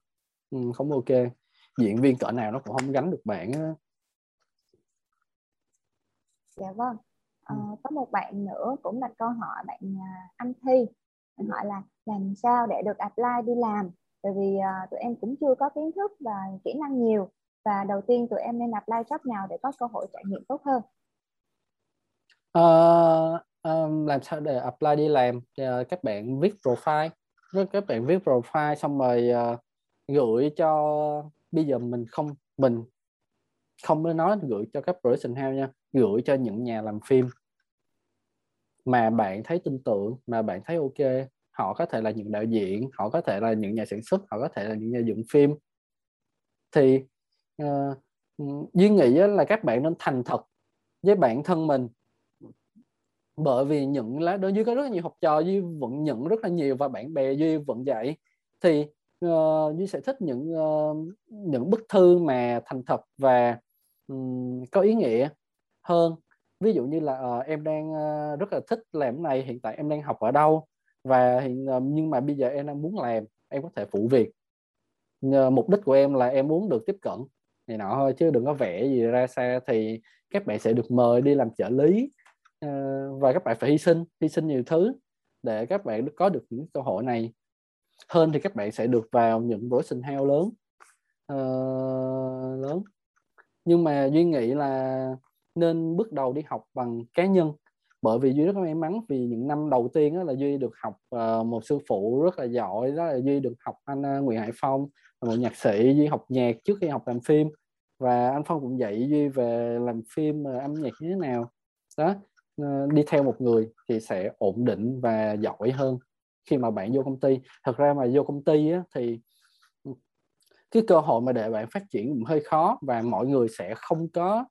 ừ, không ok. Diễn viên cỡ nào nó cũng không gánh được bạn dạ vâng. À, có một bạn nữa cũng đặt câu hỏi bạn à, anh thi. Bạn hỏi là làm sao để được apply đi làm? Bởi vì uh, tụi em cũng chưa có kiến thức và kỹ năng nhiều và đầu tiên tụi em nên apply job nào để có cơ hội trải nghiệm tốt hơn? Uh, um, làm sao để apply đi làm? Uh, các bạn viết profile. Các bạn viết profile xong rồi uh, gửi cho bây giờ mình không mình không mới nói gửi cho các production house nha gửi cho những nhà làm phim. Mà bạn thấy tin tưởng mà bạn thấy ok họ có thể là những đạo diễn họ có thể là những nhà sản xuất họ có thể là những nhà dựng phim. Thì uh, duy nghĩ là các bạn nên thành thật với bản thân mình. Bởi vì những lá đơn duy có rất là nhiều học trò duy vẫn nhận rất là nhiều và bạn bè duy vẫn dạy, thì uh, duy sẽ thích những uh, những bức thư mà thành thật và um, có ý nghĩa hơn. Ví dụ như là uh, em đang uh, rất là thích làm cái này hiện tại em đang học ở đâu? Và hiện uh, nhưng mà bây giờ em đang muốn làm em có thể phụ việc. Nhờ mục đích của em là em muốn được tiếp cận này nọ thôi chứ đừng có vẽ gì ra xa thì các bạn sẽ được mời đi làm trợ lý. Uh, và các bạn phải hy sinh hy sinh nhiều thứ để các bạn có được những cơ hội này. Hơn thì các bạn sẽ được vào những buổi sinh heo lớn uh, lớn. Nhưng mà duy nghĩ là nên bước đầu đi học bằng cá nhân. Bởi vì duy rất may mắn vì những năm đầu tiên đó là duy được học uh, một sư phụ rất là giỏi đó là duy được học anh uh, nguyễn hải phong là một nhạc sĩ. Duy học nhạc trước khi học làm phim. Và anh phong cũng dạy duy về làm phim uh, âm nhạc như thế nào. Đó uh, đi theo một người thì sẽ ổn định và giỏi hơn khi mà bạn vô công ty. Thật ra mà vô công ty á, thì cái cơ hội mà để bạn phát triển cũng hơi khó và mọi người sẽ không có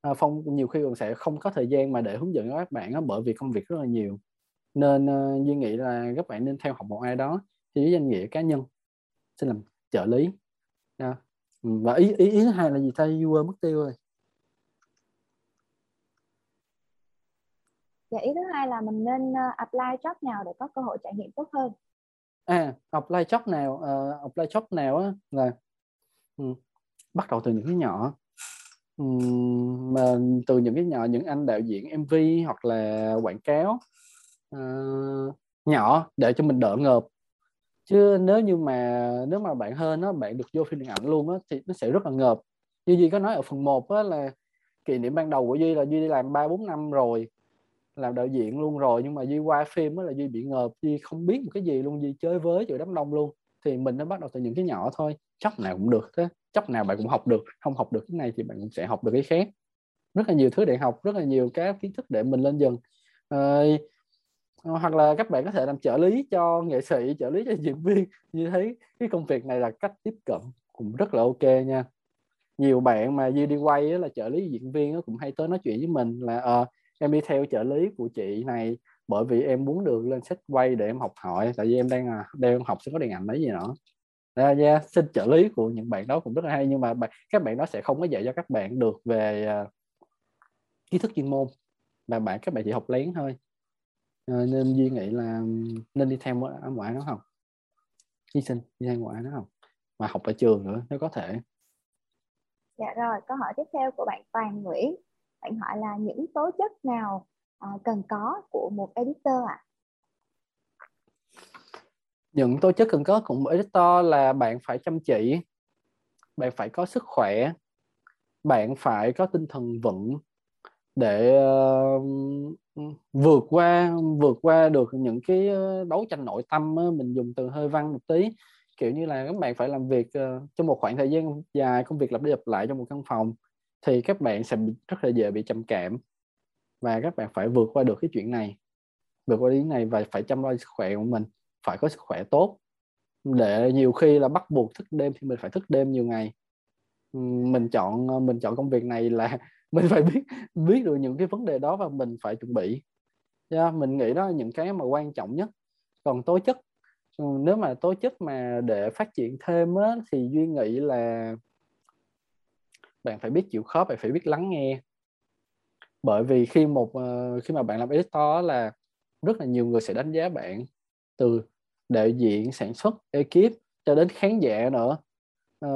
à, phong nhiều khi còn sẽ không có thời gian mà để hướng dẫn các bạn đó, bởi vì công việc rất là nhiều. Nên uh, duy nghĩ là các bạn nên theo học một ai đó thì danh nghĩa cá nhân xin làm trợ lý. Yeah. và ý ý ý thứ hai là gì ta? Duy quên mất tiêu rồi. Dạ ý thứ hai là mình nên uh, apply job nào để có cơ hội trải nghiệm tốt hơn? À apply job nào uh, apply job nào á là um, bắt đầu từ những cái nhỏ mà từ những cái nhỏ những anh đạo diễn mv hoặc là quảng cáo uh, nhỏ để cho mình đỡ ngợp. Chứ nếu như mà nếu mà bạn hơn nó bạn được vô phim điện ảnh luôn á thì nó sẽ rất là ngợp. Như Duy có nói ở phần 1 á là kỷ niệm ban đầu của Duy là Duy đi làm ba bốn năm rồi làm đạo diễn luôn rồi nhưng mà duy qua phim á là duy bị ngợp. Duy không biết một cái gì luôn duy chơi với giữa đám đông luôn. Thì mình nó bắt đầu từ những cái nhỏ thôi chốc nào cũng được thế chốc nào bạn cũng học được không học được cái này thì bạn cũng sẽ học được cái khác. Rất là nhiều thứ để học rất là nhiều các kiến thức để mình lên dần. À, hoặc là các bạn có thể làm trợ lý cho nghệ sĩ trợ lý cho diễn viên. Như thấy cái công việc này là cách tiếp cận cũng rất là ok nha. Nhiều bạn mà như đi quay là trợ lý diễn viên cũng hay tới nói chuyện với mình là à, em đi theo trợ lý của chị này bởi vì em muốn được lên sách quay để em học hỏi tại vì em đang à, đang học sẽ có điện ảnh mấy gì nữa ra yeah, xin trợ lý của những bạn đó cũng rất là hay nhưng mà các bạn đó sẽ không có dạy cho các bạn được về à, uh, kiến thức chuyên môn mà bạn các bạn chỉ học lén thôi uh, nên duy nghĩ là nên đi theo ngoại nó học hy sinh đi theo ngoại nó học mà học ở trường nữa nếu có thể dạ rồi câu hỏi tiếp theo của bạn Toàn Nguyễn bạn hỏi là những tố chất nào uh, cần có của một editor ạ? À? Những tố chất cần có cũng một to là bạn phải chăm chỉ, bạn phải có sức khỏe, bạn phải có tinh thần vững để uh, vượt qua vượt qua được những cái ờ, đấu tranh nội tâm mình dùng từ hơi văn một tí. Kiểu như là các bạn phải làm việc uh, trong một khoảng thời gian dài công việc lặp đi lặp lại trong một căn phòng thì các bạn sẽ bị, rất là dễ bị trầm cảm và các bạn phải vượt qua được cái chuyện này vượt qua cái này và phải chăm lo sức khỏe của mình phải có sức khỏe tốt để nhiều khi là bắt buộc thức đêm thì mình phải thức đêm nhiều ngày. Ừ, mình chọn ờ, mình chọn công việc này là mình phải biết biết được những cái vấn đề đó và mình phải chuẩn bị. Yeah, mình nghĩ đó là những cái mà quan trọng nhất. Còn tố chất ừ, nếu mà tố chất mà để phát triển thêm á, thì duy nghĩ là bạn phải biết chịu khó bạn phải biết lắng nghe. Bởi vì khi một ờ, khi mà bạn làm editor là rất là nhiều người sẽ đánh giá bạn từ đạo diễn sản xuất ekip cho đến khán giả nữa. À,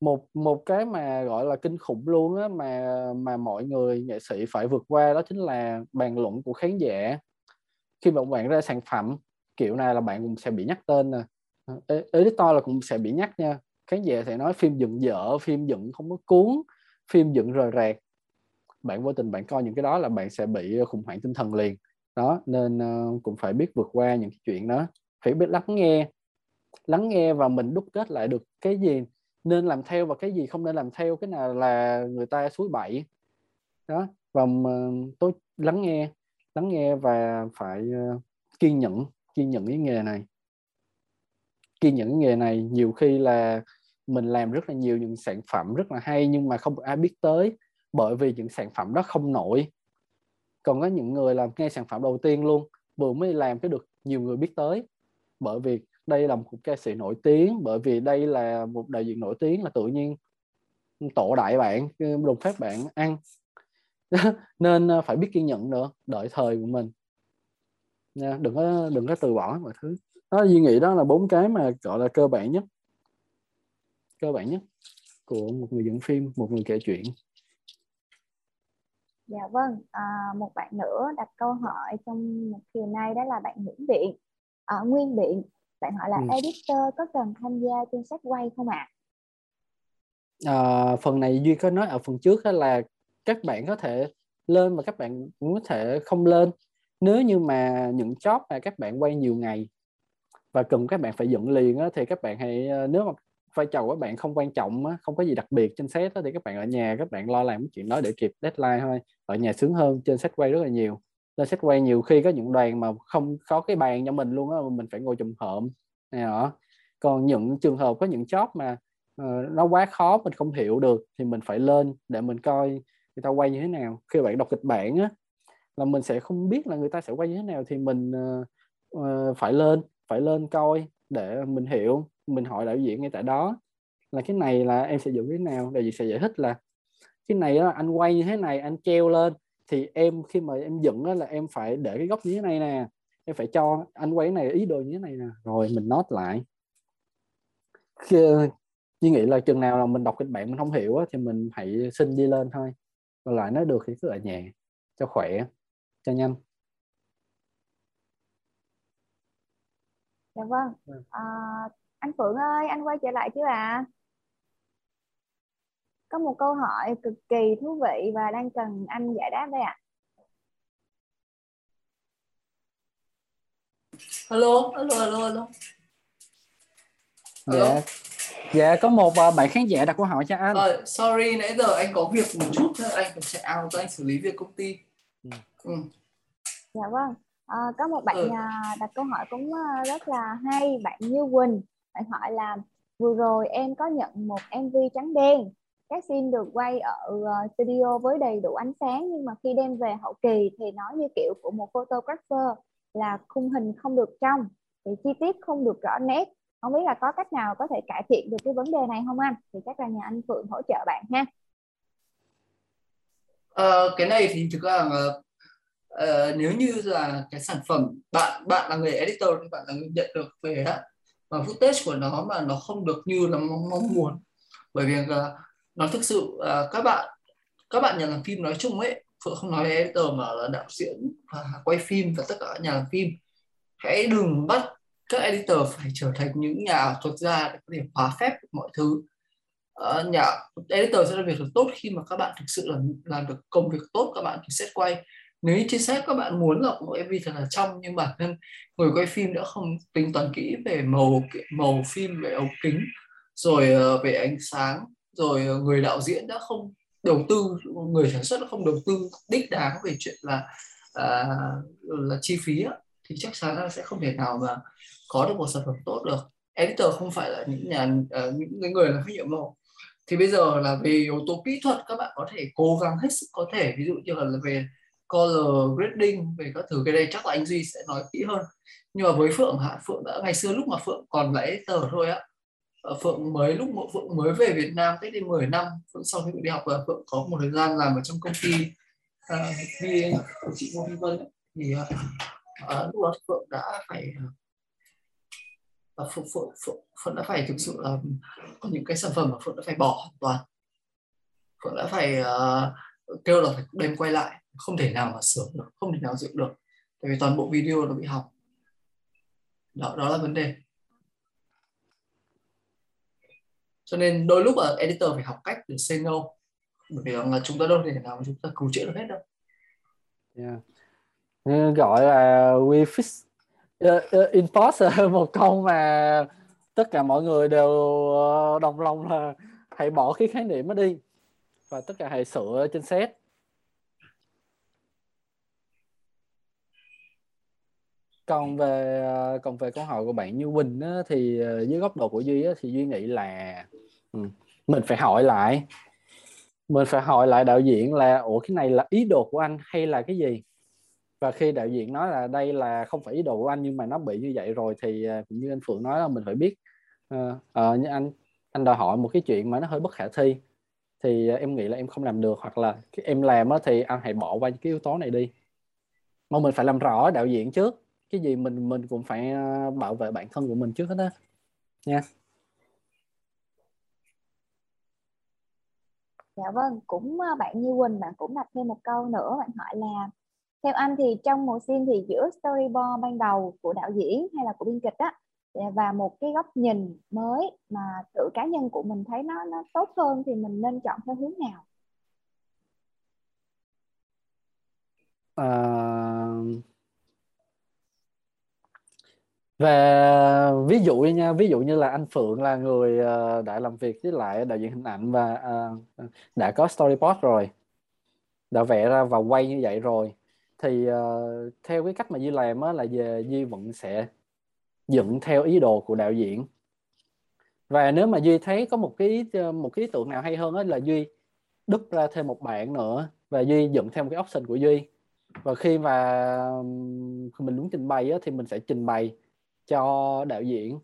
một một cái mà gọi là kinh khủng luôn á mà mà mọi người nghệ sĩ phải vượt qua đó chính là bàn luận của khán giả. Khi mà bạn ra sản phẩm kiểu này là bạn cũng sẽ bị nhắc tên nè. Ờ, editor là cũng sẽ bị nhắc nha. Khán giả sẽ nói phim dựng dở phim dựng không có cuốn phim dựng rời rạc. Bạn vô tình bạn coi những cái đó là bạn sẽ bị khủng hoảng tinh thần liền đó nên uh, cũng phải biết vượt qua những cái chuyện đó. Phải biết lắng nghe. Lắng nghe và mình đúc kết lại được cái gì nên làm theo và cái gì không nên làm theo cái nào là người ta suối bậy. Đó và uh, tôi lắng nghe lắng nghe và phải uh, kiên nhẫn kiên nhẫn cái nghề này. Kiên nhẫn cái nghề này nhiều khi là mình làm rất là nhiều những sản phẩm rất là hay nhưng mà không ai biết tới bởi vì những sản phẩm đó không nổi còn có những người làm ngay sản phẩm đầu tiên luôn, vừa mới làm cái được nhiều người biết tới. Bởi vì đây là một ca sĩ nổi tiếng, bởi vì đây là một đại diện nổi tiếng là tự nhiên tổ đại bạn ừ, đồng phép bạn ăn. Nên ờ, phải biết kiên nhẫn nữa, đợi thời của mình. Nha, đừng có đừng có từ bỏ mọi thứ. Đó, duy nghĩ đó là bốn cái mà, gọi là, cơ bản nhất. Cơ bản nhất của một người dẫn phim, một người kể chuyện dạ vâng à, một bạn nữa đặt câu hỏi trong một kỳ này đó là bạn Nguyễn Biện ở à, Nguyên Biện bạn hỏi là ừ. editor có cần tham gia trên set quay không ạ à? à, phần này duy có nói ở phần trước là các bạn có thể lên mà các bạn cũng có thể không lên nếu như mà những job mà các bạn quay nhiều ngày và cần các bạn phải dựng liền á, thì các bạn hãy ờ, nếu mà vai trò của các bạn không quan trọng á, không có gì đặc biệt trên set á, thì các bạn ở nhà các bạn lo làm cái chuyện đó để kịp deadline thôi. Ở nhà sướng hơn trên set quay rất là nhiều. Lên set quay nhiều khi có những đoàn mà không có cái bàn cho mình luôn á mình phải ngồi chùm hộm này đó. Còn những trường hợp có những job mà uh, nó quá khó mình không hiểu được thì mình phải lên để mình coi người ta quay như thế nào. Khi bạn đọc kịch bản á là mình sẽ không biết là người ta sẽ quay như thế nào thì mình uh, uh, phải lên phải lên coi để mình hiểu mình hỏi đạo diễn ngay tại đó là cái này là em sẽ dựng thế nào? Đạo diễn sẽ giải thích là cái này là anh quay như thế này anh treo lên thì em khi mà em dựng đó là em phải để cái góc như thế này nè em phải cho anh quay cái này ý đồ như thế này nè. Rồi mình nốt lại. Khi như nghĩ là chừng nào là mình đọc kịch bản mình không hiểu á, thì mình hãy xin đi lên thôi. Còn lại nói được thì cứ ở nhà cho khỏe cho nhanh. Dạ vâng. À, anh Phượng ơi anh quay trở lại chứ ạ à? có một câu hỏi cực kỳ thú vị và đang cần anh giải đáp đây ạ à. Hello, hello, hello, hello. Dạ. Dạ có một uh, bạn khán giả đặt câu hỏi cho anh. Uh, sorry nãy giờ anh có việc một chút nữa anh phải chạy out cho anh xử lý việc công ty. Ừ. ừ. Dạ vâng. À, có một bạn ừ. đặt câu hỏi cũng rất là hay bạn Như Quỳnh phải hỏi là vừa rồi em có nhận một MV trắng đen các scene được quay ở ờ, studio với đầy đủ ánh sáng nhưng mà khi đem về hậu kỳ thì nó như kiểu của một photographer là khung hình không được trong thì chi tiết không được rõ nét. Không biết là có cách nào có thể cải thiện được cái vấn đề này không anh? Thì chắc là nhà anh Phượng hỗ trợ bạn ha. Ờ, cái này thì thực ra là uh, nếu như là cái sản phẩm bạn bạn là người editor thì bạn là người nhận được về đó và footage của nó mà nó không được như là mong, mong muốn. Bởi vì uh, nó thực sự uh, các bạn các bạn nhà làm phim nói chung ấy phượng không nói editor mà là đạo diễn và quay phim và tất cả nhà làm phim. Hãy đừng bắt các editor phải trở thành những nhà thuật gia để có thể hóa phép mọi thứ. Uh, nhà editor sẽ làm việc được tốt khi mà các bạn thực sự là làm được công việc tốt các bạn thì sẽ quay nếu như trên set các bạn muốn là một MV thật là trong nhưng bản thân người quay phim đã không tính toán kỹ về màu màu phim về ống kính rồi ờ, về ánh sáng rồi ờ, người đạo diễn đã không đầu tư người sản xuất đã không đầu tư đích đáng về chuyện là à, là chi phí á, thì chắc chắn là sẽ không thể nào mà có được một sản phẩm tốt được. Editor không phải là những nhà uh, những người làm phim nhiệm màu thì bây giờ là về yếu tố kỹ thuật các bạn có thể cố gắng hết sức có thể. Ví dụ như là về color grading về các thứ. Cái đây chắc là anh Duy sẽ nói kỹ hơn. Nhưng mà với Phượng hả? Phượng đã ngày xưa lúc mà Phượng còn là editor thôi á. Ờ, Phượng mới lúc mà Phượng mới về Việt Nam cách đây 10 năm Phượng sau khi đi học và Phượng có một thời gian làm ở trong công ty ờ, uh, đi của chị Ngô Vy Vân thì uh, uh, lúc đó Phượng đã phải uh, Phượng, Phượng, Phượng, Phượng đã phải thực sự là có những cái sản phẩm mà Phượng đã phải bỏ hoàn toàn. Phượng đã phải uh, kêu là phải đem quay lại không thể nào mà sửa được không thể nào dựng được tại vì toàn bộ video nó bị hỏng. Đó đó là vấn đề. Cho nên đôi lúc ở editor phải học cách để say no bởi vì là chúng ta đâu thể nào mà chúng ta cứu chữa được hết đâu. Yeah. gọi là we fix uh, uh, enforce một câu mà tất cả mọi người đều ờ, đồng lòng là hãy bỏ cái khái niệm đó đi và tất cả hệ sửa trên set. Còn về à, còn về câu hỏi của bạn như Quỳnh á, thì à, dưới góc độ của Duy á, thì Duy nghĩ là ừ, mình phải hỏi lại. Mình phải hỏi lại đạo diễn là ủa cái này là ý đồ của anh hay là cái gì? Và khi đạo diễn nói là đây là không phải ý đồ của anh nhưng mà nó bị như vậy rồi thì à, cũng như anh Phượng nói là mình phải biết. Ờ, ờ, uh, uh, như anh anh đòi hỏi một cái chuyện mà nó hơi bất khả thi thì à, em nghĩ là em không làm được hoặc là em làm thì anh hãy bỏ qua những cái yếu tố này đi. Mà mình phải làm rõ đạo diễn trước. Cái gì mình mình cũng phải à, bảo vệ bản thân của mình trước hết á. Nha. Dạ vâng, cũng bạn Như Quỳnh bạn cũng đặt thêm một câu nữa. Bạn hỏi là theo anh thì trong một scene thì giữa storyboard ban đầu của đạo diễn hay là của biên kịch á Dạ, và một cái góc nhìn mới mà tự cá nhân của mình thấy nó nó tốt hơn thì mình nên chọn theo hướng nào? À, về ví dụ nha ví dụ như là anh Phượng là người ờ, đã làm việc với lại đạo diễn hình ảnh và uh, đã có storyboard rồi đã vẽ ra và quay như vậy rồi thì uh, theo cái cách mà Duy làm á, là về Duy vẫn sẽ dựng theo ý đồ của đạo diễn. Và nếu mà Duy thấy có một cái một cái ý tưởng nào hay hơn đó là Duy đúc ra thêm một bản nữa và Duy dựng theo một cái option của Duy. Và khi mà mình muốn trình bày á, thì mình sẽ trình bày cho đạo diễn.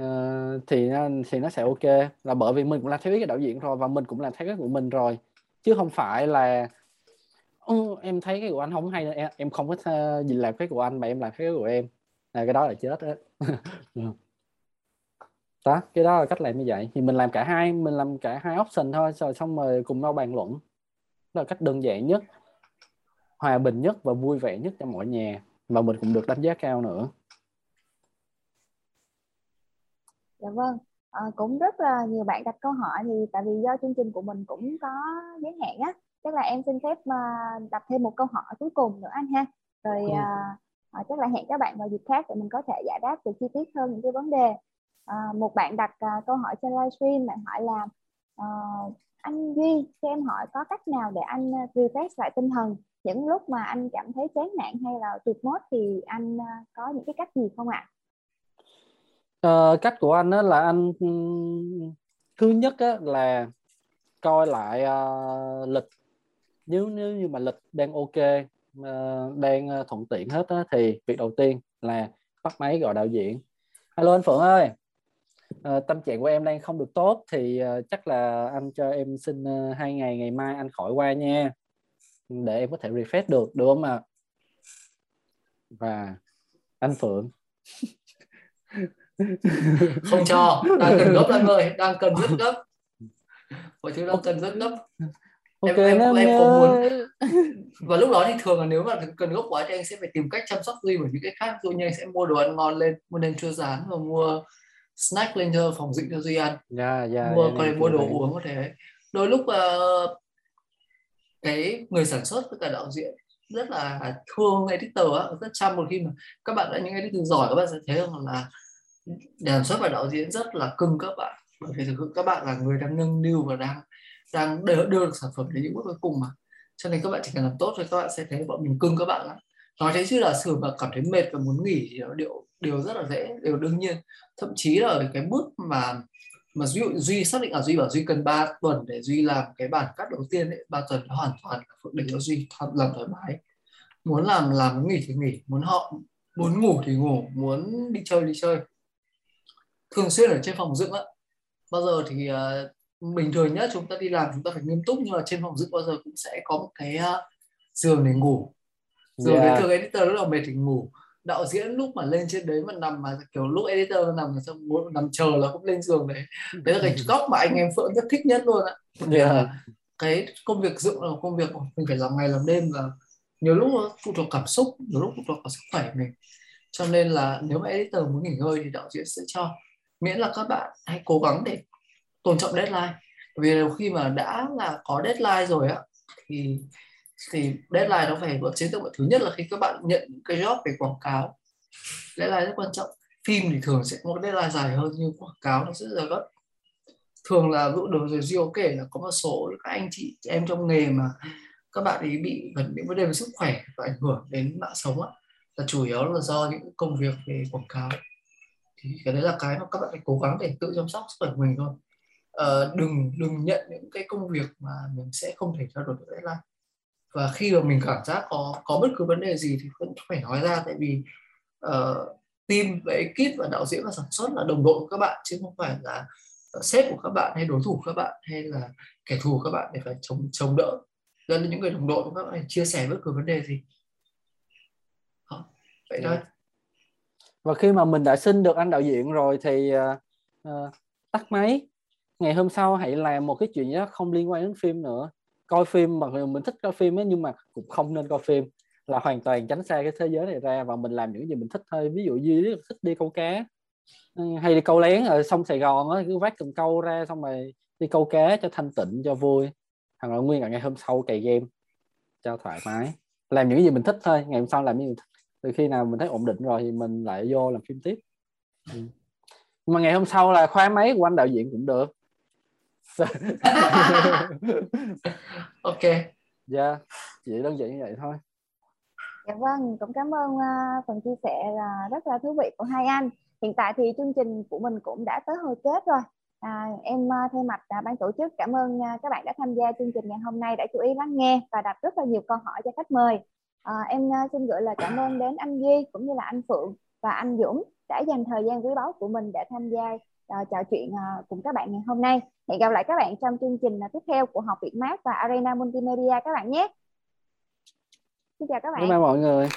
Uh, thì thì nó sẽ ok. Là bởi vì mình cũng làm theo ý cái đạo diễn rồi và mình cũng làm theo cái của mình rồi. Chứ không phải là em thấy cái của anh không hay em, em không có gì làm cái của anh mà em làm cái của em là cái đó là chết đó đó cái đó là cách làm như vậy. Thì mình làm cả hai mình làm cả hai option thôi rồi xong rồi cùng nhau bàn luận. Đó là cách đơn giản nhất hòa bình nhất và vui vẻ nhất cho mọi nhà. Và mình cũng được đánh giá cao nữa. Dạ vâng. À, cũng rất là nhiều bạn đặt câu hỏi thì tại vì do chương trình của mình cũng có giới hạn á chắc là em xin phép uh, đặt thêm một câu hỏi cuối cùng nữa anh ha. Rồi uh, à, chắc là hẹn các bạn vào dịp khác để mình có thể giải đáp được chi tiết hơn những cái vấn đề à, một bạn đặt à, câu hỏi trên livestream bạn hỏi là à, anh Duy cho em hỏi có cách nào để anh refresh lại tinh thần những lúc mà anh cảm thấy chán nản hay là tuyệt mốt thì anh có những cái cách gì không ạ? À? à, cách của anh đó là anh thứ nhất á, là coi lại uh, lịch nếu nếu như mà lịch đang ok uh, đang thuận tiện hết á, thì việc đầu tiên là bắt máy gọi đạo diễn. Alo anh Phượng ơi. Uh, tâm trạng của em đang không được tốt thì uh, chắc là anh cho em xin uh, hai ngày ngày mai anh khỏi qua nha. Để em có thể refresh được được không ạ? Và anh Phượng. Không cho đang cần gấp anh ơi đang cần rất gấp. Mọi thứ đang cần rất gấp ok em, em, em có muốn và lúc đó thì thường là nếu mà cần gốc quá thì anh sẽ phải tìm cách chăm sóc gì bởi những cái khác. Dụ như anh sẽ mua đồ ăn ngon lên mua nem chua rán và mua snack lên cho phòng dịch cho duy ăn. Yeah, yeah, mua có thể mua đồ uống có thể. Đôi lúc uh, cái người sản xuất với cả đạo diễn rất là thương editor á rất chăm. Một khi mà các bạn đã những editor giỏi các bạn sẽ thấy rằng là sản xuất và đạo diễn rất là cưng các bạn. Bởi vì thực sự các bạn là người đang nâng niu và đang đang đưa, đưa được sản phẩm đến những bước cuối cùng mà. Cho nên các bạn chỉ cần làm tốt thôi, các bạn sẽ thấy bọn mình cưng các bạn lắm. Nói thế chứ là sử mà cảm thấy mệt và muốn nghỉ thì nó điều điều rất là dễ điều đương nhiên. Thậm chí là ở cái bước mà mà duy duy xác định là duy bảo duy cần 3 tuần để duy làm cái bản cắt đầu tiên ấy ba tuần nó hoàn toàn là phượng để cho duy làm thoải mái. Muốn làm làm muốn nghỉ thì nghỉ muốn họ muốn ngủ thì ngủ muốn đi chơi đi chơi. Thường xuyên ở trên phòng dựng á. Bao giờ thì uh, bình thường nhất chúng ta đi làm chúng ta phải nghiêm túc nhưng mà trên phòng dựng bao giờ cũng sẽ có một cái uh, giường để ngủ. Giường yeah. đến thường editor lúc nào mệt thì ngủ. Đạo diễn lúc mà lên trên đấy mà nằm mà kiểu lúc editor nằm xong nằm chờ là cũng lên giường đấy. Đấy là cái góc mà anh em phượng rất thích nhất luôn ạ yeah. cái công việc dựng là công việc mình phải làm ngày làm đêm và nhiều lúc nó phụ thuộc cảm xúc nhiều lúc phụ thuộc vào sức khỏe mình. Cho nên là nếu mà editor muốn nghỉ ngơi thì đạo diễn sẽ cho. Miễn là các bạn hãy cố gắng để tôn trọng deadline. Vì khi mà đã là có deadline rồi á, thì thì deadline nó phải vượt chiến lược thứ nhất là khi các bạn nhận cái job về quảng cáo. Deadline rất quan trọng. Phim thì thường sẽ có deadline dài hơn, nhưng quảng cáo nó rất là gấp. Thường là vụ đường rồi Gio kể là có một số các anh chị em trong nghề mà các bạn ấy bị gần những vấn đề về sức khỏe và ảnh hưởng đến mạng sống á, là chủ yếu là do những công việc về quảng cáo. Thì cái đấy là cái mà các bạn phải cố gắng để tự chăm sóc sức khỏe của mình thôi uh, đừng đừng nhận những cái công việc mà mình sẽ không thể theo đuổi được deadline. Và khi mà mình cảm giác có có bất cứ vấn đề gì thì vẫn phải nói ra tại vì uh, team và ekip và đạo diễn và sản xuất là đồng đội của các bạn chứ không phải là ờ, sếp của các bạn hay đối thủ của các bạn hay là kẻ thù của các bạn để phải chống chống đỡ. Nên những người đồng đội của các bạn phải chia sẻ bất cứ vấn đề gì. Đó, vậy thôi. Dạ. Và khi mà mình đã xin được anh đạo diễn rồi thì uh, tắt máy ngày hôm sau hãy làm một cái chuyện gì đó không liên quan đến phim nữa. Coi phim mà mình thích coi phim ấy nhưng mà cũng không nên coi phim. Là hoàn toàn tránh xa cái thế giới này ra và mình làm những gì mình thích thôi. Ví dụ như thích đi câu cá. Ừ, hay đi câu lén ở sông Sài Gòn á, cứ vác cần câu ra xong rồi đi câu cá cho thanh tịnh, cho vui. Hoặc là nguyên cả ngày hôm sau cày game, cho thoải mái. Làm những gì mình thích thôi, ngày hôm sau làm những gì mình thích. Từ khi nào mình thấy ổn định rồi thì mình lại vô làm phim tiếp. Ừ. mà ngày hôm sau là khóa máy của anh đạo diễn cũng được. ok. Dạ yeah, chỉ đơn giản như vậy thôi. Dạ vâng cũng cảm ơn uh, phần chia sẻ uh, rất là thú vị của hai anh. Hiện tại thì chương trình của mình cũng đã tới hồi kết rồi. À, em uh, thay mặt ban tổ chức cảm ơn các bạn đã tham gia chương trình ngày hôm nay đã chú ý lắng nghe và đặt rất là nhiều câu hỏi cho khách mời. À, em xin gửi lời cảm ơn đến anh Duy cũng như là anh Phượng và anh Dũng đã dành thời gian quý báu của mình để tham gia uh, trò chuyện uh, cùng các bạn ngày hôm nay. Hẹn gặp lại các bạn trong chương trình uh, tiếp theo của Học Việt Mát và Arena Multimedia các bạn nhé. Xin chào các bạn. Bye mọi người.